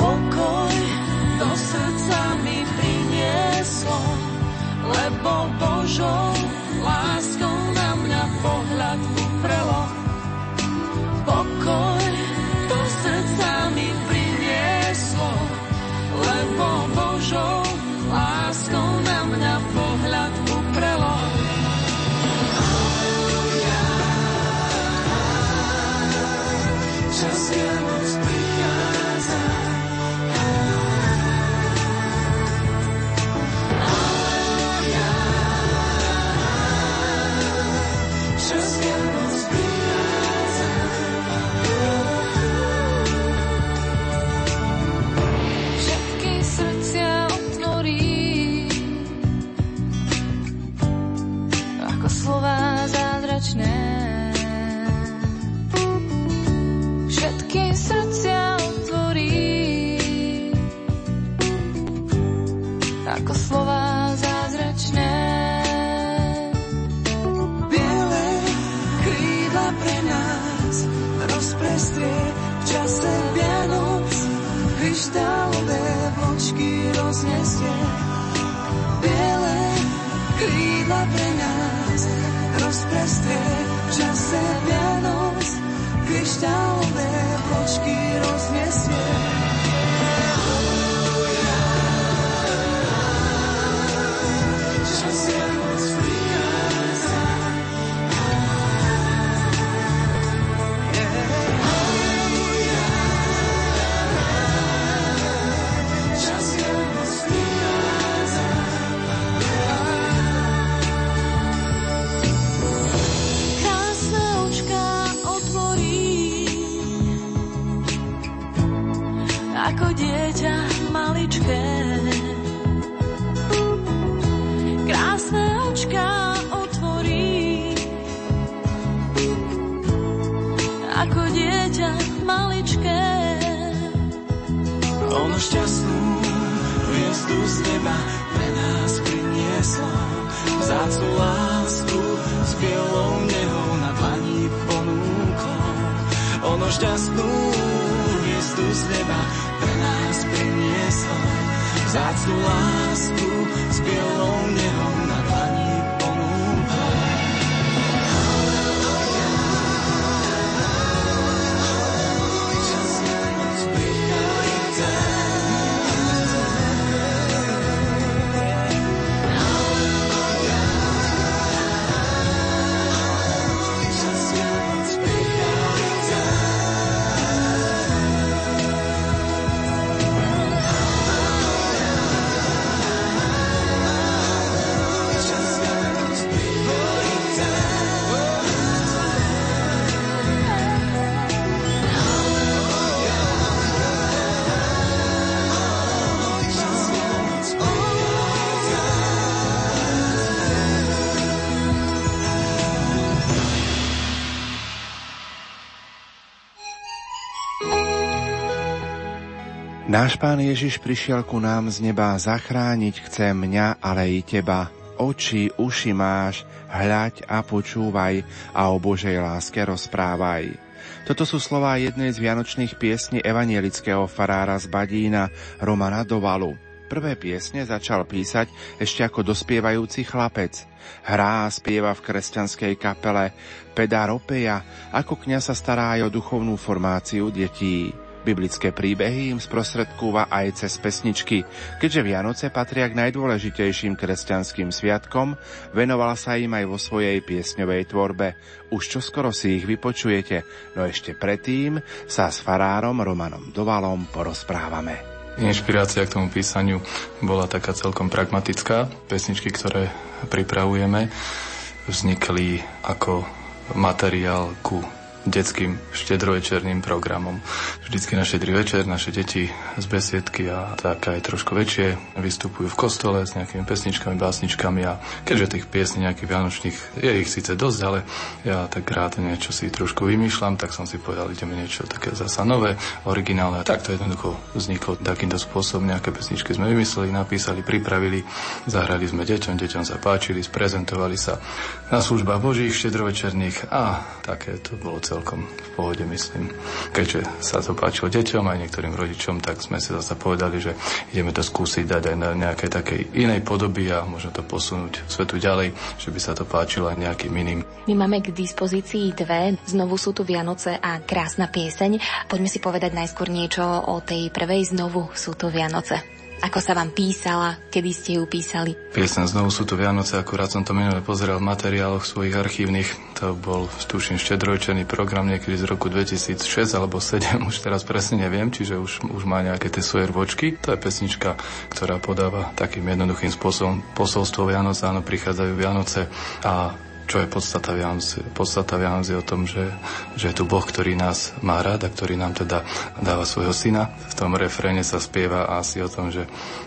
Pokoj do srdca mi prinieslo, lebo Božou láskou krídla pre nás rozprestrie v čase Vianoc. Kryštálové vločky roznesie. Z neba pre nás prinieslo. Vzácnu lásku s bielou nehou na dlani ponúklo. Ono šťastnú hviezdu z neba pre nás prinieslo. Vzácnu lásku s bielou nehou na Náš Pán Ježiš prišiel ku nám z neba zachrániť chce mňa, ale i teba. Oči, uši máš, hľaď a počúvaj a o Božej láske rozprávaj. Toto sú slová jednej z vianočných piesní evanielického farára z Badína Romana Dovalu. Prvé piesne začal písať ešte ako dospievajúci chlapec. Hrá a spieva v kresťanskej kapele Peda Ropeja, ako kňa sa stará aj o duchovnú formáciu detí. Biblické príbehy im sprostredkúva aj cez pesničky. Keďže Vianoce patria k najdôležitejším kresťanským sviatkom, venovala sa im aj vo svojej piesňovej tvorbe. Už čoskoro si ich vypočujete, no ešte predtým sa s farárom Romanom Dovalom porozprávame. Inšpirácia k tomu písaniu bola taká celkom pragmatická. Pesničky, ktoré pripravujeme, vznikli ako materiál ku detským štedrovečerným programom. Vždycky na štedrý večer naše deti z besiedky a tak aj trošku väčšie vystupujú v kostole s nejakými pesničkami, básničkami a keďže tých piesní nejakých vianočných je ich síce dosť, ale ja tak rád niečo si trošku vymýšľam, tak som si povedal, ideme niečo také zasa nové, originálne a tak jednoducho vzniklo takýmto spôsobom. Nejaké pesničky sme vymysleli, napísali, pripravili, zahrali sme deťom, deťom sa páčili, sprezentovali sa na službách božích štedrovečerných a také to bolo celé celkom v pohode, myslím. Keďže sa to páčilo deťom aj niektorým rodičom, tak sme si zase povedali, že ideme to skúsiť dať aj na nejakej takej inej podoby a možno to posunúť svetu ďalej, že by sa to páčilo aj nejakým iným. My máme k dispozícii dve, znovu sú tu Vianoce a krásna pieseň. Poďme si povedať najskôr niečo o tej prvej, znovu sú tu Vianoce. Ako sa vám písala, kedy ste ju písali? Piesen Znovu sú tu Vianoce, akurát som to minule pozeral v materiáloch svojich archívnych. To bol, stúšim, štedrojčený program niekedy z roku 2006 alebo 2007, už teraz presne neviem, čiže už, už má nejaké tie svoje rvočky. To je pesnička, ktorá podáva takým jednoduchým spôsobom posolstvo Vianoce, áno, prichádzajú Vianoce a čo je podstata Vianoc. Podstata Vianoc je o tom, že, že je tu Boh, ktorý nás má rád a ktorý nám teda dáva svojho syna. V tom refréne sa spieva asi o tom, že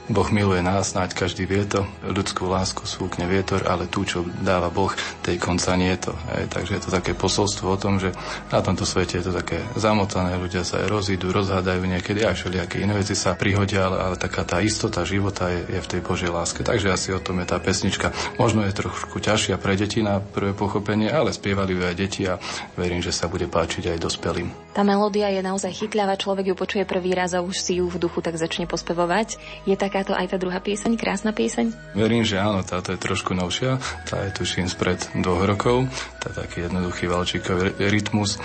Boh miluje nás, snáď každý vie to, ľudskú lásku súkne vietor, ale tu, čo dáva Boh, tej konca nie je to. Hej. Takže je to také posolstvo o tom, že na tomto svete je to také zamotané, ľudia sa aj rozídu, rozhádajú niekedy aj všelijaké iné veci sa prihodia, ale, ale taká tá istota života je, je v tej Božej láske. Takže asi o tom je tá pesnička. Možno je trošku ťažšia pre deti na prvé pochopenie, ale spievali ju aj deti a verím, že sa bude páčiť aj dospelým. Tá melódia je naozaj chytľavá, človek ju počuje prvý raz a už si ju v duchu tak začne pospevovať. Je takáto aj tá druhá pieseň, krásna pieseň? Verím, že áno, táto je trošku novšia, tá je tuším spred dvoch rokov, tá taký jednoduchý valčíkový rytmus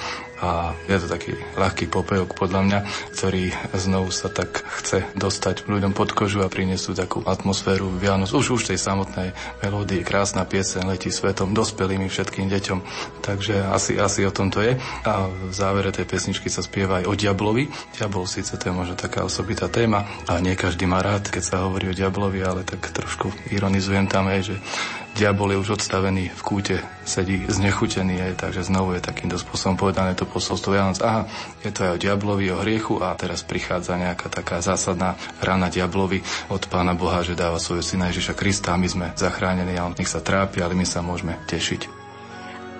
a je to taký ľahký popevok podľa mňa, ktorý znovu sa tak chce dostať ľuďom pod kožu a priniesť tú takú atmosféru Vianoc. Už už tej samotnej melódii, krásna piesen letí svetom, dospelými všetkým deťom. Takže asi, asi o tom to je. A v závere tej pesničky sa spieva aj o diablovi. Diabol síce to je možno taká osobitá téma a nie každý má rád, keď sa hovorí o diablovi, ale tak trošku ironizujem tam aj, že diabol je už odstavený v kúte, sedí znechutený, aj, takže znovu je takýmto spôsobom povedané to posolstvo Vianoc. Aha, je to aj o diablovi, o hriechu a teraz prichádza nejaká taká zásadná rana diablovi od Pána Boha, že dáva svojho syna Ježiša Krista a my sme zachránení a on nech sa trápi, ale my sa môžeme tešiť.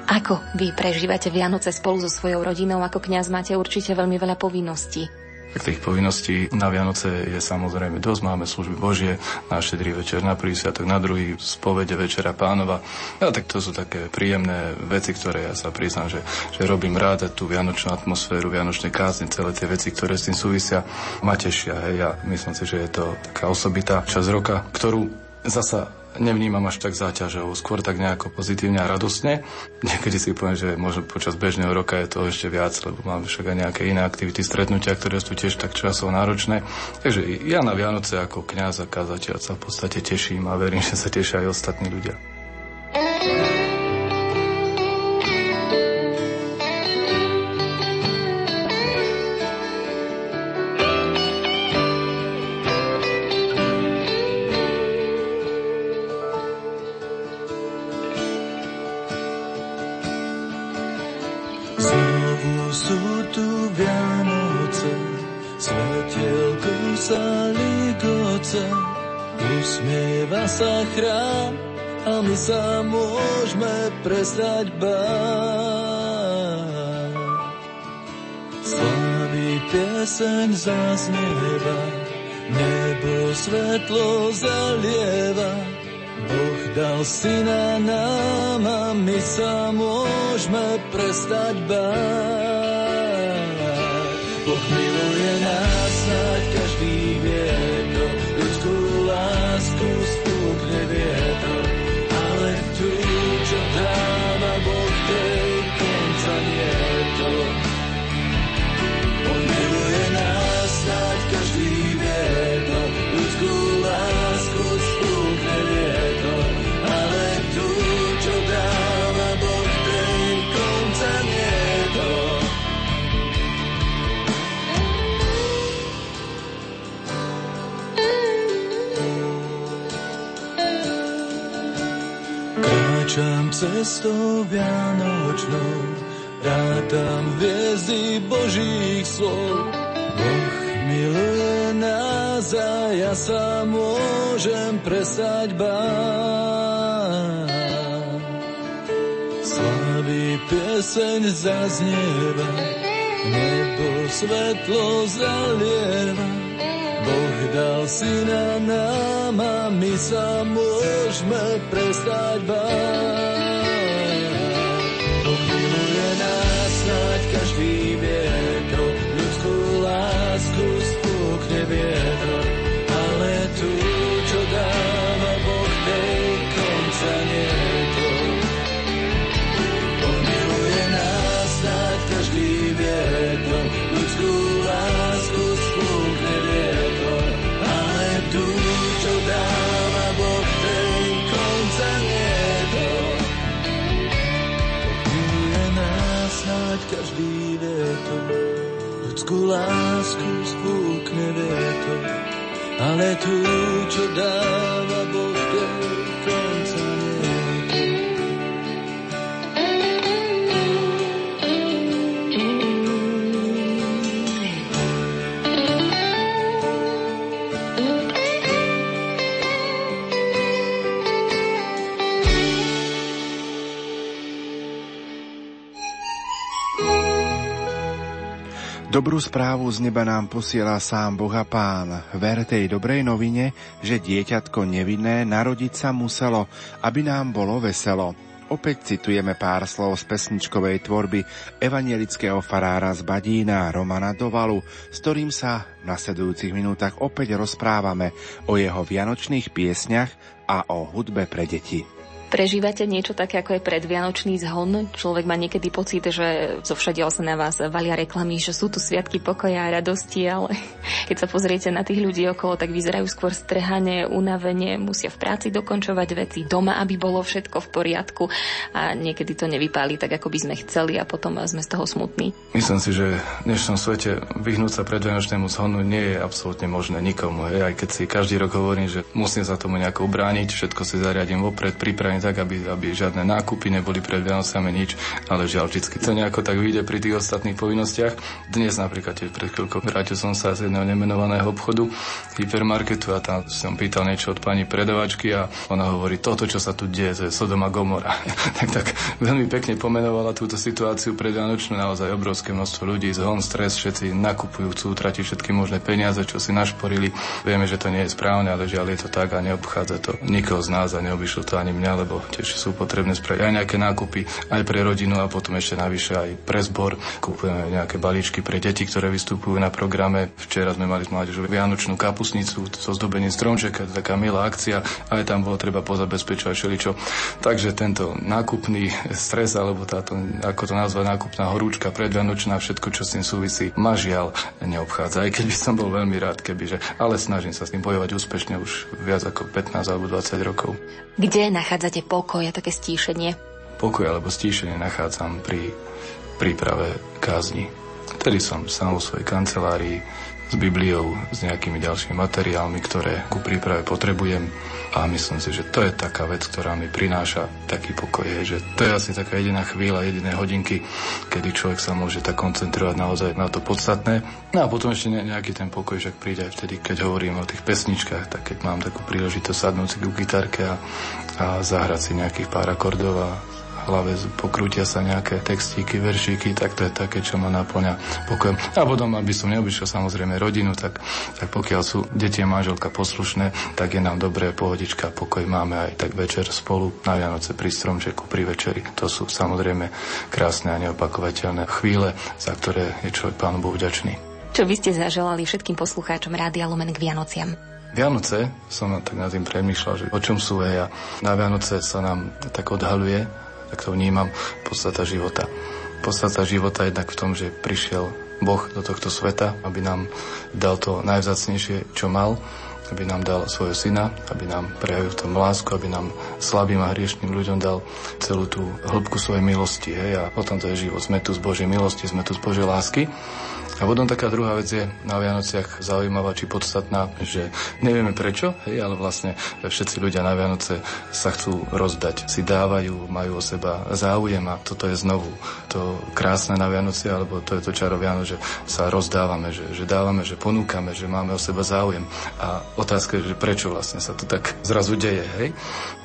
Ako vy prežívate Vianoce spolu so svojou rodinou? Ako kňaz máte určite veľmi veľa povinností. Tých povinností na Vianoce je samozrejme dosť. Máme služby Božie, na štedrý večer, na prísviatok, na druhý spovede Večera Pánova. A tak to sú také príjemné veci, ktoré ja sa priznám, že, že robím rád tú vianočnú atmosféru, vianočné kázne, celé tie veci, ktoré s tým súvisia, ma tešia. Hej. Ja myslím si, že je to taká osobitá časť roka, ktorú zasa nevnímam až tak záťažovo, skôr tak nejako pozitívne a radostne. Niekedy si poviem, že možno počas bežného roka je to ešte viac, lebo mám však aj nejaké iné aktivity, stretnutia, ktoré sú tiež tak časov náročné. Takže ja na Vianoce ako kňaz a kazateľ sa v podstate teším a verím, že sa tešia aj ostatní ľudia. Zaznieva, nebo svetlo zalieva. Boh dal syna nám a my sa môžeme prestať báť. Boh miluje nás, cestou Vianočnou, rátam hviezdy Božích slov. Boh miluje nás a ja sa môžem prestať báť. Slavý pieseň zaznieva, nebo svetlo zalieva. Boh dal syna nám a my sa môžeme prestať báť. Lásku spúkne vietor, ale tu, čo dáva Dobrú správu z neba nám posiela sám Boha Pán. Ver tej dobrej novine, že dieťatko nevinné narodiť sa muselo, aby nám bolo veselo. Opäť citujeme pár slov z pesničkovej tvorby evanielického farára z Badína Romana Dovalu, s ktorým sa v nasledujúcich minútach opäť rozprávame o jeho vianočných piesňach a o hudbe pre deti. Prežívate niečo také, ako je predvianočný zhon? Človek má niekedy pocit, že zo všadiaľ sa na vás valia reklamy, že sú tu sviatky pokoja a radosti, ale keď sa pozriete na tých ľudí okolo, tak vyzerajú skôr strhane, unavenie, musia v práci dokončovať veci, doma, aby bolo všetko v poriadku a niekedy to nevypáli tak, ako by sme chceli a potom sme z toho smutní. Myslím si, že v dnešnom svete vyhnúť sa predvianočnému zhonu nie je absolútne možné nikomu. Hej. Aj keď si každý rok hovorím, že musím sa tomu nejako ubrániť, všetko si zariadím vopred, pripravím tak, aby, aby žiadne nákupy neboli pred Vianocami nič, ale žiaľ, vždy to nejako tak vyjde pri tých ostatných povinnostiach. Dnes napríklad pred chvíľkou vrátil som sa z jedného nemenovaného obchodu hypermarketu a tam som pýtal niečo od pani predavačky a ona hovorí, toto, čo sa tu deje, to je Sodoma Gomora. tak, tak veľmi pekne pomenovala túto situáciu predvianočnú, naozaj obrovské množstvo ľudí, zhon, stres, všetci nakupujú, chcú tratiť všetky možné peniaze, čo si našporili. Vieme, že to nie je správne, ale žiaľ je to tak a neobchádza to nikoho z nás a neobyšlo to ani mňa, lebo tiež sú potrebné spraviť aj nejaké nákupy aj pre rodinu a potom ešte navyše aj pre zbor. Kupujeme nejaké balíčky pre deti, ktoré vystupujú na programe. Včera sme mali s mládežou vianočnú kapusnicu so zdobením stromčeka, taká milá akcia, aj tam bolo treba pozabezpečovať všeličo. Takže tento nákupný stres, alebo táto, ako to nazvať, nákupná horúčka predvianočná, všetko, čo s tým súvisí, ma žiaľ neobchádza. Aj keď by som bol veľmi rád, kebyže, ale snažím sa s tým bojovať úspešne už viac ako 15 alebo 20 rokov. Kde nachádzate pokoj a také stíšenie? Pokoj alebo stíšenie nachádzam pri príprave kázni. Tedy som sám vo svojej kancelárii s Bibliou, s nejakými ďalšími materiálmi, ktoré ku príprave potrebujem. A myslím si, že to je taká vec, ktorá mi prináša taký pokoj, že to je asi taká jediná chvíľa, jediné hodinky, kedy človek sa môže tak koncentrovať naozaj na to podstatné. No a potom ešte nejaký ten pokoj však príde aj vtedy, keď hovorím o tých pesničkách, tak keď mám takú príležitosť sadnúť si ku gitarke a, a zahrať si nejakých pár akordov a hlave pokrútia sa nejaké textíky, veršíky, tak to je také, čo ma naplňa pokojom. A potom, aby som neobyšiel samozrejme rodinu, tak, tak pokiaľ sú deti a manželka poslušné, tak je nám dobré, pohodička, pokoj máme aj tak večer spolu na Vianoce pri stromčeku, pri večeri. To sú samozrejme krásne a neopakovateľné chvíle, za ktoré je človek Pánu Bohu vďačný. Čo by ste zaželali všetkým poslucháčom Rádia Lumen k Vianociam? Vianoce som tak nad tým premýšľal, že o čom sú a na Vianoce sa nám tak odhaluje tak to vnímam, podstata života. Podstata života je jednak v tom, že prišiel Boh do tohto sveta, aby nám dal to najvzácnejšie, čo mal, aby nám dal svojho syna, aby nám prejavil tom lásku, aby nám slabým a hriešným ľuďom dal celú tú hĺbku svojej milosti. Hej? A potom to je život. Sme tu z Božej milosti, sme tu z Božej lásky. A potom taká druhá vec je na Vianociach zaujímavá či podstatná, že nevieme prečo, hej, ale vlastne všetci ľudia na Vianoce sa chcú rozdať, si dávajú, majú o seba záujem a toto je znovu to krásne na Vianoci, alebo to je to čaro Vianoc, že sa rozdávame, že, že dávame, že ponúkame, že máme o seba záujem. A otázka je, že prečo vlastne sa to tak zrazu deje, hej?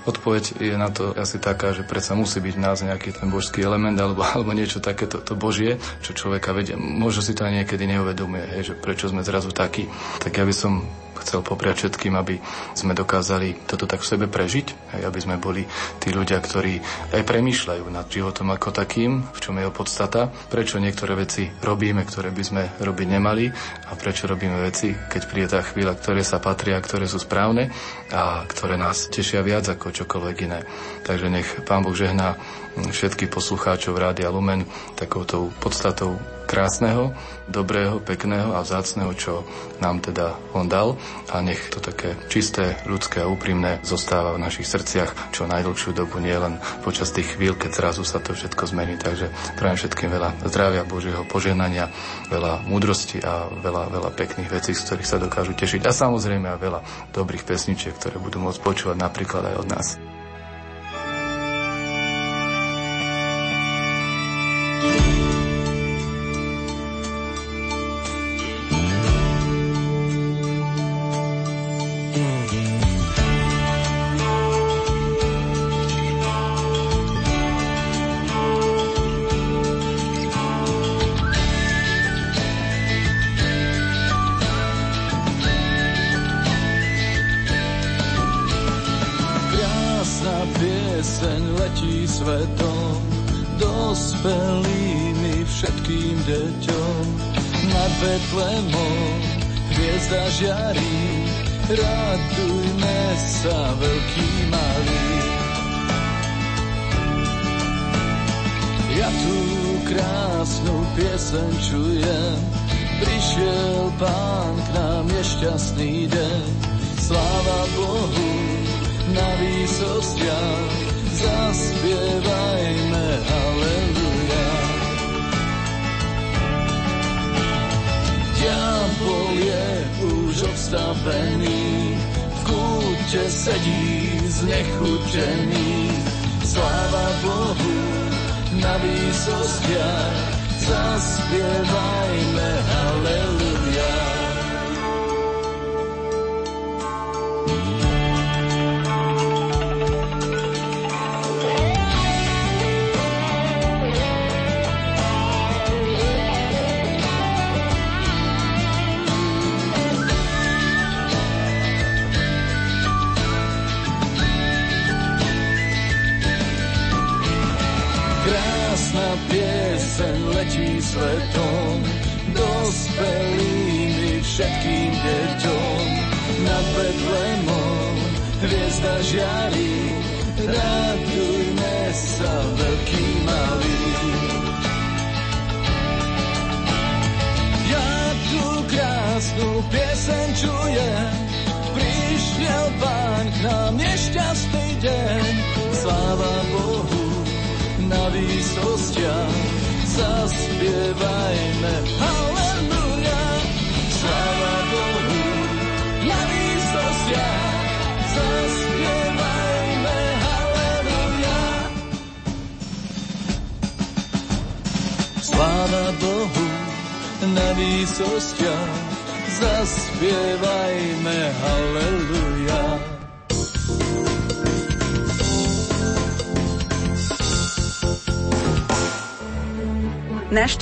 Odpoveď je na to asi taká, že predsa musí byť v nás nejaký ten božský element alebo, alebo niečo takéto to božie, čo človeka vedie. Možno si to aj niekedy neuvedomuje, hej, že prečo sme zrazu takí. Tak ja by som chcel popriať všetkým, aby sme dokázali toto tak v sebe prežiť, aj aby sme boli tí ľudia, ktorí aj premýšľajú nad životom ako takým, v čom je jeho podstata, prečo niektoré veci robíme, ktoré by sme robiť nemali a prečo robíme veci, keď príde tá chvíľa, ktoré sa patria, ktoré sú správne a ktoré nás tešia viac ako čokoľvek iné. Takže nech Pán Boh žehná všetkých poslucháčov Rádia Lumen takouto podstatou krásneho, dobrého, pekného a vzácného, čo nám teda on dal a nech to také čisté, ľudské a úprimné zostáva v našich srdciach čo najdlhšiu dobu, nie len počas tých chvíľ, keď zrazu sa to všetko zmení. Takže prajem všetkým veľa zdravia, Božieho poženania, veľa múdrosti a veľa, veľa pekných vecí, z ktorých sa dokážu tešiť. A samozrejme aj veľa dobrých pesničiek, ktoré budú môcť počúvať napríklad aj od nás.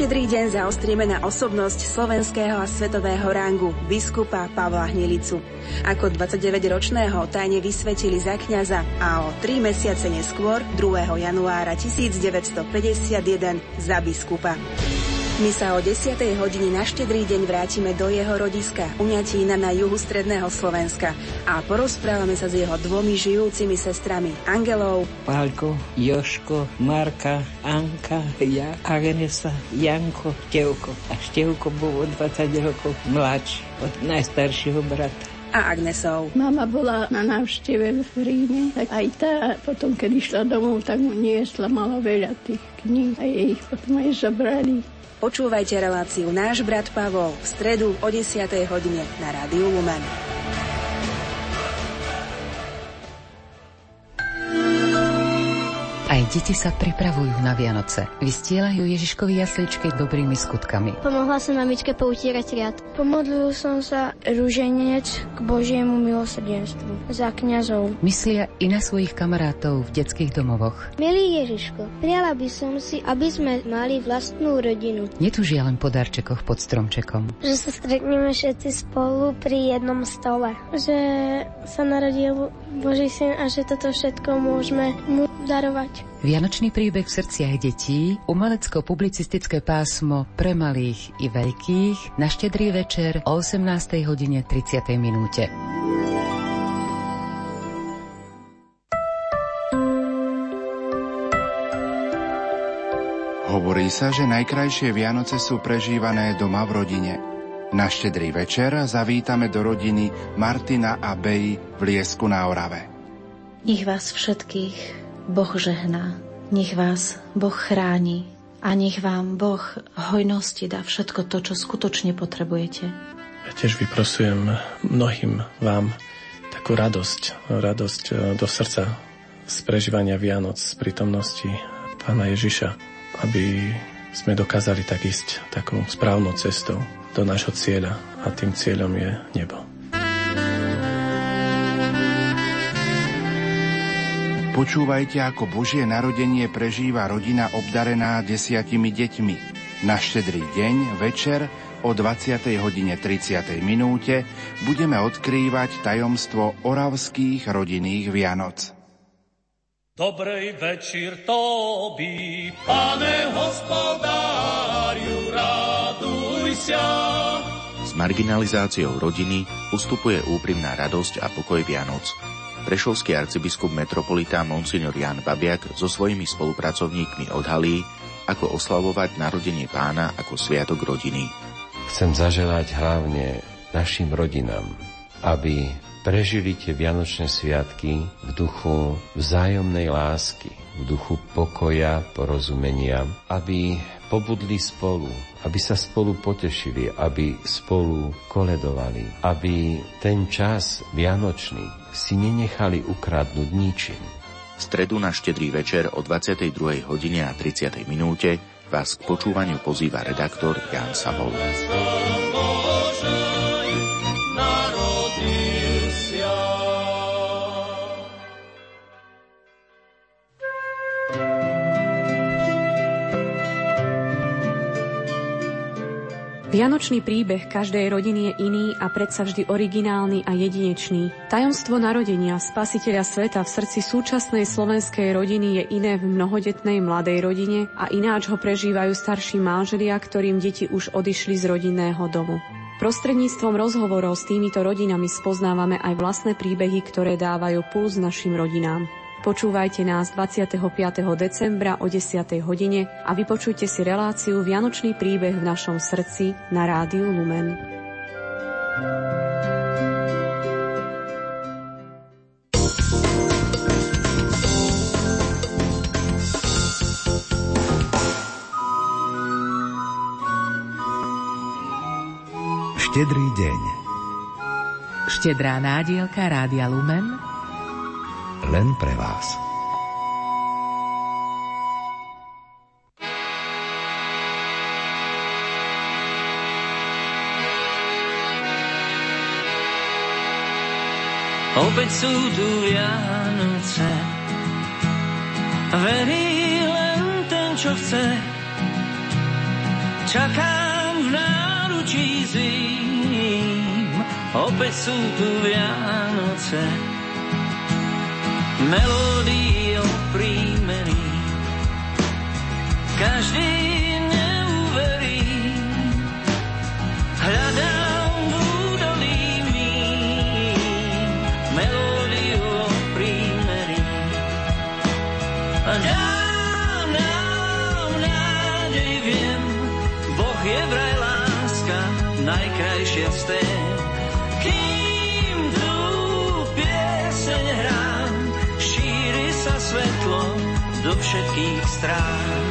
Štedrý deň zaostrieme na osobnosť slovenského a svetového rangu biskupa Pavla Hnilicu. Ako 29-ročného tajne vysvetili za kňaza a o 3 mesiace neskôr, 2. januára 1951, za biskupa. My sa o 10. hodine na štedrý deň vrátime do jeho rodiska, Uňatína na juhu stredného Slovenska a porozprávame sa s jeho dvomi žijúcimi sestrami Angelou, Pálko, Joško, Marka, Anka, ja, Agnesa, Janko, Števko. A Števko bol o 20 rokov mladší od najstaršieho brata a Agnesou. Mama bola na návšteve v Ríme, tak aj tá potom, keď išla domov, tak mu niesla, mala veľa tých kníh a jej ich potom aj zabrali. Počúvajte reláciu Náš brat Pavol v stredu o 10. hodine na Rádiu Lumen. Aj deti sa pripravujú na Vianoce. Vystielajú Ježiškovi jasličky dobrými skutkami. Pomohla som mamičke poutierať riad. Pomodlil som sa rúženec k Božiemu milosrdenstvu za kňazov. Myslia i na svojich kamarátov v detských domovoch. Milý Ježiško, prijala by som si, aby sme mali vlastnú rodinu. Netúžia len po darčekoch pod stromčekom. Že sa stretneme všetci spolu pri jednom stole. Že sa narodil Boží syn a že toto všetko môžeme mu darovať. Vianočný príbeh v srdciach detí, umelecko-publicistické pásmo pre malých i veľkých na štedrý večer o 18. hodine 30. minúte. Hovorí sa, že najkrajšie Vianoce sú prežívané doma v rodine. Na štedrý večer zavítame do rodiny Martina a Bej v Liesku na Orave. Nech vás všetkých Boh žehná, nech vás Boh chráni a nech vám Boh hojnosti dá všetko to, čo skutočne potrebujete. Ja tiež vyprosujem mnohým vám takú radosť, radosť e, do srdca z prežívania Vianoc, z prítomnosti Pána Ježiša, aby sme dokázali tak ísť takou správnou cestou do nášho cieľa a tým cieľom je nebo. Počúvajte, ako Božie narodenie prežíva rodina obdarená desiatimi deťmi. Na štedrý deň, večer, o 20. hodine 30. minúte budeme odkrývať tajomstvo oravských rodinných Vianoc. Dobrej večer Tobi, pane hospodáriu, raduj sa. S marginalizáciou rodiny ustupuje úprimná radosť a pokoj Vianoc. Prešovský arcibiskup metropolita Monsignor Jan Babiak so svojimi spolupracovníkmi odhalí, ako oslavovať narodenie pána ako sviatok rodiny. Chcem zaželať hlavne našim rodinám, aby prežili tie Vianočné sviatky v duchu vzájomnej lásky, v duchu pokoja, porozumenia, aby pobudli spolu, aby sa spolu potešili, aby spolu koledovali, aby ten čas vianočný si nenechali ukradnúť ničím. V stredu na štedrý večer o 22. hodine a 30. minúte vás k počúvaniu pozýva redaktor Jan Sabol. Vianočný príbeh každej rodiny je iný a predsa vždy originálny a jedinečný. Tajomstvo narodenia spasiteľa sveta v srdci súčasnej slovenskej rodiny je iné v mnohodetnej mladej rodine a ináč ho prežívajú starší manželia, ktorým deti už odišli z rodinného domu. Prostredníctvom rozhovorov s týmito rodinami spoznávame aj vlastné príbehy, ktoré dávajú puls našim rodinám. Počúvajte nás 25. decembra o 10. hodine a vypočujte si reláciu Vianočný príbeh v našom srdci na rádiu Lumen. Štedrý deň Štedrá nádielka Rádia Lumen len pre vás. Opäť sú tu Vianoce. Verí len ten, čo chce. Čakám v náručí zím. Opäť sú tu Vianoce melódiou prímerí. Každý neuverí, hľadám v údolí melódiu o prímerí. A dám nám nádej, viem, Boh je vraj láska, najkrajšia z tém. Do všetkých strán.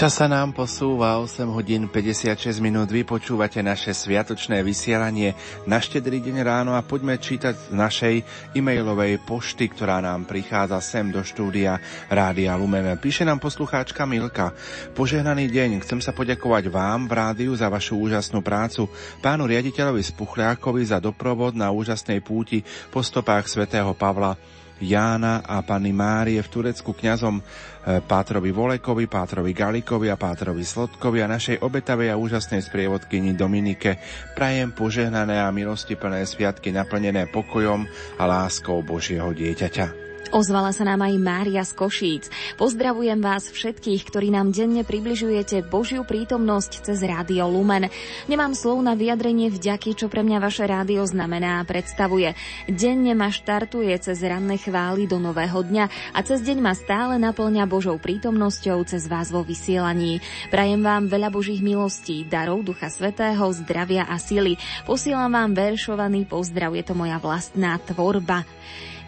Čas sa nám posúva 8 hodín 56 minút. Vy počúvate naše sviatočné vysielanie na štedrý deň ráno a poďme čítať z našej e-mailovej pošty, ktorá nám prichádza sem do štúdia Rádia Lumen. Píše nám poslucháčka Milka. Požehnaný deň. Chcem sa poďakovať vám v rádiu za vašu úžasnú prácu, pánu riaditeľovi Spuchľákovi za doprovod na úžasnej púti po stopách svätého Pavla Jána a Panny Márie v Turecku kňazom e, Pátrovi Volekovi, Pátrovi Galikovi a Pátrovi Slodkovi a našej obetavej a úžasnej sprievodkyni Dominike prajem požehnané a milostiplné sviatky naplnené pokojom a láskou Božieho dieťaťa. Ozvala sa nám aj Mária z Košíc. Pozdravujem vás všetkých, ktorí nám denne približujete Božiu prítomnosť cez Rádio Lumen. Nemám slov na vyjadrenie vďaky, čo pre mňa vaše rádio znamená a predstavuje. Denne ma štartuje cez ranné chvály do nového dňa a cez deň ma stále naplňa Božou prítomnosťou cez vás vo vysielaní. Prajem vám veľa Božích milostí, darov Ducha Svetého, zdravia a sily. Posielam vám veršovaný pozdrav, je to moja vlastná tvorba.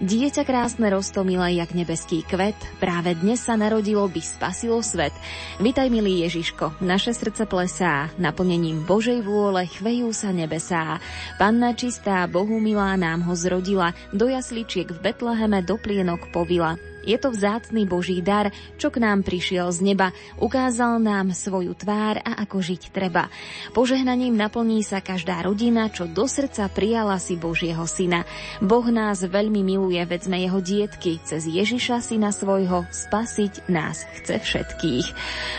Dieťa krásne rostomilé, jak nebeský kvet, práve dnes sa narodilo, by spasilo svet. Vitaj, milý Ježiško, naše srdce plesá, naplnením Božej vôle chvejú sa nebesá. Panna čistá, Bohu milá nám ho zrodila, do jasličiek v Betleheme do plienok povila. Je to vzácný Boží dar, čo k nám prišiel z neba, ukázal nám svoju tvár a ako žiť treba. Požehnaním naplní sa každá rodina, čo do srdca prijala si Božieho syna. Boh nás veľmi miluje, veď sme jeho dietky, cez Ježiša syna svojho spasiť nás chce všetkých.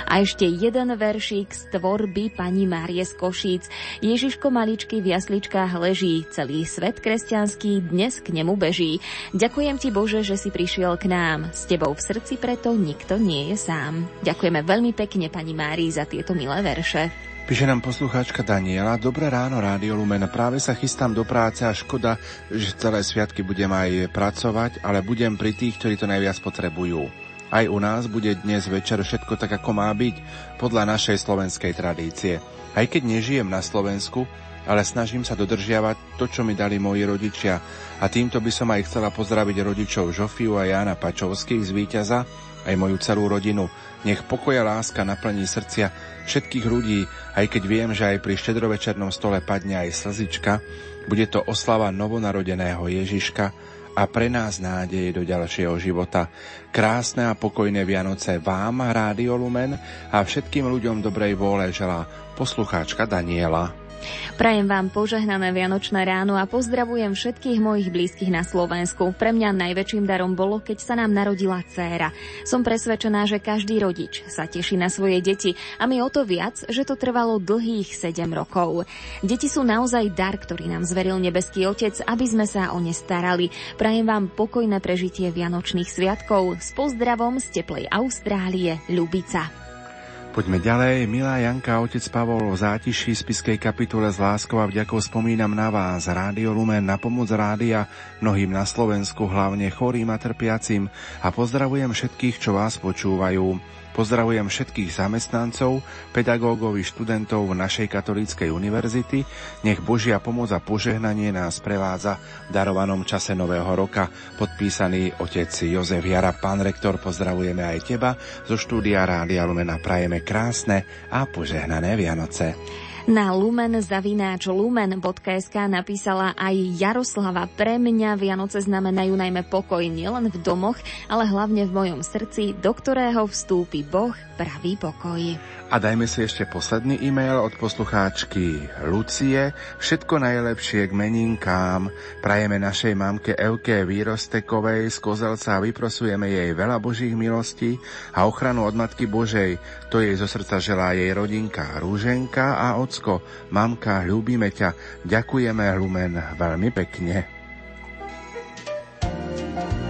A ešte jeden veršík z tvorby pani Márie z Košíc. Ježiško maličky v jasličkách leží, celý svet kresťanský dnes k nemu beží. Ďakujem ti Bože, že si prišiel k nám nám. S tebou v srdci preto nikto nie je sám. Ďakujeme veľmi pekne pani Márii za tieto milé verše. Píše nám poslucháčka Daniela. Dobré ráno, Rádio Lumen. Práve sa chystám do práce a škoda, že celé sviatky budem aj pracovať, ale budem pri tých, ktorí to najviac potrebujú. Aj u nás bude dnes večer všetko tak, ako má byť, podľa našej slovenskej tradície. Aj keď nežijem na Slovensku, ale snažím sa dodržiavať to, čo mi dali moji rodičia. A týmto by som aj chcela pozdraviť rodičov Žofiu a Jana Pačovských z Víťaza, aj moju celú rodinu. Nech pokoja láska naplní srdcia všetkých ľudí, aj keď viem, že aj pri štedrovečernom stole padne aj slzička, bude to oslava novonarodeného Ježiška a pre nás nádeje do ďalšieho života. Krásne a pokojné Vianoce vám, Rádio Lumen a všetkým ľuďom dobrej vôle želá poslucháčka Daniela. Prajem vám požehnané Vianočné ráno a pozdravujem všetkých mojich blízkych na Slovensku. Pre mňa najväčším darom bolo, keď sa nám narodila dcéra. Som presvedčená, že každý rodič sa teší na svoje deti a mi o to viac, že to trvalo dlhých 7 rokov. Deti sú naozaj dar, ktorý nám zveril nebeský Otec, aby sme sa o ne starali. Prajem vám pokojné prežitie Vianočných sviatkov s pozdravom z teplej Austrálie, Ľubica. Poďme ďalej. Milá Janka, otec Pavol v zátiši spiskej kapitule z láskou a vďakou spomínam na vás, Rádio Lumen, na pomoc rádia, mnohým na Slovensku, hlavne chorým a trpiacim a pozdravujem všetkých, čo vás počúvajú. Pozdravujem všetkých zamestnancov, pedagógov i študentov našej katolíckej univerzity. Nech Božia pomoc a požehnanie nás prevádza v darovanom čase Nového roka. Podpísaný otec Jozef Jara. Pán rektor, pozdravujeme aj teba. Zo štúdia Rádia Lumena prajeme krásne a požehnané Vianoce. Na lumen.sk napísala aj Jaroslava. Pre mňa Vianoce znamenajú najmä pokoj nielen v domoch, ale hlavne v mojom srdci, do ktorého vstúpi Boh, pravý pokoj. A dajme si ešte posledný e-mail od poslucháčky Lucie. Všetko najlepšie k meninkám. Prajeme našej mamke Euke Výrostekovej z Kozelca a vyprosujeme jej veľa Božích milostí a ochranu od Matky Božej. To jej zo srdca želá jej rodinka Rúženka a ocko. Mamka, ľúbime ťa. Ďakujeme, Lumen, veľmi pekne. znova chytám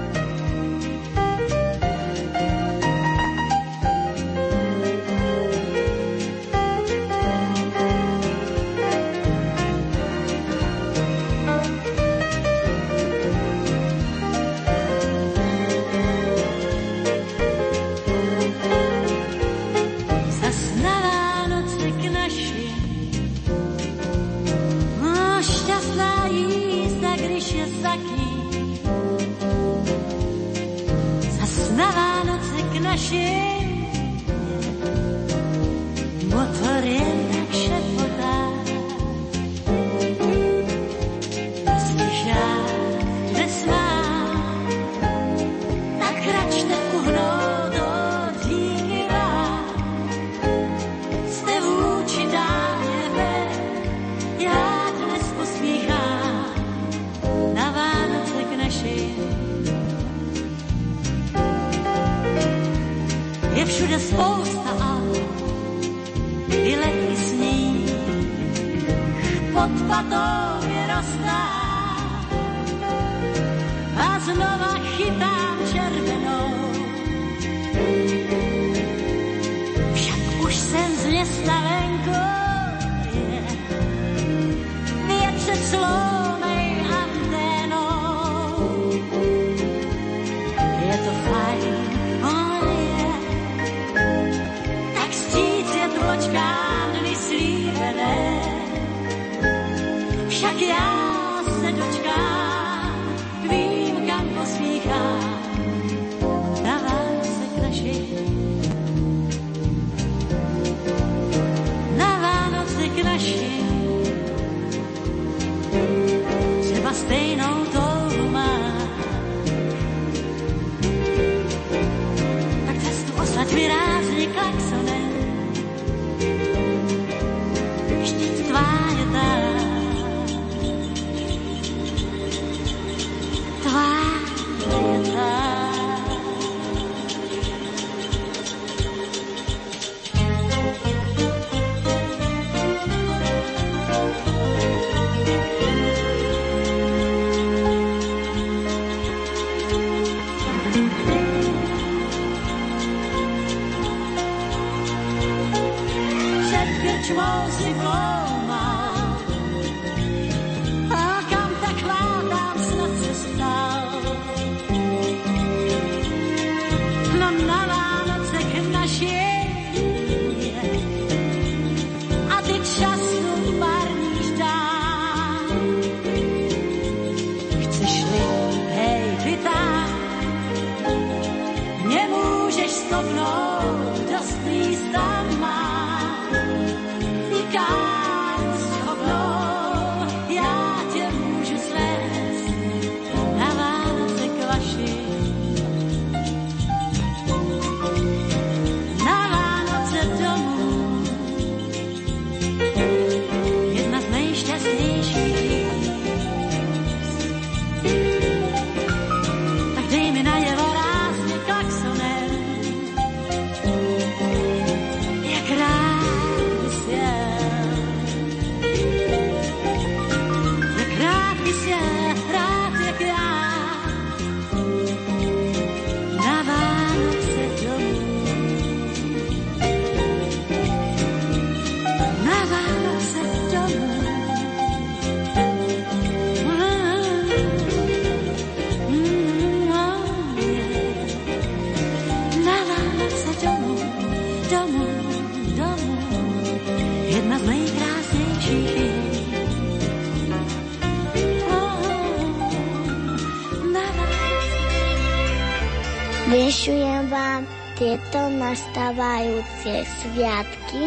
sviatky,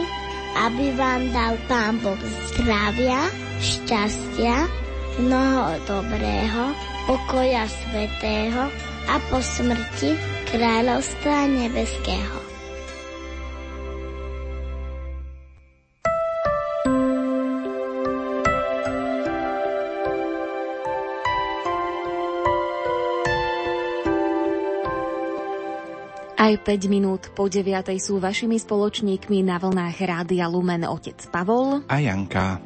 aby vám dal Pán Boh zdravia, šťastia, mnoho dobrého, pokoja svetého a po smrti kráľovstva nebeského. Aj 5 minút po 9. sú vašimi spoločníkmi na vlnách Rádia Lumen otec Pavol a Janka.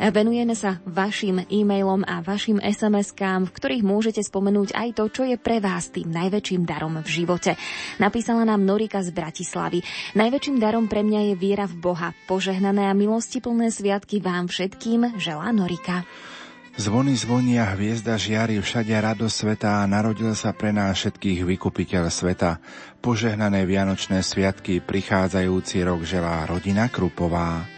Venujeme sa vašim e-mailom a vašim SMS-kám, v ktorých môžete spomenúť aj to, čo je pre vás tým najväčším darom v živote. Napísala nám Norika z Bratislavy. Najväčším darom pre mňa je viera v Boha. Požehnané a milostiplné sviatky vám všetkým želá Norika. Zvony zvonia, hviezda žiari, všade radosť sveta a narodil sa pre nás všetkých vykupiteľ sveta. Požehnané Vianočné sviatky prichádzajúci rok želá rodina Krupová.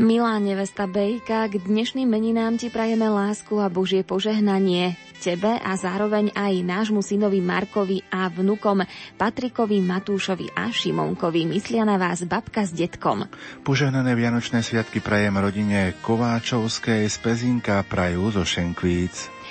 Milá nevesta Bejka, k dnešným meninám ti prajeme lásku a Božie požehnanie tebe a zároveň aj nášmu synovi Markovi a vnukom Patrikovi, Matúšovi a Šimonkovi. Myslia na vás babka s detkom. Požehnané Vianočné sviatky prajem rodine Kováčovskej z Pezinka prajú zo Šenkvíc.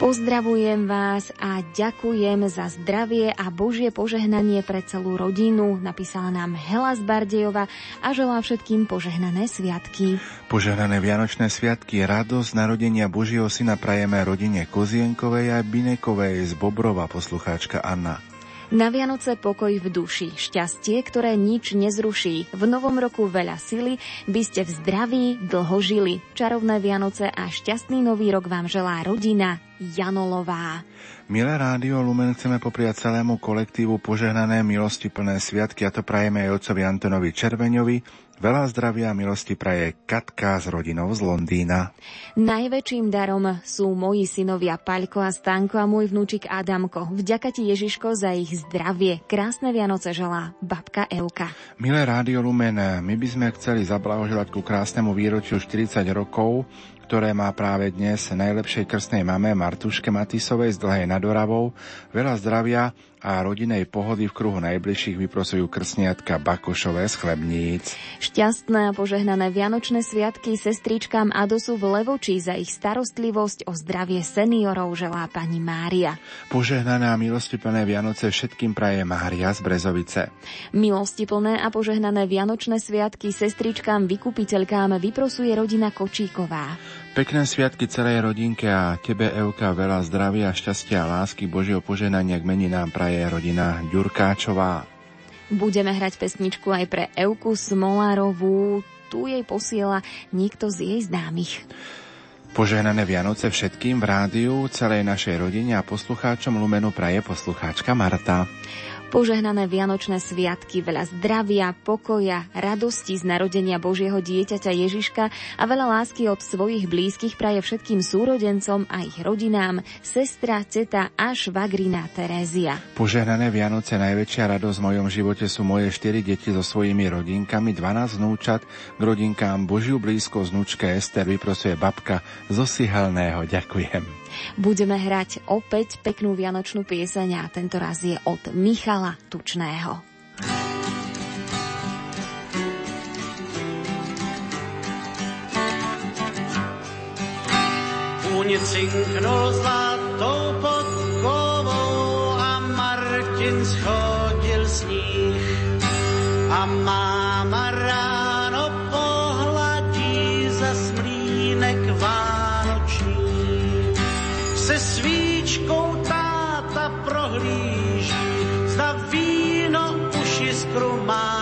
Pozdravujem vás a ďakujem za zdravie a Božie požehnanie pre celú rodinu, napísala nám Hela z Bardejova a želá všetkým požehnané sviatky. Požehnané Vianočné sviatky, radosť narodenia Božieho syna prajeme rodine Kozienkovej a Binekovej z Bobrova, poslucháčka Anna. Na Vianoce pokoj v duši, šťastie, ktoré nič nezruší. V novom roku veľa sily, by ste v zdraví dlho žili. Čarovné Vianoce a šťastný nový rok vám želá rodina Janolová. Milé rádio Lumen chceme popriať celému kolektívu požehnané milosti plné sviatky a to prajeme aj otcovi Antonovi Červeňovi, Veľa zdravia a milosti praje Katka s rodinou z Londýna. Najväčším darom sú moji synovia Paľko a Stanko a môj vnúčik Adamko. Vďaka ti Ježiško za ich zdravie. Krásne Vianoce želá babka Euka. Milé Rádio Lumen, my by sme chceli zablahoželať ku krásnemu výročiu 40 rokov ktoré má práve dnes najlepšej krstnej mame Martuške Matisovej z Dlhej nad Oravou. Veľa zdravia a rodinej pohody v kruhu najbližších vyprosujú krsniatka Bakošové z Chlebníc. Šťastné a požehnané Vianočné sviatky sestričkám Adosu v Levočí za ich starostlivosť o zdravie seniorov želá pani Mária. Požehnané a milostiplné Vianoce všetkým praje Mária z Brezovice. Milostiplné a požehnané Vianočné sviatky sestričkám vykupiteľkám vyprosuje rodina Kočíková. Pekné sviatky celej rodinke a tebe, Euka, veľa zdravia, šťastia a lásky, Božieho poženania k nám praje rodina Ďurkáčová. Budeme hrať pesničku aj pre Euku Smolárovú. Tu jej posiela niekto z jej známych. Požehnané Vianoce všetkým v rádiu, celej našej rodine a poslucháčom Lumenu praje poslucháčka Marta. Požehnané Vianočné sviatky, veľa zdravia, pokoja, radosti z narodenia Božieho dieťaťa Ježiška a veľa lásky od svojich blízkych praje všetkým súrodencom a ich rodinám, sestra, ceta a švagrina Terézia. Požehnané Vianoce, najväčšia radosť v mojom živote sú moje štyri deti so svojimi rodinkami, 12 vnúčat, k rodinkám Božiu blízko vnúčke Ester vyprosuje babka zo Sihelného. Ďakujem. Budeme hrať opäť peknú vianočnú pieseň a tento raz je od Michala Tučného. Kůň cinknul zlatou podkovou a Martin schodil sníh a máma ráno my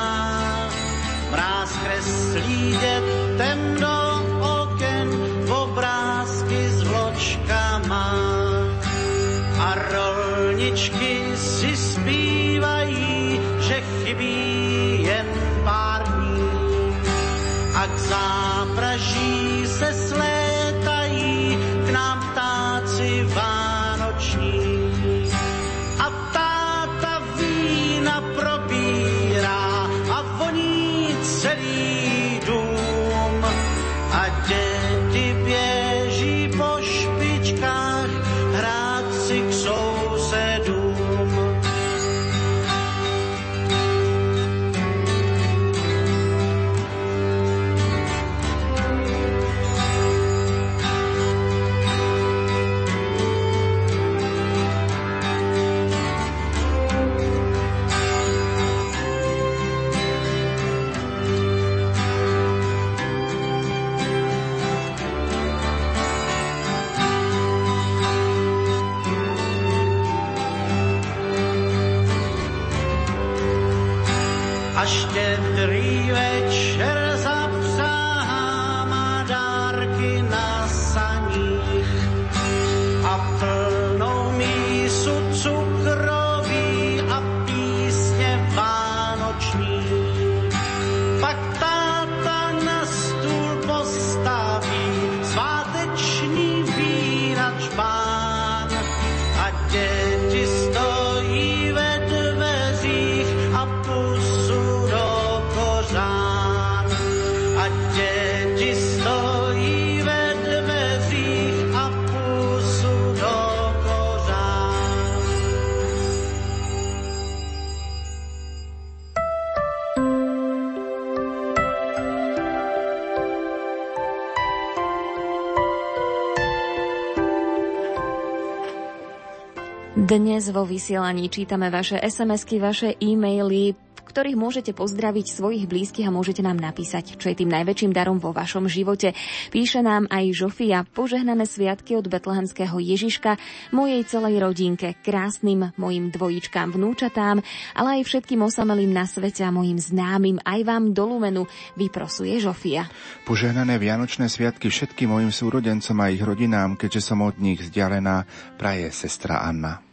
Dnes vo vysielaní čítame vaše SMS-ky, vaše e-maily, ktorých môžete pozdraviť svojich blízkych a môžete nám napísať, čo je tým najväčším darom vo vašom živote. Píše nám aj Žofia, požehnané sviatky od betlehemského Ježiška, mojej celej rodinke, krásnym mojim dvojičkám, vnúčatám, ale aj všetkým osamelým na svete a mojim známym, aj vám do Lumenu, vyprosuje Žofia. Požehnané Vianočné sviatky všetkým mojim súrodencom a ich rodinám, keďže som od nich vzdialená, praje sestra Anna.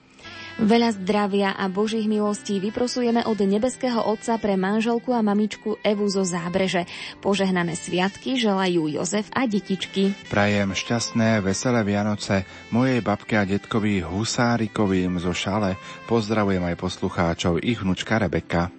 Veľa zdravia a Božích milostí vyprosujeme od nebeského Otca pre manželku a mamičku Evu zo Zábreže. Požehnané sviatky želajú Jozef a detičky. Prajem šťastné, veselé Vianoce mojej babke a detkovi Husárikovým zo Šale. Pozdravujem aj poslucháčov, ich vnúčka Rebeka.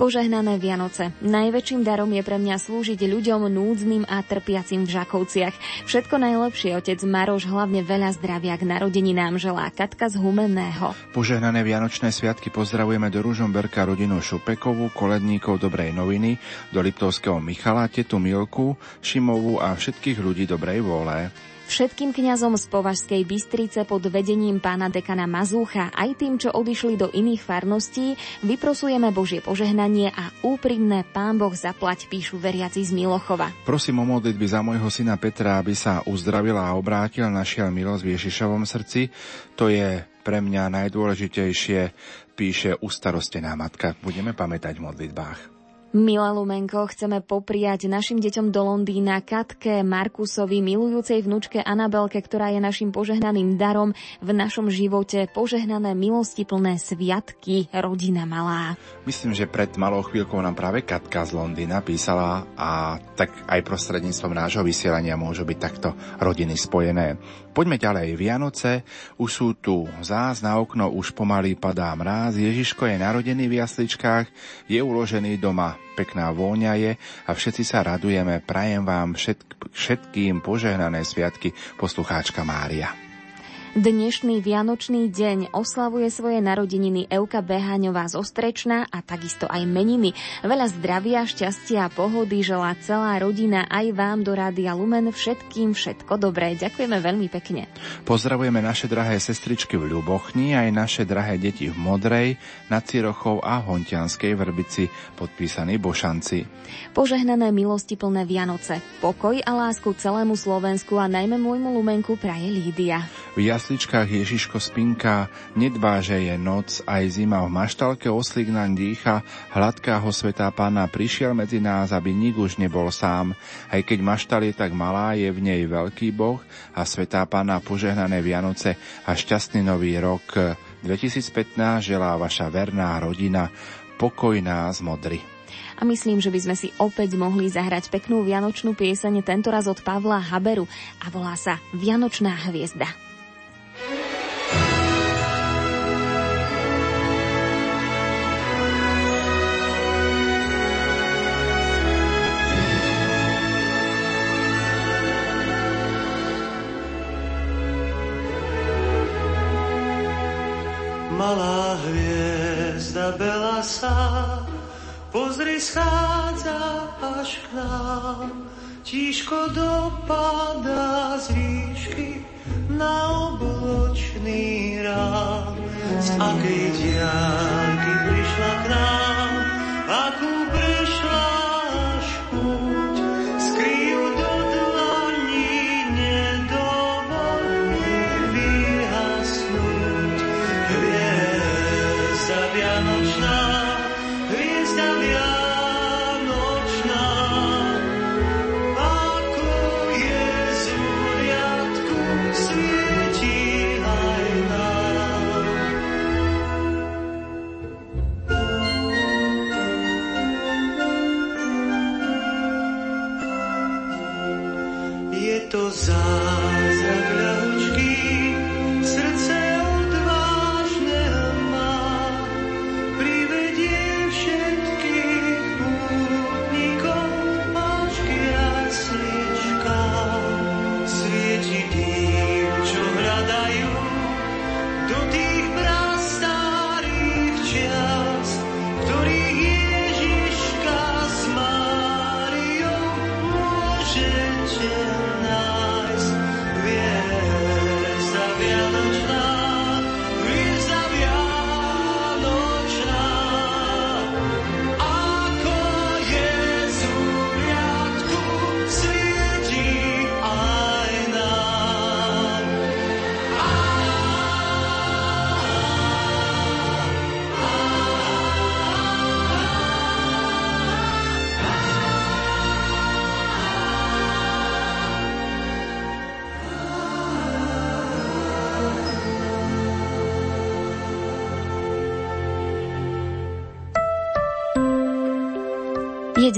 Požehnané Vianoce. Najväčším darom je pre mňa slúžiť ľuďom núdznym a trpiacim v Žakovciach. Všetko najlepšie, otec Maroš, hlavne veľa zdravia k narodeninám želá Katka z Humenného. Požehnané Vianočné sviatky pozdravujeme do Ružomberka rodinu Šupekovú, koledníkov Dobrej noviny, do Liptovského Michala, tetu Milku, Šimovú a všetkých ľudí dobrej vôle. Všetkým kňazom z Považskej Bystrice pod vedením pána dekana Mazúcha aj tým, čo odišli do iných farností, vyprosujeme Božie požehnanie a úprimné Pán Boh zaplať, píšu veriaci z Milochova. Prosím o modlitby za môjho syna Petra, aby sa uzdravil a obrátil, našiel milosť v Ježišovom srdci. To je pre mňa najdôležitejšie, píše ustarostená matka. Budeme pamätať v modlitbách. Milá Lumenko, chceme popriať našim deťom do Londýna Katke, Markusovi, milujúcej vnúčke Anabelke, ktorá je našim požehnaným darom v našom živote. Požehnané milosti plné sviatky, rodina malá. Myslím, že pred malou chvíľkou nám práve Katka z Londýna písala a tak aj prostredníctvom nášho vysielania môžu byť takto rodiny spojené. Poďme ďalej. Vianoce už sú tu. Zás na okno už pomaly padá mráz. Ježiško je narodený v jasličkách, je uložený doma. Pekná vôňa je a všetci sa radujeme. Prajem vám všetk- všetkým požehnané sviatky, poslucháčka Mária. Dnešný Vianočný deň oslavuje svoje narodeniny Euka Beháňová z Ostrečna a takisto aj meniny. Veľa zdravia, šťastia a pohody želá celá rodina aj vám do Rádia Lumen všetkým všetko dobré. Ďakujeme veľmi pekne. Pozdravujeme naše drahé sestričky v Ľubochni aj naše drahé deti v Modrej, na Cirochov a Hontianskej Vrbici, podpísaný Bošanci. Požehnané milosti plné Vianoce, pokoj a lásku celému Slovensku a najmä môjmu Lumenku praje Lídia. V jasličkách Ježiško spinká, nedbá, že je noc, aj zima v maštalke oslík naň dýcha, hladká ho svetá pána prišiel medzi nás, aby nik už nebol sám. Aj keď maštal je tak malá, je v nej veľký boh a svetá pána požehnané Vianoce a šťastný nový rok 2015 želá vaša verná rodina, pokoj nás modry. A myslím, že by sme si opäť mohli zahrať peknú vianočnú pieseň, tentoraz od Pavla Haberu a volá sa Vianočná hviezda. Malá hviezda belasa, pozri schádza až k nám. Tížko dopadá z výšky na obločný rám. Z akej diálky prišla k nám, akú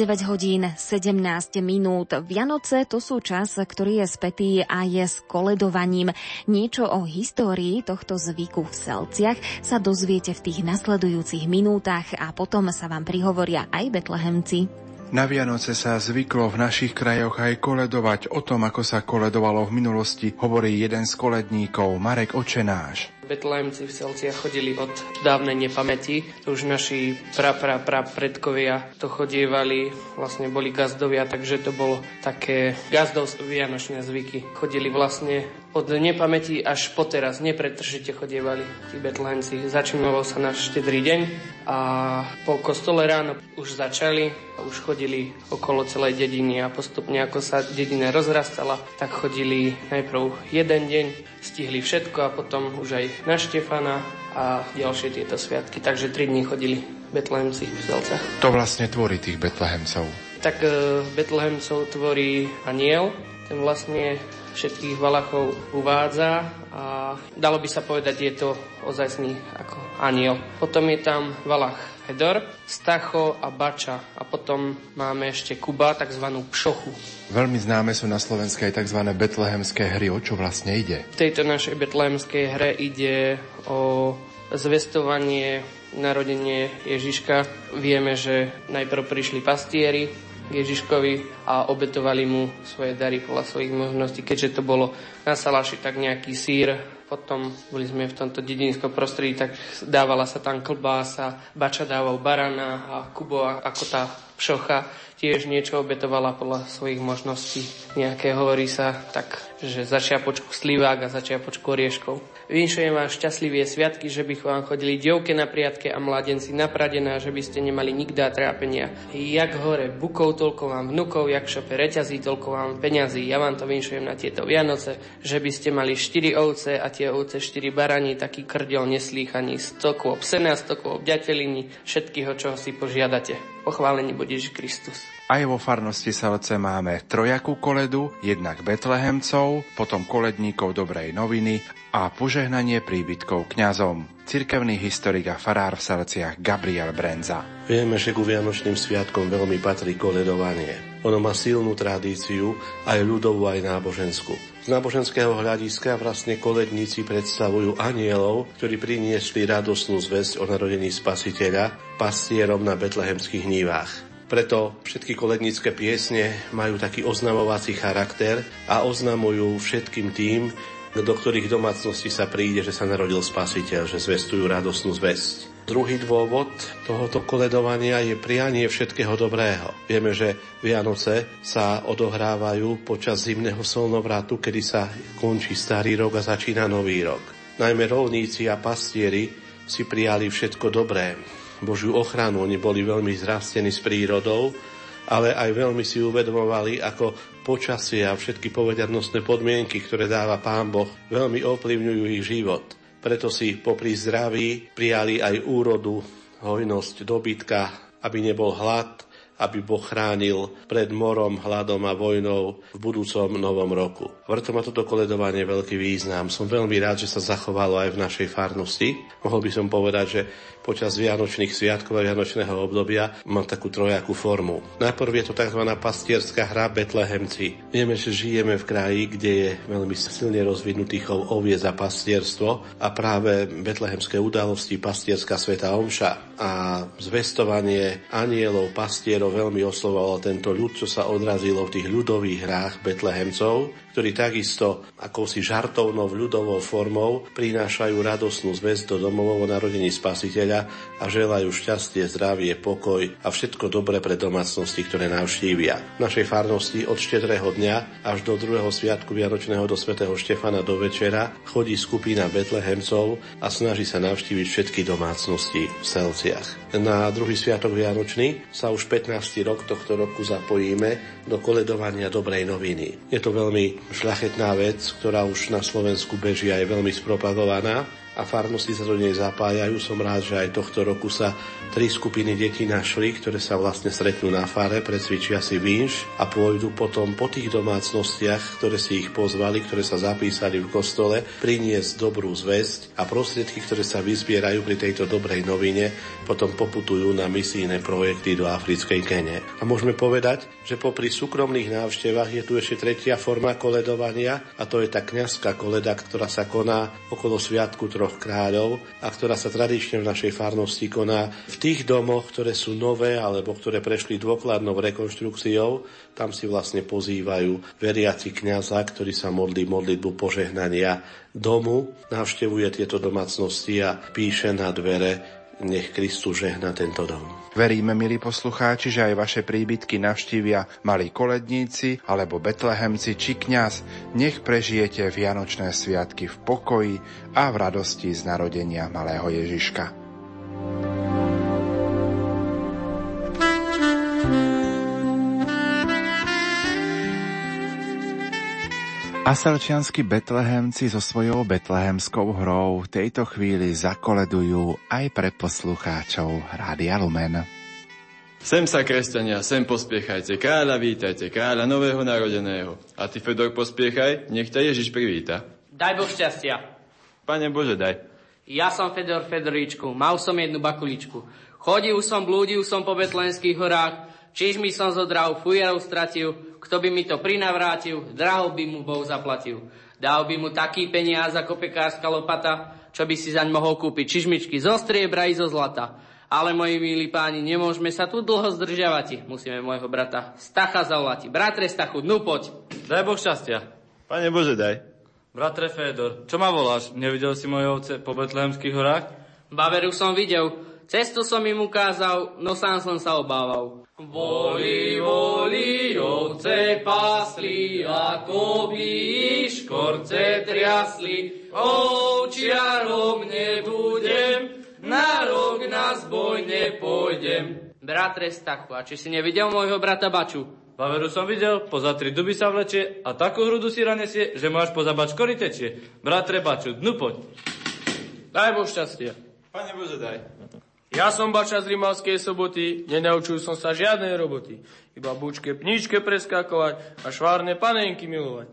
9 hodín 17 minút. Vianoce to sú čas, ktorý je spätý a je s koledovaním. Niečo o histórii tohto zvyku v Selciach sa dozviete v tých nasledujúcich minútach a potom sa vám prihovoria aj betlehemci. Na Vianoce sa zvyklo v našich krajoch aj koledovať. O tom, ako sa koledovalo v minulosti, hovorí jeden z koledníkov, Marek Očenáš. Betlehemci v Selciach chodili od dávnej nepamäti. Už naši pra, pra, pra predkovia to chodievali, vlastne boli gazdovia, takže to bolo také gazdovské vianočné zvyky. Chodili vlastne od nepamäti až po teraz, nepretržite chodievali tí betlehemci. Začínoval sa náš štedrý deň a po kostole ráno už začali už chodili okolo celej dediny a postupne ako sa dedina rozrastala, tak chodili najprv jeden deň, stihli všetko a potom už aj na Štefana a ďalšie tieto sviatky. Takže tri dní chodili betlehemci v Zelcach. To vlastne tvorí tých betlehemcov? Tak e, betlehemcov tvorí aniel, ten vlastne všetkých Valachov uvádza a dalo by sa povedať, je to ozajstný ako aniel. Potom je tam Valach Hedor, Stacho a Bača a potom máme ešte Kuba, tzv. Pšochu. Veľmi známe sú na Slovensku aj tzv. betlehemské hry. O čo vlastne ide? V tejto našej betlehemskej hre ide o zvestovanie narodenie Ježiška. Vieme, že najprv prišli pastieri, Ježiškovi a obetovali mu svoje dary podľa svojich možností. Keďže to bolo na salaši, tak nejaký sír, potom boli sme v tomto dedinskom prostredí, tak dávala sa tam klbása, bača dával barana a Kubo ako tá pšocha tiež niečo obetovala podľa svojich možností. Nejaké hovorí sa tak, že začiapočku slivák a začiapočku orieškov. Vynšujem vás šťastlivé sviatky, že bych vám chodili dievke na priatke a mladenci napradená, že by ste nemali nikdá trápenia. Jak hore bukov, toľko vám vnukov, jak šope reťazí, toľko vám peňazí. Ja vám to vynšujem na tieto Vianoce, že by ste mali 4 ovce a tie ovce 4 barani, taký krdiel neslýchaní, 100 kôp sena, 100 kôp ďateliny, všetkého, čo si požiadate. Pochválený bude Ježiš Kristus. Aj vo farnosti Selce máme trojakú koledu, jednak Betlehemcov, potom koledníkov Dobrej noviny a požehnanie príbytkov kňazom. Cirkevný historik a farár v Selciach Gabriel Brenza. Vieme, že ku Vianočným sviatkom veľmi patrí koledovanie. Ono má silnú tradíciu, aj ľudovú, aj náboženskú. Z náboženského hľadiska vlastne koledníci predstavujú anielov, ktorí priniesli radosnú zväzť o narodení spasiteľa pastierom na betlehemských nívach. Preto všetky kolednícke piesne majú taký oznamovací charakter a oznamujú všetkým tým, do ktorých domácnosti sa príde, že sa narodil spasiteľ, že zvestujú radosnú zväzť. Druhý dôvod tohoto koledovania je prianie všetkého dobrého. Vieme, že Vianoce sa odohrávajú počas zimného solnovratu, kedy sa končí starý rok a začína nový rok. Najmä rolníci a pastieri si prijali všetko dobré. Božiu ochranu. Oni boli veľmi zrastení s prírodou, ale aj veľmi si uvedomovali, ako počasie a všetky povedadnostné podmienky, ktoré dáva Pán Boh, veľmi ovplyvňujú ich život. Preto si popri zdraví prijali aj úrodu, hojnosť dobytka, aby nebol hlad, aby Boh chránil pred morom, hladom a vojnou v budúcom novom roku. Vrto má toto koledovanie veľký význam. Som veľmi rád, že sa zachovalo aj v našej farnosti. Mohol by som povedať, že počas Vianočných sviatkov a Vianočného obdobia má takú trojakú formu. Najprv je to tzv. pastierská hra Betlehemci. Vieme, že žijeme v kraji, kde je veľmi silne rozvinutý chov oviec a pastierstvo a práve betlehemské udalosti pastierská sveta Omša a zvestovanie anielov, pastierov veľmi oslovalo tento ľud, čo sa odrazilo v tých ľudových hrách Betlehemcov, ktorí takisto akousi žartovnou ľudovou formou prinášajú radosnú zväzť do domovov narodení spasiteľa a želajú šťastie, zdravie, pokoj a všetko dobré pre domácnosti, ktoré navštívia. V našej farnosti od štedrého dňa až do druhého sviatku Vianočného do svätého Štefana do večera chodí skupina Betlehemcov a snaží sa navštíviť všetky domácnosti v Selciach. Na druhý sviatok Vianočný sa už 15. rok tohto roku zapojíme do koledovania dobrej noviny. Je to veľmi šľachetná vec, ktorá už na Slovensku beží a je veľmi spropagovaná. A farnosti sa do nej zapájajú. Som rád, že aj tohto roku sa tri skupiny detí našli, ktoré sa vlastne stretnú na fare, precvičia si vinš a pôjdu potom po tých domácnostiach, ktoré si ich pozvali, ktoré sa zapísali v kostole, priniesť dobrú zväzť a prostriedky, ktoré sa vyzbierajú pri tejto dobrej novine, potom poputujú na misijné projekty do africkej Kene. A môžeme povedať, že popri súkromných návštevách je tu ešte tretia forma koledovania a to je tá kňazská koleda, ktorá sa koná okolo Sviatku troch kráľov a ktorá sa tradične v našej farnosti koná v tých domoch, ktoré sú nové alebo ktoré prešli dôkladnou rekonštrukciou, tam si vlastne pozývajú veriaci kňaza, ktorý sa modlí modlitbu požehnania domu, navštevuje tieto domácnosti a píše na dvere nech Kristus žehna tento dom. Veríme, milí poslucháči, že aj vaše príbytky navštívia malí koledníci alebo betlehemci či kňaz. Nech prežijete Vianočné sviatky v pokoji a v radosti z narodenia malého Ježiška. Aselčianskí betlehemci so svojou betlehemskou hrou v tejto chvíli zakoledujú aj pre poslucháčov Rádia Lumen. Sem sa, kresťania, sem pospiechajte, kráľa vítajte, kráľa nového narodeného. A ty, Fedor, pospiechaj, nech ťa Ježiš privíta. Daj Boh šťastia. Pane Bože, daj. Ja som Fedor Fedoríčku, mal som jednu bakuličku. Chodil som, blúdil som po betlenských horách, čiž mi som zodral, fujarov stratil, kto by mi to prinavrátil, draho by mu Boh zaplatil. Dal by mu taký peniaz ako pekárska lopata, čo by si zaň mohol kúpiť čižmičky zo striebra i zo zlata. Ale moji milí páni, nemôžeme sa tu dlho zdržiavať. Musíme môjho brata Stacha zavolať. Bratre Stachu, dnu poď. Daj Boh šťastia. Pane Bože, daj. Bratre Fédor, čo ma voláš? Nevidel si moje ovce po betlehemských horách? Baveru som videl. Cestu som im ukázal, no sám som sa obával. Voli, voli, ovce pasli, ako by škorce triasli. Ovčiarom nebudem, na rok na zboj nepôjdem. Bratre Stachu, a či si nevidel môjho brata Baču? Paveru som videl, poza tri duby sa vlečie a takú hrudu si ranesie, že máš poza bačkory tečie. Bratre Baču, dnu poď. Daj Boh šťastie. Pane Bože, daj. Ja som bača z Rimavskej soboty, nenaučil som sa žiadnej roboty. Iba bučke pníčke preskakovať a švárne panenky milovať.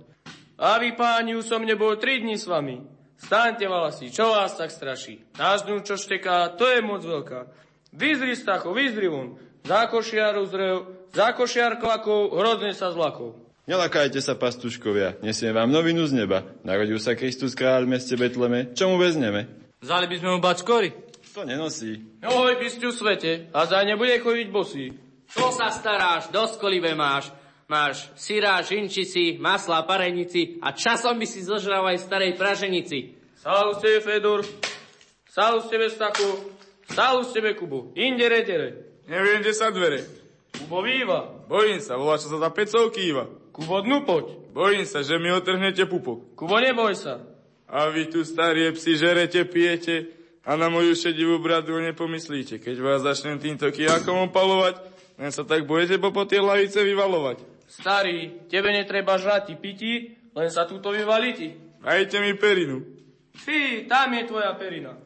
A vy, páni, už som nebol tri dní s vami. Staňte, valasi, čo vás tak straší? Náš dnu, čo šteká, to je moc veľká. Vyzri, Stacho, vyzri von. Za košiarov zrev, za košiar kvakov, hrodne sa zlakov. Nelakajte sa, pastuškovia, nesiem vám novinu z neba. Narodil sa Kristus kráľ v meste Betleme, čo mu vezneme? Vzali by sme mu bačkory. To nenosí. Oj, bysťu svete, a za nebude chodiť bosý. Čo sa staráš, doskolive máš. Máš syra, žinčici, masla, parenici a časom by si zožral aj starej praženici. Sálu z tebe, Fedor. Sálu z tebe, Stachu. Sálu z tebe, Kubu. Inde retere. Neviem, kde sa dvere. Kubo výva. Bojím sa, volá, čo sa za pecov kýva. Kubo dnu poď. Bojím sa, že mi otrhnete pupok. Kubo neboj sa. A vy tu starie psi žerete, pijete, a na moju šedivú bradu nepomyslíte, keď vás začnem týmto kijakom opalovať, len sa tak budete po tie lavice vyvalovať. Starý, tebe netreba žrať piti, len sa túto vyvaliti. Dajte mi perinu. Fí, tam je tvoja perina.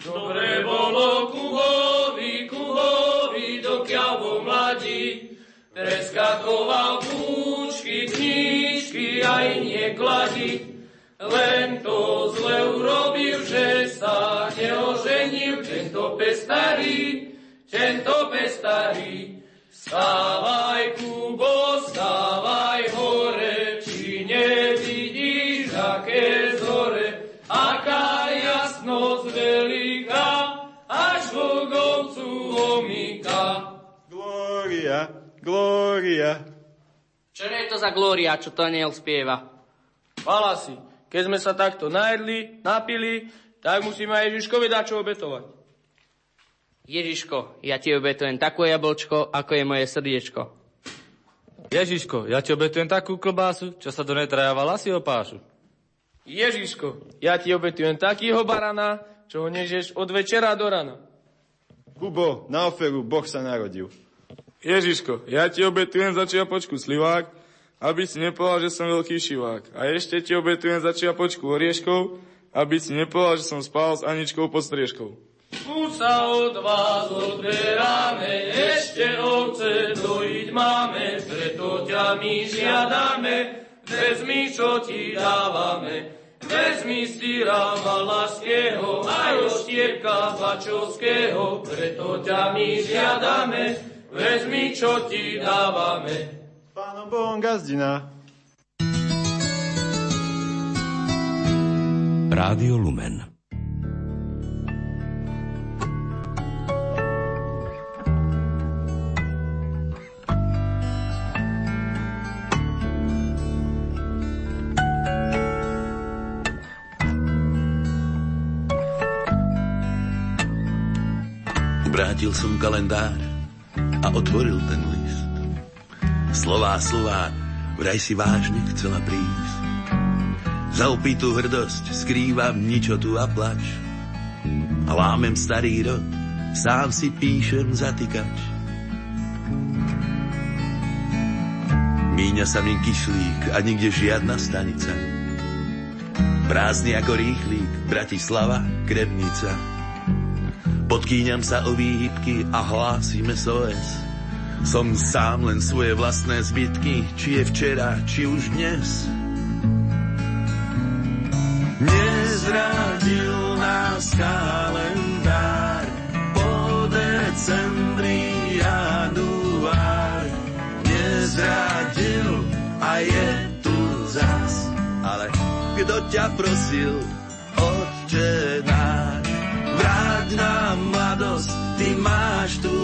Dobre bolo Kubovi, Kubovi, dokiaľ bol mladí, preskakoval púčky, knížky aj niekladí. Len to zle urobil, že sa neoženil tento pestarý, tento pestarý. Stávaj, Kubo, stávaj hore, či nevidíš, aké zore, aká jasnosť veľká, až Bogovcu omýka. Glória, glória. Čo je to za glória, čo to aniel spieva? Chvala si. Keď sme sa takto najedli, napili, tak musíme aj Ježiškovi dať čo obetovať. Ježiško, ja ti obetujem takú jablčko, ako je moje srdiečko. Ježiško, ja ti obetujem takú klobásu, čo sa do nej traja vlasy opášu. Ježiško, ja ti obetujem takýho barana, čo ho nežeš od večera do rana. Kubo, na oferu Boh sa narodil. Ježiško, ja ti obetujem za čiapočku slivák, aby si nepovedal, že som veľký šivák. A ešte ti obetujem za čiapočku orieškov, aby si nepovedal, že som spal s Aničkou pod striežkou. Tu sa od vás odberáme, ešte ovce dojiť máme, preto ťa my žiadame, vezmi, čo ti dávame. Vezmi stýra Valašského, aj oštiepka Bačovského, preto ťa my žiadame, vezmi, čo ti dávame. Pánom Bohom gazdina. Rádio Lumen. Obrátil som kalendár a otvoril ten list. Slová, slová, vraj si vážne chcela prísť. Za opitú hrdosť skrývam ničotu a plač. A lámem starý rod, sám si píšem zatýkač. Míňa sa mi kyšlík a nikde žiadna stanica. Prázdny ako rýchlík, Bratislava, Kremnica. Podkýňam sa o výhybky a hlásime SOS. Som sám len svoje vlastné zbytky, či je včera, či už dnes. Nezradil nás kalendár po decembri január. Nezradil a je tu zas. Ale kto ťa prosil, Otče náš, vráť nám mladosť, ty máš tú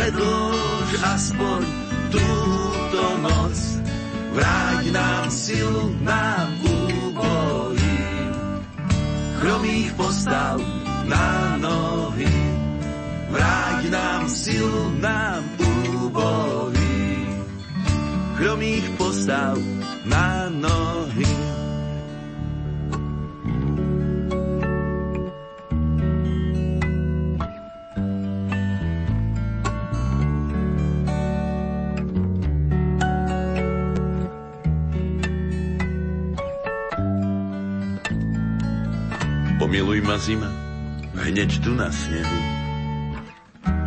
moc. Predlož aspoň túto noc, vráť nám silu, nám úbohým. Chromých postav na nohy, vráť nám silu, nám úbohým. Chromých postav na nohy. Pomiluj ma zima, hneď tu na snehu.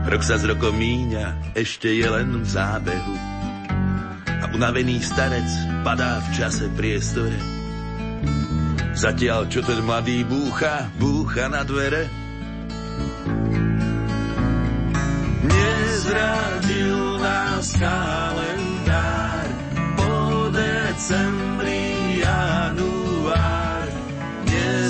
Rok sa z rokom míňa, ešte je len v zábehu. A unavený starec padá v čase priestore. Zatiaľ, čo ten mladý búcha, búcha na dvere. Nezradil nás kalendár po decembri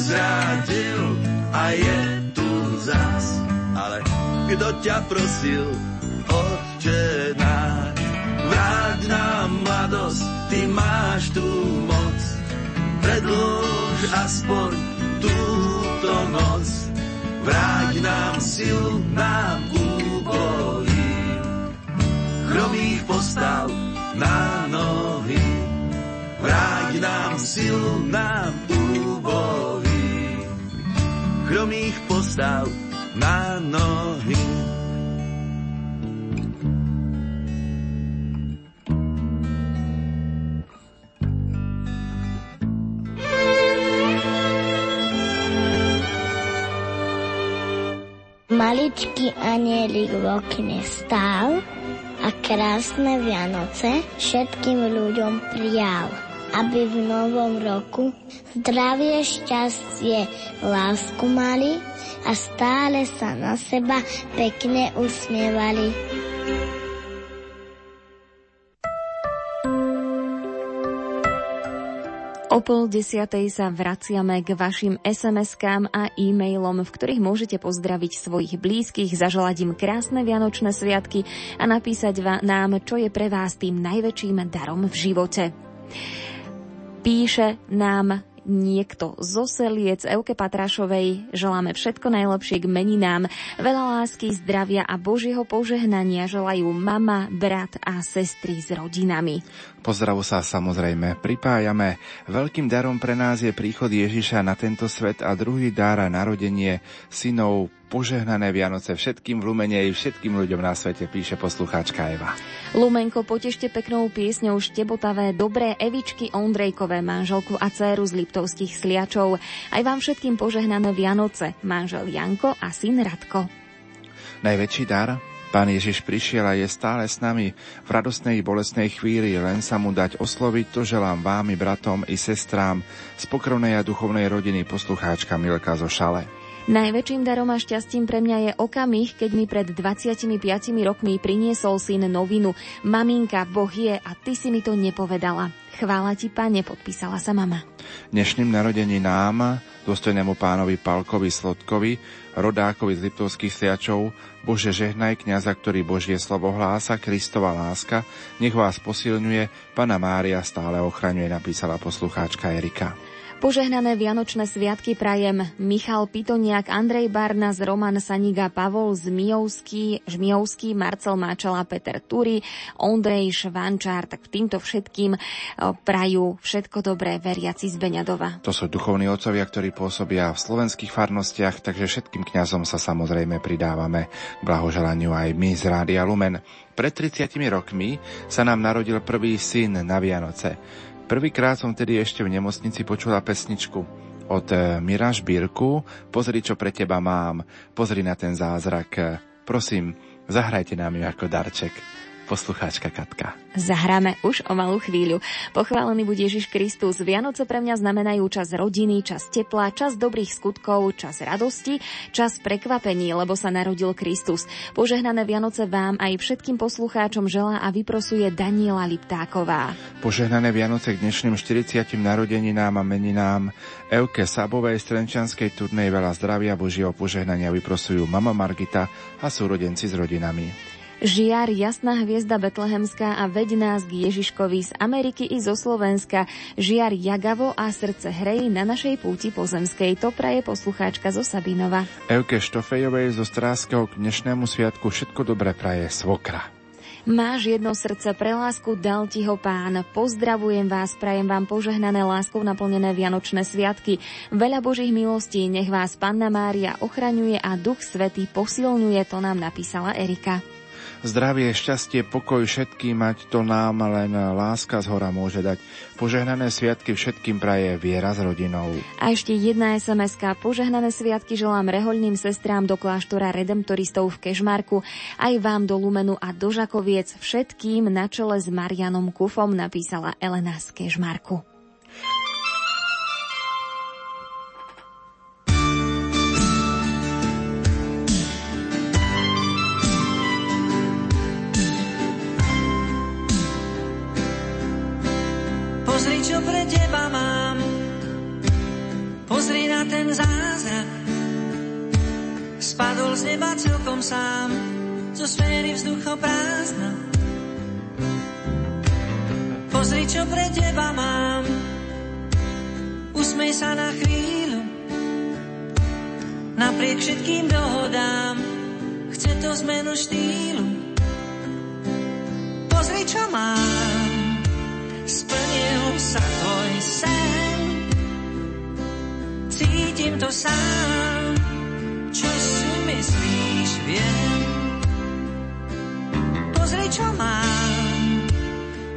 Nezradil a je tu zas. Ale kto ťa prosil, Otče náš, vráť nám mladosť, ty máš tú moc. Predlož aspoň túto noc, vráť nám silu, nám úbohým. Chromých postav na nohy, vráť nám silu, nám chromých postav na nohy. Maličký anielik v okne stál a krásne Vianoce všetkým ľuďom prijal aby v novom roku zdravie, šťastie, lásku mali a stále sa na seba pekne usmievali. O pol desiatej sa vraciame k vašim SMS-kám a e-mailom, v ktorých môžete pozdraviť svojich blízkych, zaželať im krásne vianočné sviatky a napísať nám, čo je pre vás tým najväčším darom v živote. Píše nám niekto zo Seliec Euke Patrašovej. Želáme všetko najlepšie k meninám, veľa lásky, zdravia a Božieho požehnania želajú mama, brat a sestry s rodinami. Pozdravu sa samozrejme pripájame. Veľkým darom pre nás je príchod Ježiša na tento svet a druhý dar narodenie synov Požehnané Vianoce všetkým v Lumene i všetkým ľuďom na svete, píše poslucháčka Eva. Lumenko, potešte peknou piesňou štebotavé dobré Evičky Ondrejkové, manželku a dceru z Liptovských sliačov. Aj vám všetkým požehnané Vianoce, manžel Janko a syn Radko. Najväčší dar? Pán Ježiš prišiel a je stále s nami. V radostnej i bolestnej chvíli len sa mu dať osloviť, to želám vám i bratom i sestrám z pokrovnej a duchovnej rodiny poslucháčka Milka zo Šale. Najväčším darom a šťastím pre mňa je okamih, keď mi pred 25 rokmi priniesol syn novinu. Maminka, Boh je a ty si mi to nepovedala. Chvála ti, pane, podpísala sa mama. Dnešným narodení nám, dôstojnému pánovi Palkovi Slodkovi, rodákovi z Liptovských siačov, Bože žehnaj kniaza, ktorý Božie slovo hlása, Kristova láska, nech vás posilňuje, Pana Mária stále ochraňuje, napísala poslucháčka Erika. Požehnané Vianočné sviatky prajem Michal Pitoniak, Andrej Barnas, Roman Saniga, Pavol Zmijovský, Žmijovský, Marcel Máčala, Peter Turi, Ondrej Švančár, tak týmto všetkým prajú všetko dobré veriaci z Beňadova. To sú duchovní otcovia, ktorí pôsobia v slovenských farnostiach, takže všetkým kňazom sa samozrejme pridávame k blahoželaniu aj my z Rádia Lumen. Pred 30 rokmi sa nám narodil prvý syn na Vianoce. Prvýkrát som tedy ešte v nemocnici počula pesničku od eh, Mira Šbírku Pozri, čo pre teba mám, pozri na ten zázrak. Prosím, zahrajte nám ju ako darček poslucháčka Katka. Zahráme už o malú chvíľu. Pochválený bude Ježiš Kristus. Vianoce pre mňa znamenajú čas rodiny, čas tepla, čas dobrých skutkov, čas radosti, čas prekvapení, lebo sa narodil Kristus. Požehnané Vianoce vám aj všetkým poslucháčom želá a vyprosuje Daniela Liptáková. Požehnané Vianoce k dnešným 40. narodeninám a meninám Euke Sabovej z Trenčanskej turnej veľa zdravia Božieho požehnania vyprosujú mama Margita a súrodenci s rodinami. Žiar, jasná hviezda betlehemská a veď nás k Ježiškovi z Ameriky i zo Slovenska. Žiar jagavo a srdce hrej na našej púti pozemskej. To praje poslucháčka zo Sabinova. Euke Štofejovej zo Stráského k dnešnému sviatku všetko dobré praje svokra. Máš jedno srdce pre lásku, dal ti ho pán. Pozdravujem vás, prajem vám požehnané láskou naplnené Vianočné sviatky. Veľa Božích milostí, nech vás Panna Mária ochraňuje a Duch Svetý posilňuje, to nám napísala Erika. Zdravie, šťastie, pokoj všetkým mať, to nám len láska z hora môže dať. Požehnané sviatky všetkým praje Viera s rodinou. A ešte jedna sms -ka. Požehnané sviatky želám rehoľným sestrám do kláštora Redemptoristov v Kešmarku, aj vám do Lumenu a do Žakoviec všetkým na čele s Marianom Kufom napísala Elena z Kešmarku. Ten zázrak. Spadol z neba celkom sám zo sféry prázdna. Pozri, čo pre teba mám, usmej sa na chvíľu, napriek všetkým dohodám, chce to zmenu štýlu. Pozri, čo mám, splnil sa tvoj sen cítim to sám, čo si myslíš, viem. Pozri, čo mám,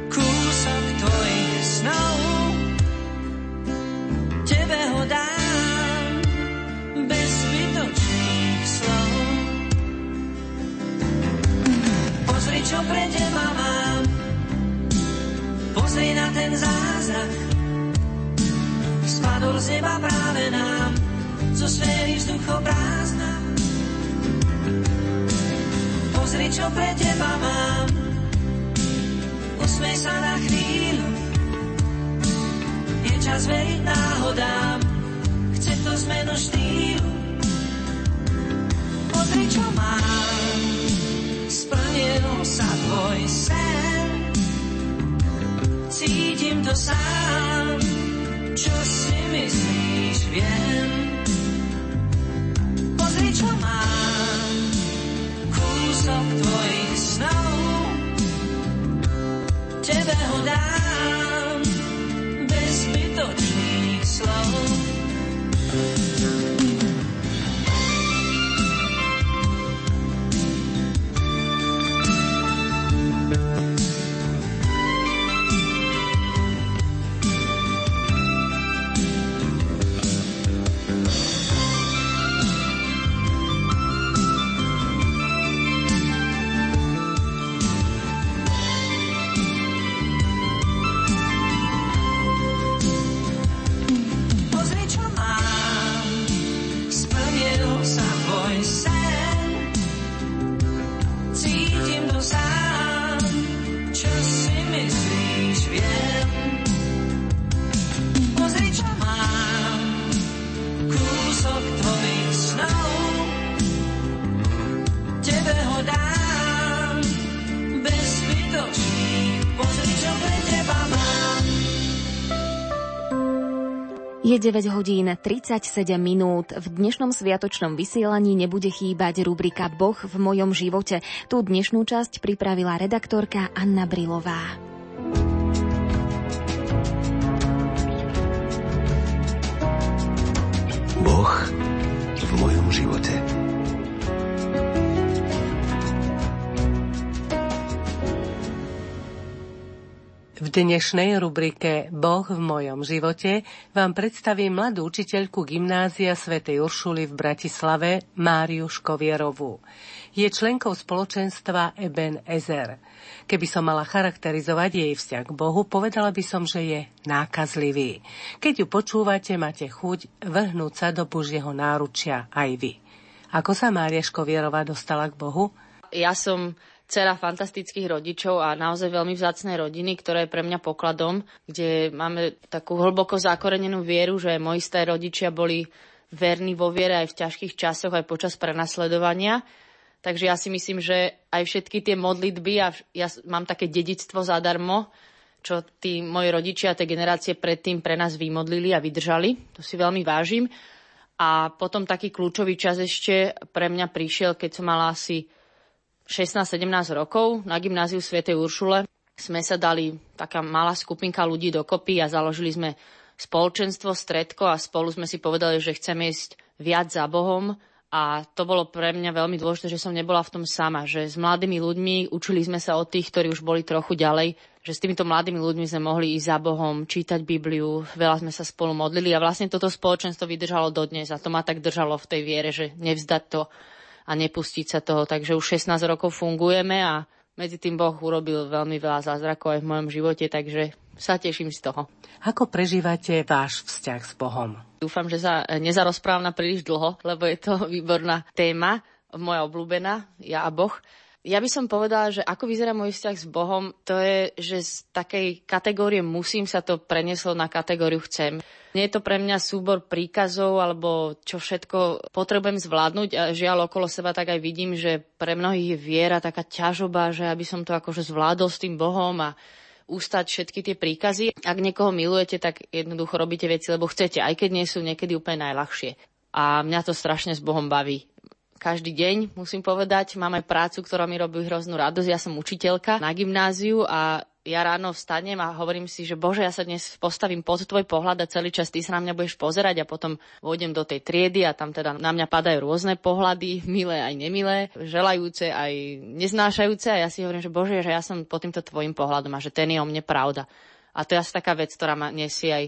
kúsok tvojich snov, tebe ho dám, bez zbytočných slov. Pozri, čo pre teba mám, pozri na ten zázrak, spadol z neba práve nám, zo sféry prázdna. Pozri, čo pre teba mám, usmej sa na chvíľu, je čas veriť náhodám, chce to zmenu štýlu. Pozri, čo mám, splnil sa tvoj sen, cítim to sám, čo si myslíš, viem. Pozri, čo mám, kúsok tvojich snov. Tebe ho dám, bez zbytočných slov. Je 9 hodín 37 minút. V dnešnom sviatočnom vysielaní nebude chýbať rubrika Boh v mojom živote. Tú dnešnú časť pripravila redaktorka Anna Brilová. Boh V dnešnej rubrike Boh v mojom živote vám predstavím mladú učiteľku gymnázia svätej Uršuly v Bratislave Máriu Škovierovú. Je členkou spoločenstva Eben Ezer. Keby som mala charakterizovať jej vzťah k Bohu, povedala by som, že je nákazlivý. Keď ju počúvate, máte chuť vrhnúť sa do Božieho náručia aj vy. Ako sa Mária Škovierová dostala k Bohu? Ja som dcera fantastických rodičov a naozaj veľmi vzácnej rodiny, ktorá je pre mňa pokladom, kde máme takú hlboko zakorenenú vieru, že moji starí rodičia boli verní vo viere aj v ťažkých časoch, aj počas prenasledovania. Takže ja si myslím, že aj všetky tie modlitby, a ja mám také dedictvo zadarmo, čo tí moji rodičia tie generácie predtým pre nás vymodlili a vydržali. To si veľmi vážim. A potom taký kľúčový čas ešte pre mňa prišiel, keď som mala asi 16-17 rokov na gymnáziu Svetej Uršule sme sa dali taká malá skupinka ľudí dokopy a založili sme spoločenstvo, stredko a spolu sme si povedali, že chceme ísť viac za Bohom. A to bolo pre mňa veľmi dôležité, že som nebola v tom sama, že s mladými ľuďmi učili sme sa od tých, ktorí už boli trochu ďalej, že s týmito mladými ľuďmi sme mohli ísť za Bohom, čítať Bibliu, veľa sme sa spolu modlili a vlastne toto spoločenstvo vydržalo dodnes a to ma tak držalo v tej viere, že nevzdať to a nepustiť sa toho. Takže už 16 rokov fungujeme a medzi tým Boh urobil veľmi veľa zázrakov aj v mojom živote, takže sa teším z toho. Ako prežívate váš vzťah s Bohom? Dúfam, že sa nezarozprávam na príliš dlho, lebo je to výborná téma, moja obľúbená, ja a Boh. Ja by som povedala, že ako vyzerá môj vzťah s Bohom, to je, že z takej kategórie musím sa to prenieslo na kategóriu chcem. Nie je to pre mňa súbor príkazov alebo čo všetko potrebujem zvládnuť a žiaľ okolo seba tak aj vidím, že pre mnohých je viera taká ťažoba, že aby som to akože zvládol s tým Bohom a ústať všetky tie príkazy. Ak niekoho milujete, tak jednoducho robíte veci, lebo chcete, aj keď nie sú niekedy úplne najľahšie. A mňa to strašne s Bohom baví každý deň, musím povedať. Mám aj prácu, ktorá mi robí hroznú radosť. Ja som učiteľka na gymnáziu a ja ráno vstanem a hovorím si, že bože, ja sa dnes postavím pod tvoj pohľad a celý čas ty sa na mňa budeš pozerať a potom vôjdem do tej triedy a tam teda na mňa padajú rôzne pohľady, milé aj nemilé, želajúce aj neznášajúce a ja si hovorím, že bože, že ja som pod týmto tvojim pohľadom a že ten je o mne pravda. A to je asi taká vec, ktorá ma nesie aj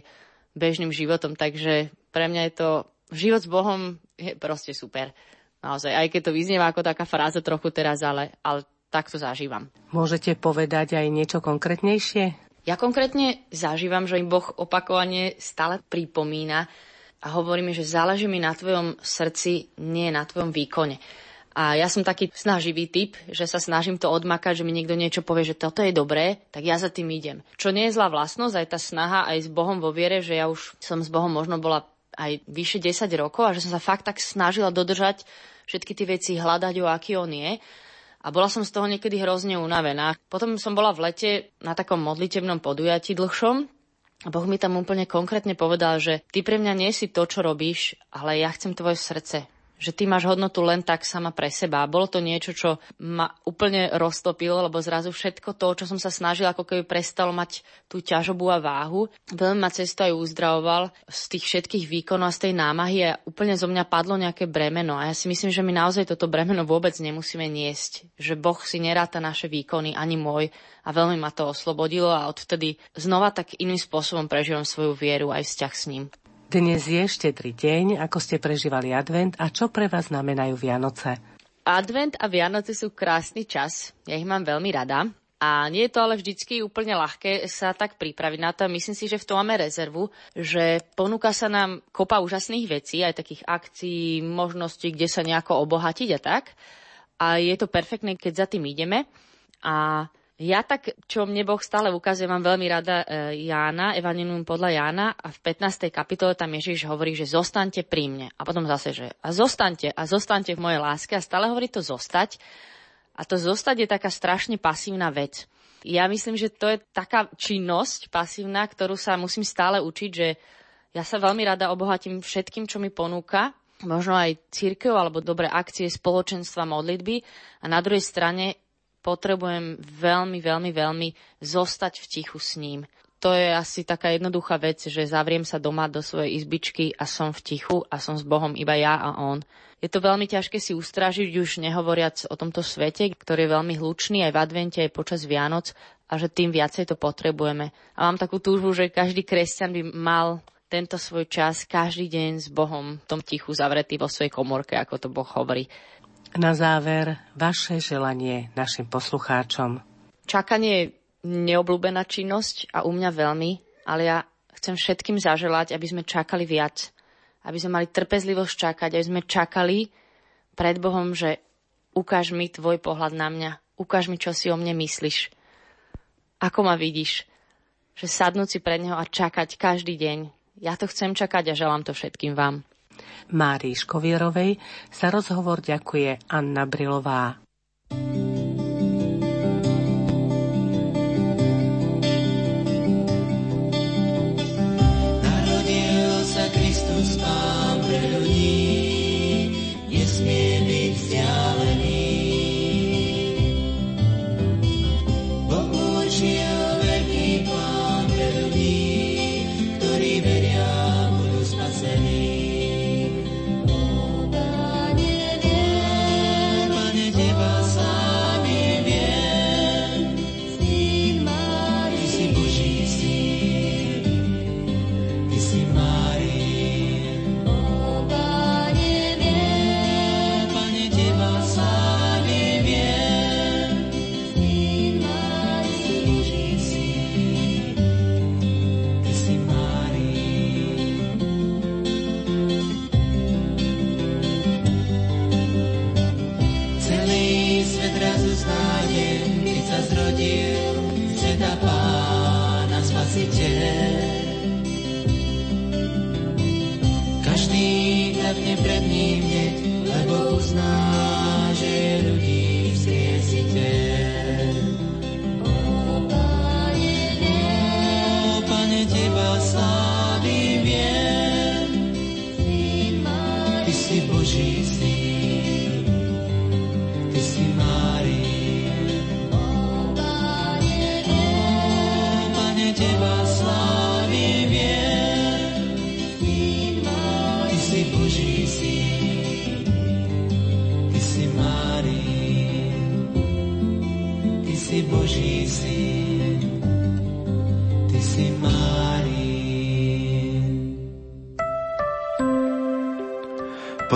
bežným životom, takže pre mňa je to život s Bohom je proste super. Naozaj, aj keď to vyznieva ako taká fráza trochu teraz, ale, ale tak to zažívam. Môžete povedať aj niečo konkrétnejšie? Ja konkrétne zažívam, že im Boh opakovane stále pripomína a hovorí mi, že záleží mi na tvojom srdci, nie na tvojom výkone. A ja som taký snaživý typ, že sa snažím to odmakať, že mi niekto niečo povie, že toto je dobré, tak ja za tým idem. Čo nie je zlá vlastnosť, aj tá snaha aj s Bohom vo viere, že ja už som s Bohom možno bola aj vyše 10 rokov a že som sa fakt tak snažila dodržať všetky tie veci, hľadať o aký on je. A bola som z toho niekedy hrozne unavená. Potom som bola v lete na takom modlitebnom podujatí dlhšom a Boh mi tam úplne konkrétne povedal, že ty pre mňa nie si to, čo robíš, ale ja chcem tvoje srdce že ty máš hodnotu len tak sama pre seba. Bolo to niečo, čo ma úplne roztopilo, lebo zrazu všetko to, čo som sa snažila, ako keby prestalo mať tú ťažobu a váhu. Veľmi ma cesto aj uzdravoval z tých všetkých výkonov a z tej námahy a úplne zo mňa padlo nejaké bremeno. A ja si myslím, že my naozaj toto bremeno vôbec nemusíme niesť. Že Boh si neráta naše výkony, ani môj. A veľmi ma to oslobodilo a odvtedy znova tak iným spôsobom prežívam svoju vieru aj vzťah s ním. Dnes je štedrý deň, ako ste prežívali advent a čo pre vás znamenajú Vianoce? Advent a Vianoce sú krásny čas, ja ich mám veľmi rada. A nie je to ale vždycky úplne ľahké sa tak pripraviť na to. Myslím si, že v tom máme rezervu, že ponúka sa nám kopa úžasných vecí, aj takých akcií, možností, kde sa nejako obohatiť a tak. A je to perfektné, keď za tým ideme. A ja tak, čo mne Boh stále ukazuje, mám veľmi rada e, Jána, Evangelium podľa Jána a v 15. kapitole tam Ježiš hovorí, že zostaňte pri mne. A potom zase, že a zostaňte a zostaňte v mojej láske a stále hovorí to zostať. A to zostať je taká strašne pasívna vec. Ja myslím, že to je taká činnosť pasívna, ktorú sa musím stále učiť, že ja sa veľmi rada obohatím všetkým, čo mi ponúka, možno aj církev alebo dobré akcie, spoločenstva, modlitby. A na druhej strane potrebujem veľmi, veľmi, veľmi zostať v tichu s ním. To je asi taká jednoduchá vec, že zavriem sa doma do svojej izbičky a som v tichu a som s Bohom iba ja a on. Je to veľmi ťažké si ustražiť, už nehovoriac o tomto svete, ktorý je veľmi hlučný aj v advente, aj počas Vianoc a že tým viacej to potrebujeme. A mám takú túžbu, že každý kresťan by mal tento svoj čas každý deň s Bohom v tom tichu zavretý vo svojej komorke, ako to Boh hovorí. Na záver, vaše želanie našim poslucháčom. Čakanie je neobľúbená činnosť a u mňa veľmi, ale ja chcem všetkým zaželať, aby sme čakali viac. Aby sme mali trpezlivosť čakať, aby sme čakali pred Bohom, že ukáž mi tvoj pohľad na mňa, ukáž mi, čo si o mne myslíš. Ako ma vidíš? Že sadnúť si pred Neho a čakať každý deň. Ja to chcem čakať a želám to všetkým vám. Márii Škovierovej sa rozhovor ďakuje Anna Brilová. Narodil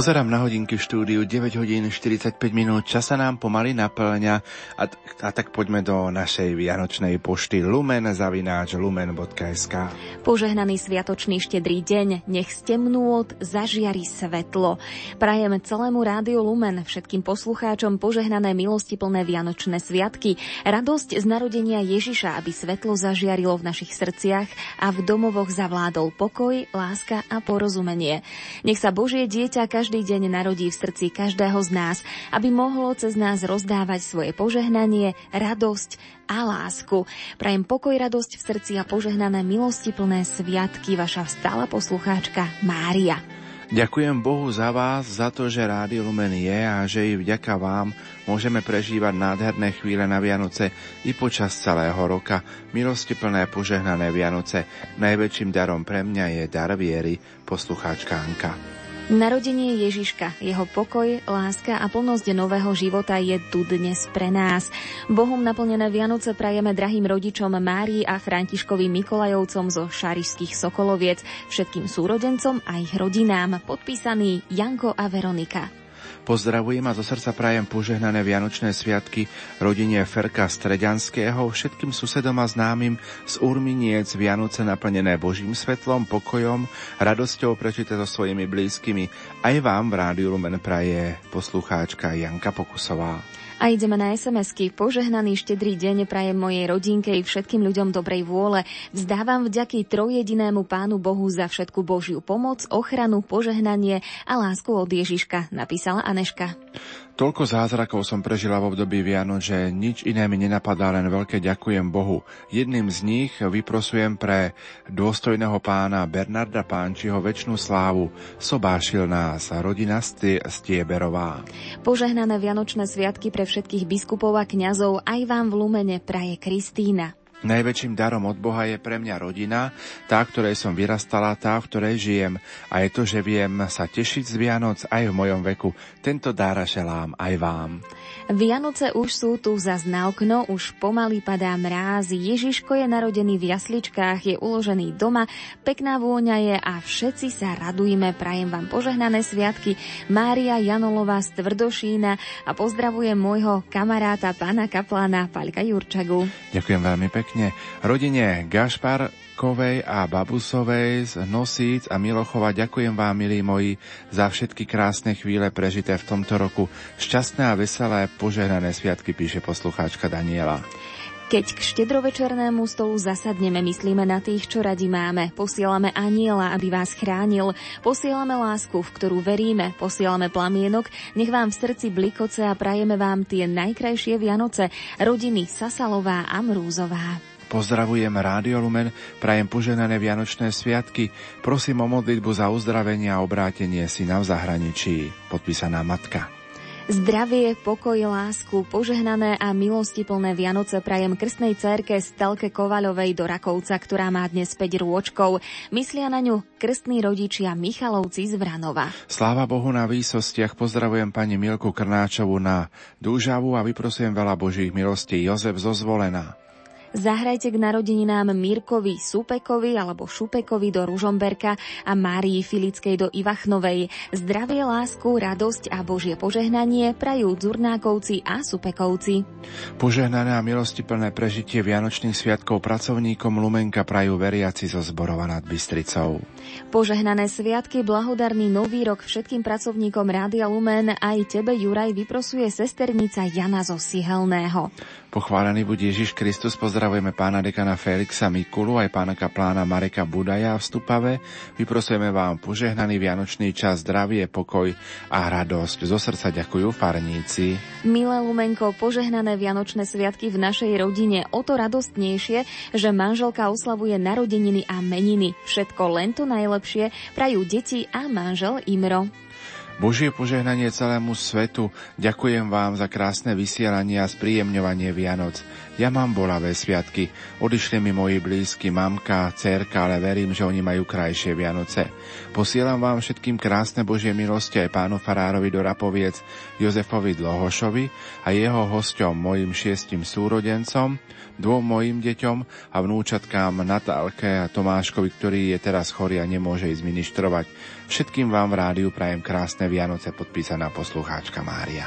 Pozerám na hodinky v štúdiu 9 hodín 45 minút, čas sa nám pomaly naplňa a, a tak poďme do našej vianočnej pošty lumen zavináč lumen.sk Požehnaný sviatočný štedrý deň, nech z temnôt zažiari svetlo. Prajem celému Rádiu Lumen, všetkým poslucháčom požehnané milostiplné Vianočné sviatky, radosť z narodenia Ježiša, aby svetlo zažiarilo v našich srdciach a v domovoch zavládol pokoj, láska a porozumenie. Nech sa Božie dieťa každý deň narodí v srdci každého z nás, aby mohlo cez nás rozdávať svoje požehnanie, radosť a lásku. Prajem pokoj, radosť v srdci a požehnané milostiplné sviatky vaša stála poslucháčka Mária. Ďakujem Bohu za vás, za to, že Rádio Lumen je a že i vďaka vám môžeme prežívať nádherné chvíle na Vianoce i počas celého roka. Milosti plné požehnané Vianoce. Najväčším darom pre mňa je dar viery, poslucháčka Anka. Narodenie Ježiška, jeho pokoj, láska a plnosť nového života je tu dnes pre nás. Bohom naplnené Vianoce prajeme drahým rodičom Márii a Františkovi Mikolajovcom zo Šarišských Sokoloviec, všetkým súrodencom a ich rodinám, podpísaný Janko a Veronika. Pozdravujem a zo srdca prajem požehnané Vianočné sviatky rodine Ferka Streďanského, všetkým susedom a známym z Urminiec Vianoce naplnené Božím svetlom, pokojom, radosťou prečite so svojimi blízkymi. Aj vám v Rádiu Lumen praje poslucháčka Janka Pokusová. A ideme na SMS-ky. Požehnaný štedrý deň prajem mojej rodinke i všetkým ľuďom dobrej vôle. Vzdávam vďaky trojjedinému Pánu Bohu za všetku Božiu pomoc, ochranu, požehnanie a lásku od Ježiška, napísala Aneška. Toľko zázrakov som prežila v období Vianoc, že nič iné mi nenapadá, len veľké ďakujem Bohu. Jedným z nich vyprosujem pre dôstojného pána Bernarda Pánčiho väčšnú slávu. Sobášil nás rodina Stieberová. Požehnané Vianočné sviatky pre všetkých biskupov a kňazov aj vám v Lumene praje Kristína. Najväčším darom od Boha je pre mňa rodina, tá, ktorej som vyrastala, tá, v ktorej žijem. A je to, že viem sa tešiť z Vianoc aj v mojom veku. Tento dar želám aj vám. Vianoce už sú tu za okno, už pomaly padá mráz. Ježiško je narodený v jasličkách, je uložený doma, pekná vôňa je a všetci sa radujme. Prajem vám požehnané sviatky. Mária Janolová z Tvrdošína a pozdravujem môjho kamaráta pána kaplána Paľka Jurčagu. Ďakujem veľmi pekne. Rodine Gašpar Kovej a Babusovej z Nosíc a Milochova ďakujem vám, milí moji, za všetky krásne chvíle prežité v tomto roku. Šťastné a veselé, požehnané sviatky, píše poslucháčka Daniela. Keď k štedrovečernému stolu zasadneme, myslíme na tých, čo radi máme. Posielame aniela, aby vás chránil. Posielame lásku, v ktorú veríme. Posielame plamienok, nech vám v srdci blikoce a prajeme vám tie najkrajšie Vianoce. Rodiny Sasalová a Mrúzová. Pozdravujem Rádio Lumen, prajem poženané Vianočné sviatky, prosím o modlitbu za uzdravenie a obrátenie syna v zahraničí. Podpísaná matka. Zdravie, pokoj, lásku, požehnané a milostiplné Vianoce prajem krstnej cerke Stelke Kovaľovej do Rakovca, ktorá má dnes 5 rôčkov. Myslia na ňu krstní rodičia Michalovci z Vranova. Sláva Bohu na výsostiach, pozdravujem pani Milku Krnáčovu na Dúžavu a vyprosujem veľa Božích milostí Jozef zo Zvolená. Zahrajte k narodeninám Mirkovi Supekovi alebo Šupekovi do Ružomberka a Márii Filickej do Ivachnovej. Zdravie, lásku, radosť a Božie požehnanie prajú Dzurnákovci a Supekovci. Požehnané a milostiplné prežitie Vianočných sviatkov pracovníkom Lumenka prajú veriaci zo zborova nad Bystricou. Požehnané sviatky, blahodarný nový rok všetkým pracovníkom Rádia Lumen aj tebe Juraj vyprosuje sesternica Jana zo Sihelného. Pochválený buď Ježiš Kristus, pozdravujeme pána dekana Felixa Mikulu aj pána kaplána Mareka Budaja v Stupave. Vyprosujeme vám požehnaný vianočný čas, zdravie, pokoj a radosť. Zo srdca ďakujú farníci. Milé Lumenko, požehnané vianočné sviatky v našej rodine o to radostnejšie, že manželka oslavuje narodeniny a meniny. Všetko len to najlepšie prajú deti a manžel Imro. Božie požehnanie celému svetu, ďakujem vám za krásne vysielanie a spríjemňovanie Vianoc. Ja mám bolavé sviatky, odišli mi moji blízky, mamka, cerka, ale verím, že oni majú krajšie Vianoce. Posielam vám všetkým krásne Božie milosti aj pánu Farárovi do Rapoviec, Jozefovi Dlohošovi a jeho hosťom, mojim šiestim súrodencom, dvom mojim deťom a vnúčatkám Natálke a Tomáškovi, ktorý je teraz chorý a nemôže ísť ministrovať. Všetkým vám v rádiu prajem krásne Vianoce, podpísaná poslucháčka Mária.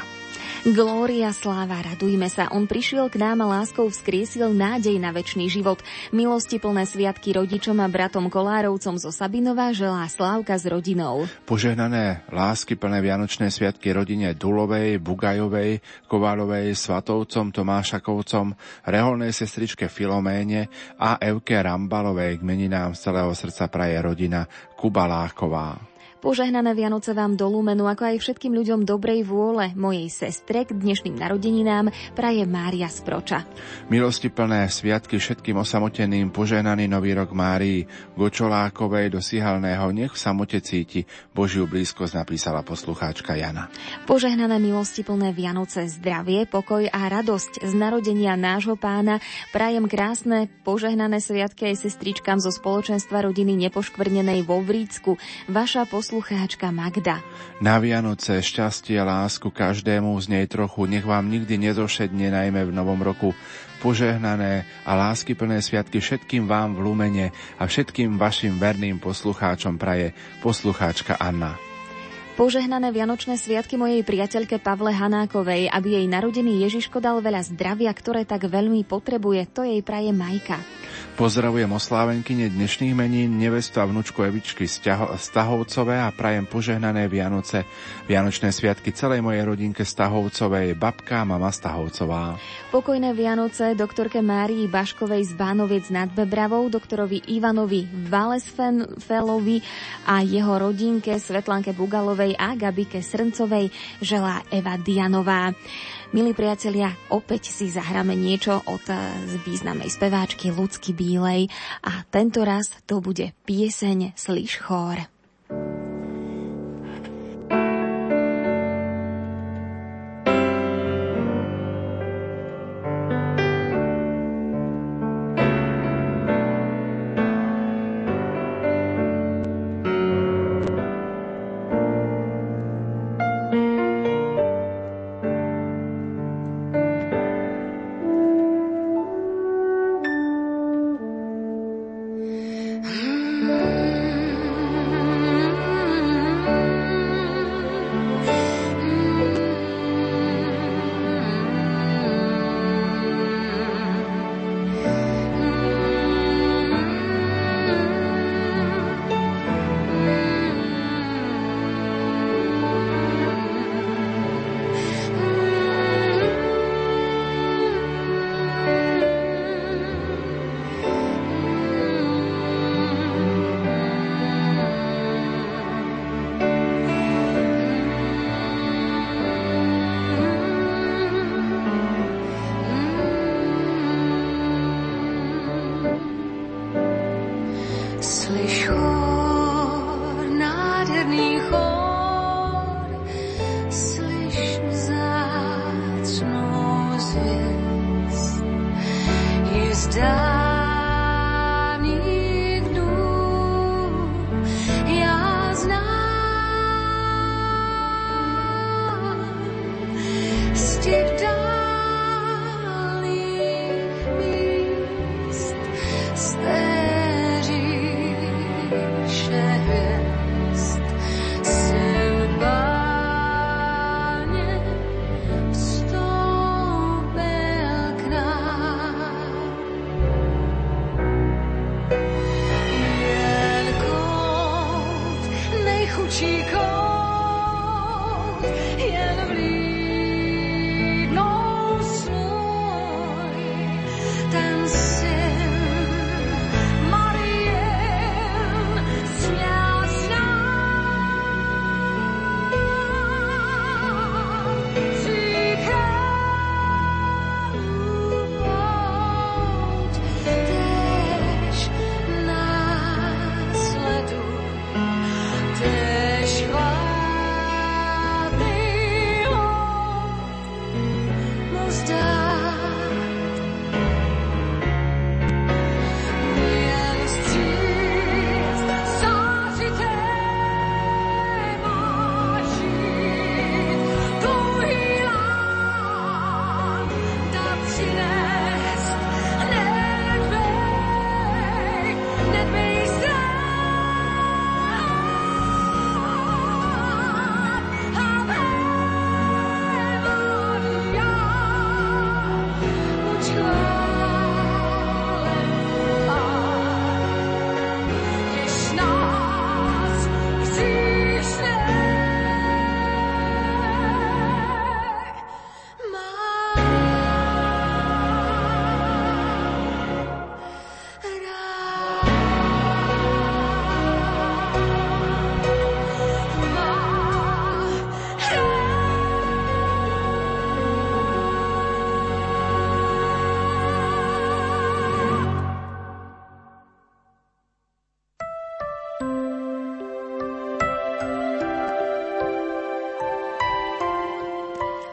Glória, sláva, radujme sa. On prišiel k nám a láskou vzkriesil nádej na väčší život. Milosti plné sviatky rodičom a bratom Kolárovcom zo Sabinova želá Slávka s rodinou. Požehnané lásky plné Vianočné sviatky rodine Dulovej, Bugajovej, Koválovej, Svatovcom, Tomášakovcom, reholnej sestričke Filoméne a Evke Rambalovej k meninám z celého srdca praje rodina Kubaláková. Požehnané Vianoce vám do Lumenu, ako aj všetkým ľuďom dobrej vôle, mojej sestre k dnešným narodeninám praje Mária Sproča. Milosti plné sviatky všetkým osamoteným, požehnaný Nový rok Márii, Gočolákovej do Sihalného, nech v samote cíti Božiu blízkosť, napísala poslucháčka Jana. Požehnané milosti plné Vianoce, zdravie, pokoj a radosť z narodenia nášho pána prajem krásne, požehnané sviatky aj sestričkám zo spoločenstva rodiny nepoškvrnenej vo Vrícku. Vaša pos- poslucháčka Magda. Na Vianoce šťastie a lásku každému z nej trochu, nech vám nikdy nezošedne najmä v novom roku požehnané a láskyplné sviatky všetkým vám v Lumene a všetkým vašim verným poslucháčom praje poslucháčka Anna. Požehnané Vianočné sviatky mojej priateľke Pavle Hanákovej, aby jej narodený Ježiško dal veľa zdravia, ktoré tak veľmi potrebuje, to jej praje Majka. Pozdravujem oslávenkyne dnešných menín, nevestu a vnúčku Evičky Stahovcové a prajem požehnané Vianoce, Vianočné sviatky celej mojej rodinke Stahovcovej, babka a mama Stahovcová. Pokojné Vianoce doktorke Márii Baškovej z Bánoviec nad Bebravou, doktorovi Ivanovi Valesfelovi a jeho rodinke Svetlanke Bugalovej a Gabike Srncovej želá Eva Dianová. Milí priatelia, opäť si zahráme niečo od eh, významnej speváčky Lucky Bílej a tento raz to bude pieseň Slyš chór.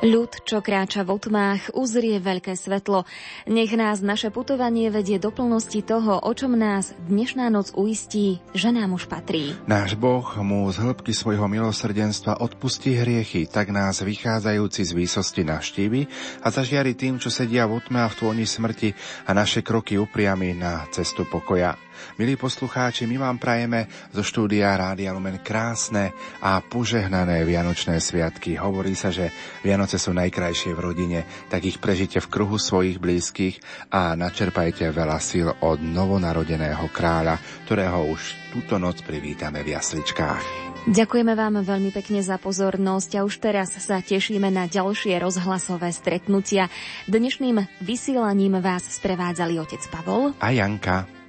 Ľud, čo kráča v otmách, uzrie veľké svetlo. Nech nás naše putovanie vedie do plnosti toho, o čom nás dnešná noc uistí, že nám už patrí. Náš Boh mu z hĺbky svojho milosrdenstva odpustí hriechy, tak nás vychádzajúci z výsosti naštívi a zažiari tým, čo sedia v otme a v tóni smrti a naše kroky upriami na cestu pokoja. Milí poslucháči, my vám prajeme zo štúdia Rádia Lumen krásne a požehnané Vianočné sviatky. Hovorí sa, že Vianoce sú najkrajšie v rodine, tak ich prežite v kruhu svojich blízkych a načerpajte veľa síl od novonarodeného kráľa, ktorého už túto noc privítame v jasličkách. Ďakujeme vám veľmi pekne za pozornosť a už teraz sa tešíme na ďalšie rozhlasové stretnutia. Dnešným vysielaním vás sprevádzali otec Pavol a Janka.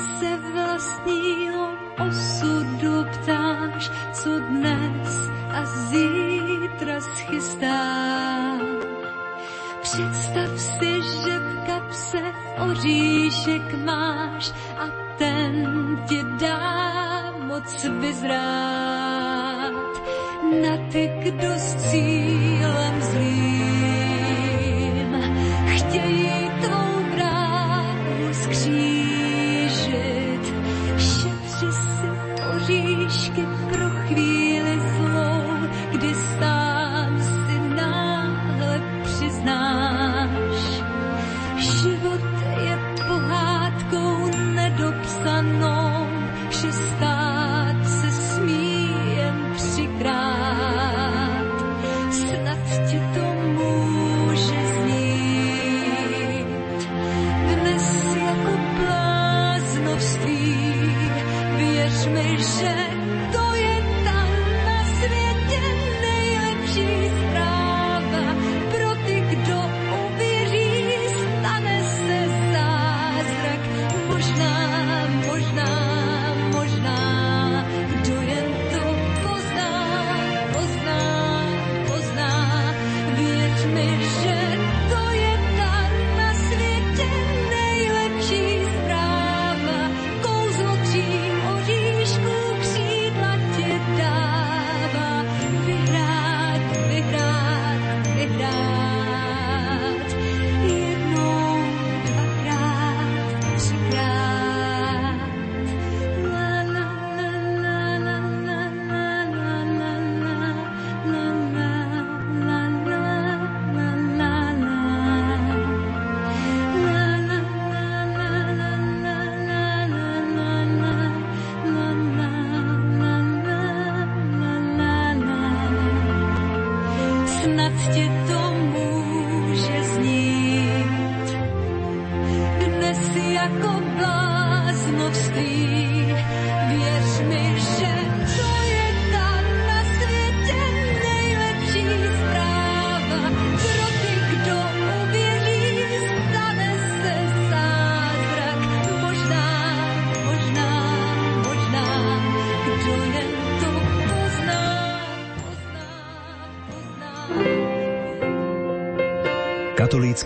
Se vlastního osudu ptáš, co dnes a zítra schystá. Představ si, že v kapse oříšek máš a ten ti dá moc vyzrát na ty, kdo s cílem zlým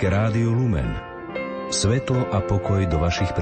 rádio Lumen. Svetlo a pokoj do vašich